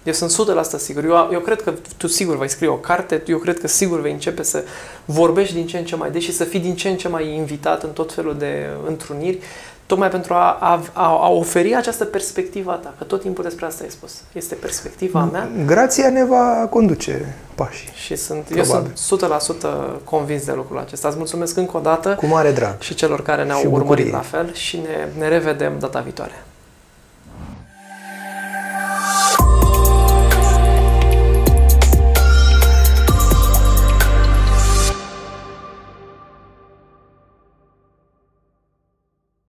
Eu sunt 100% sigur. Eu, eu cred că tu sigur vei scrie o carte, eu cred că sigur vei începe să vorbești din ce în ce mai des și să fii din ce în ce mai invitat în tot felul de întruniri tocmai pentru a, a, a oferi această perspectivă a ta, că tot timpul despre asta ai spus. Este perspectiva mea. Grația ne va conduce pașii. Și sunt, Probabil. eu sunt 100% convins de lucrul acesta. Îți mulțumesc încă o dată. Cu mare drag. Și celor care ne-au urmărit la fel și ne, ne revedem data viitoare.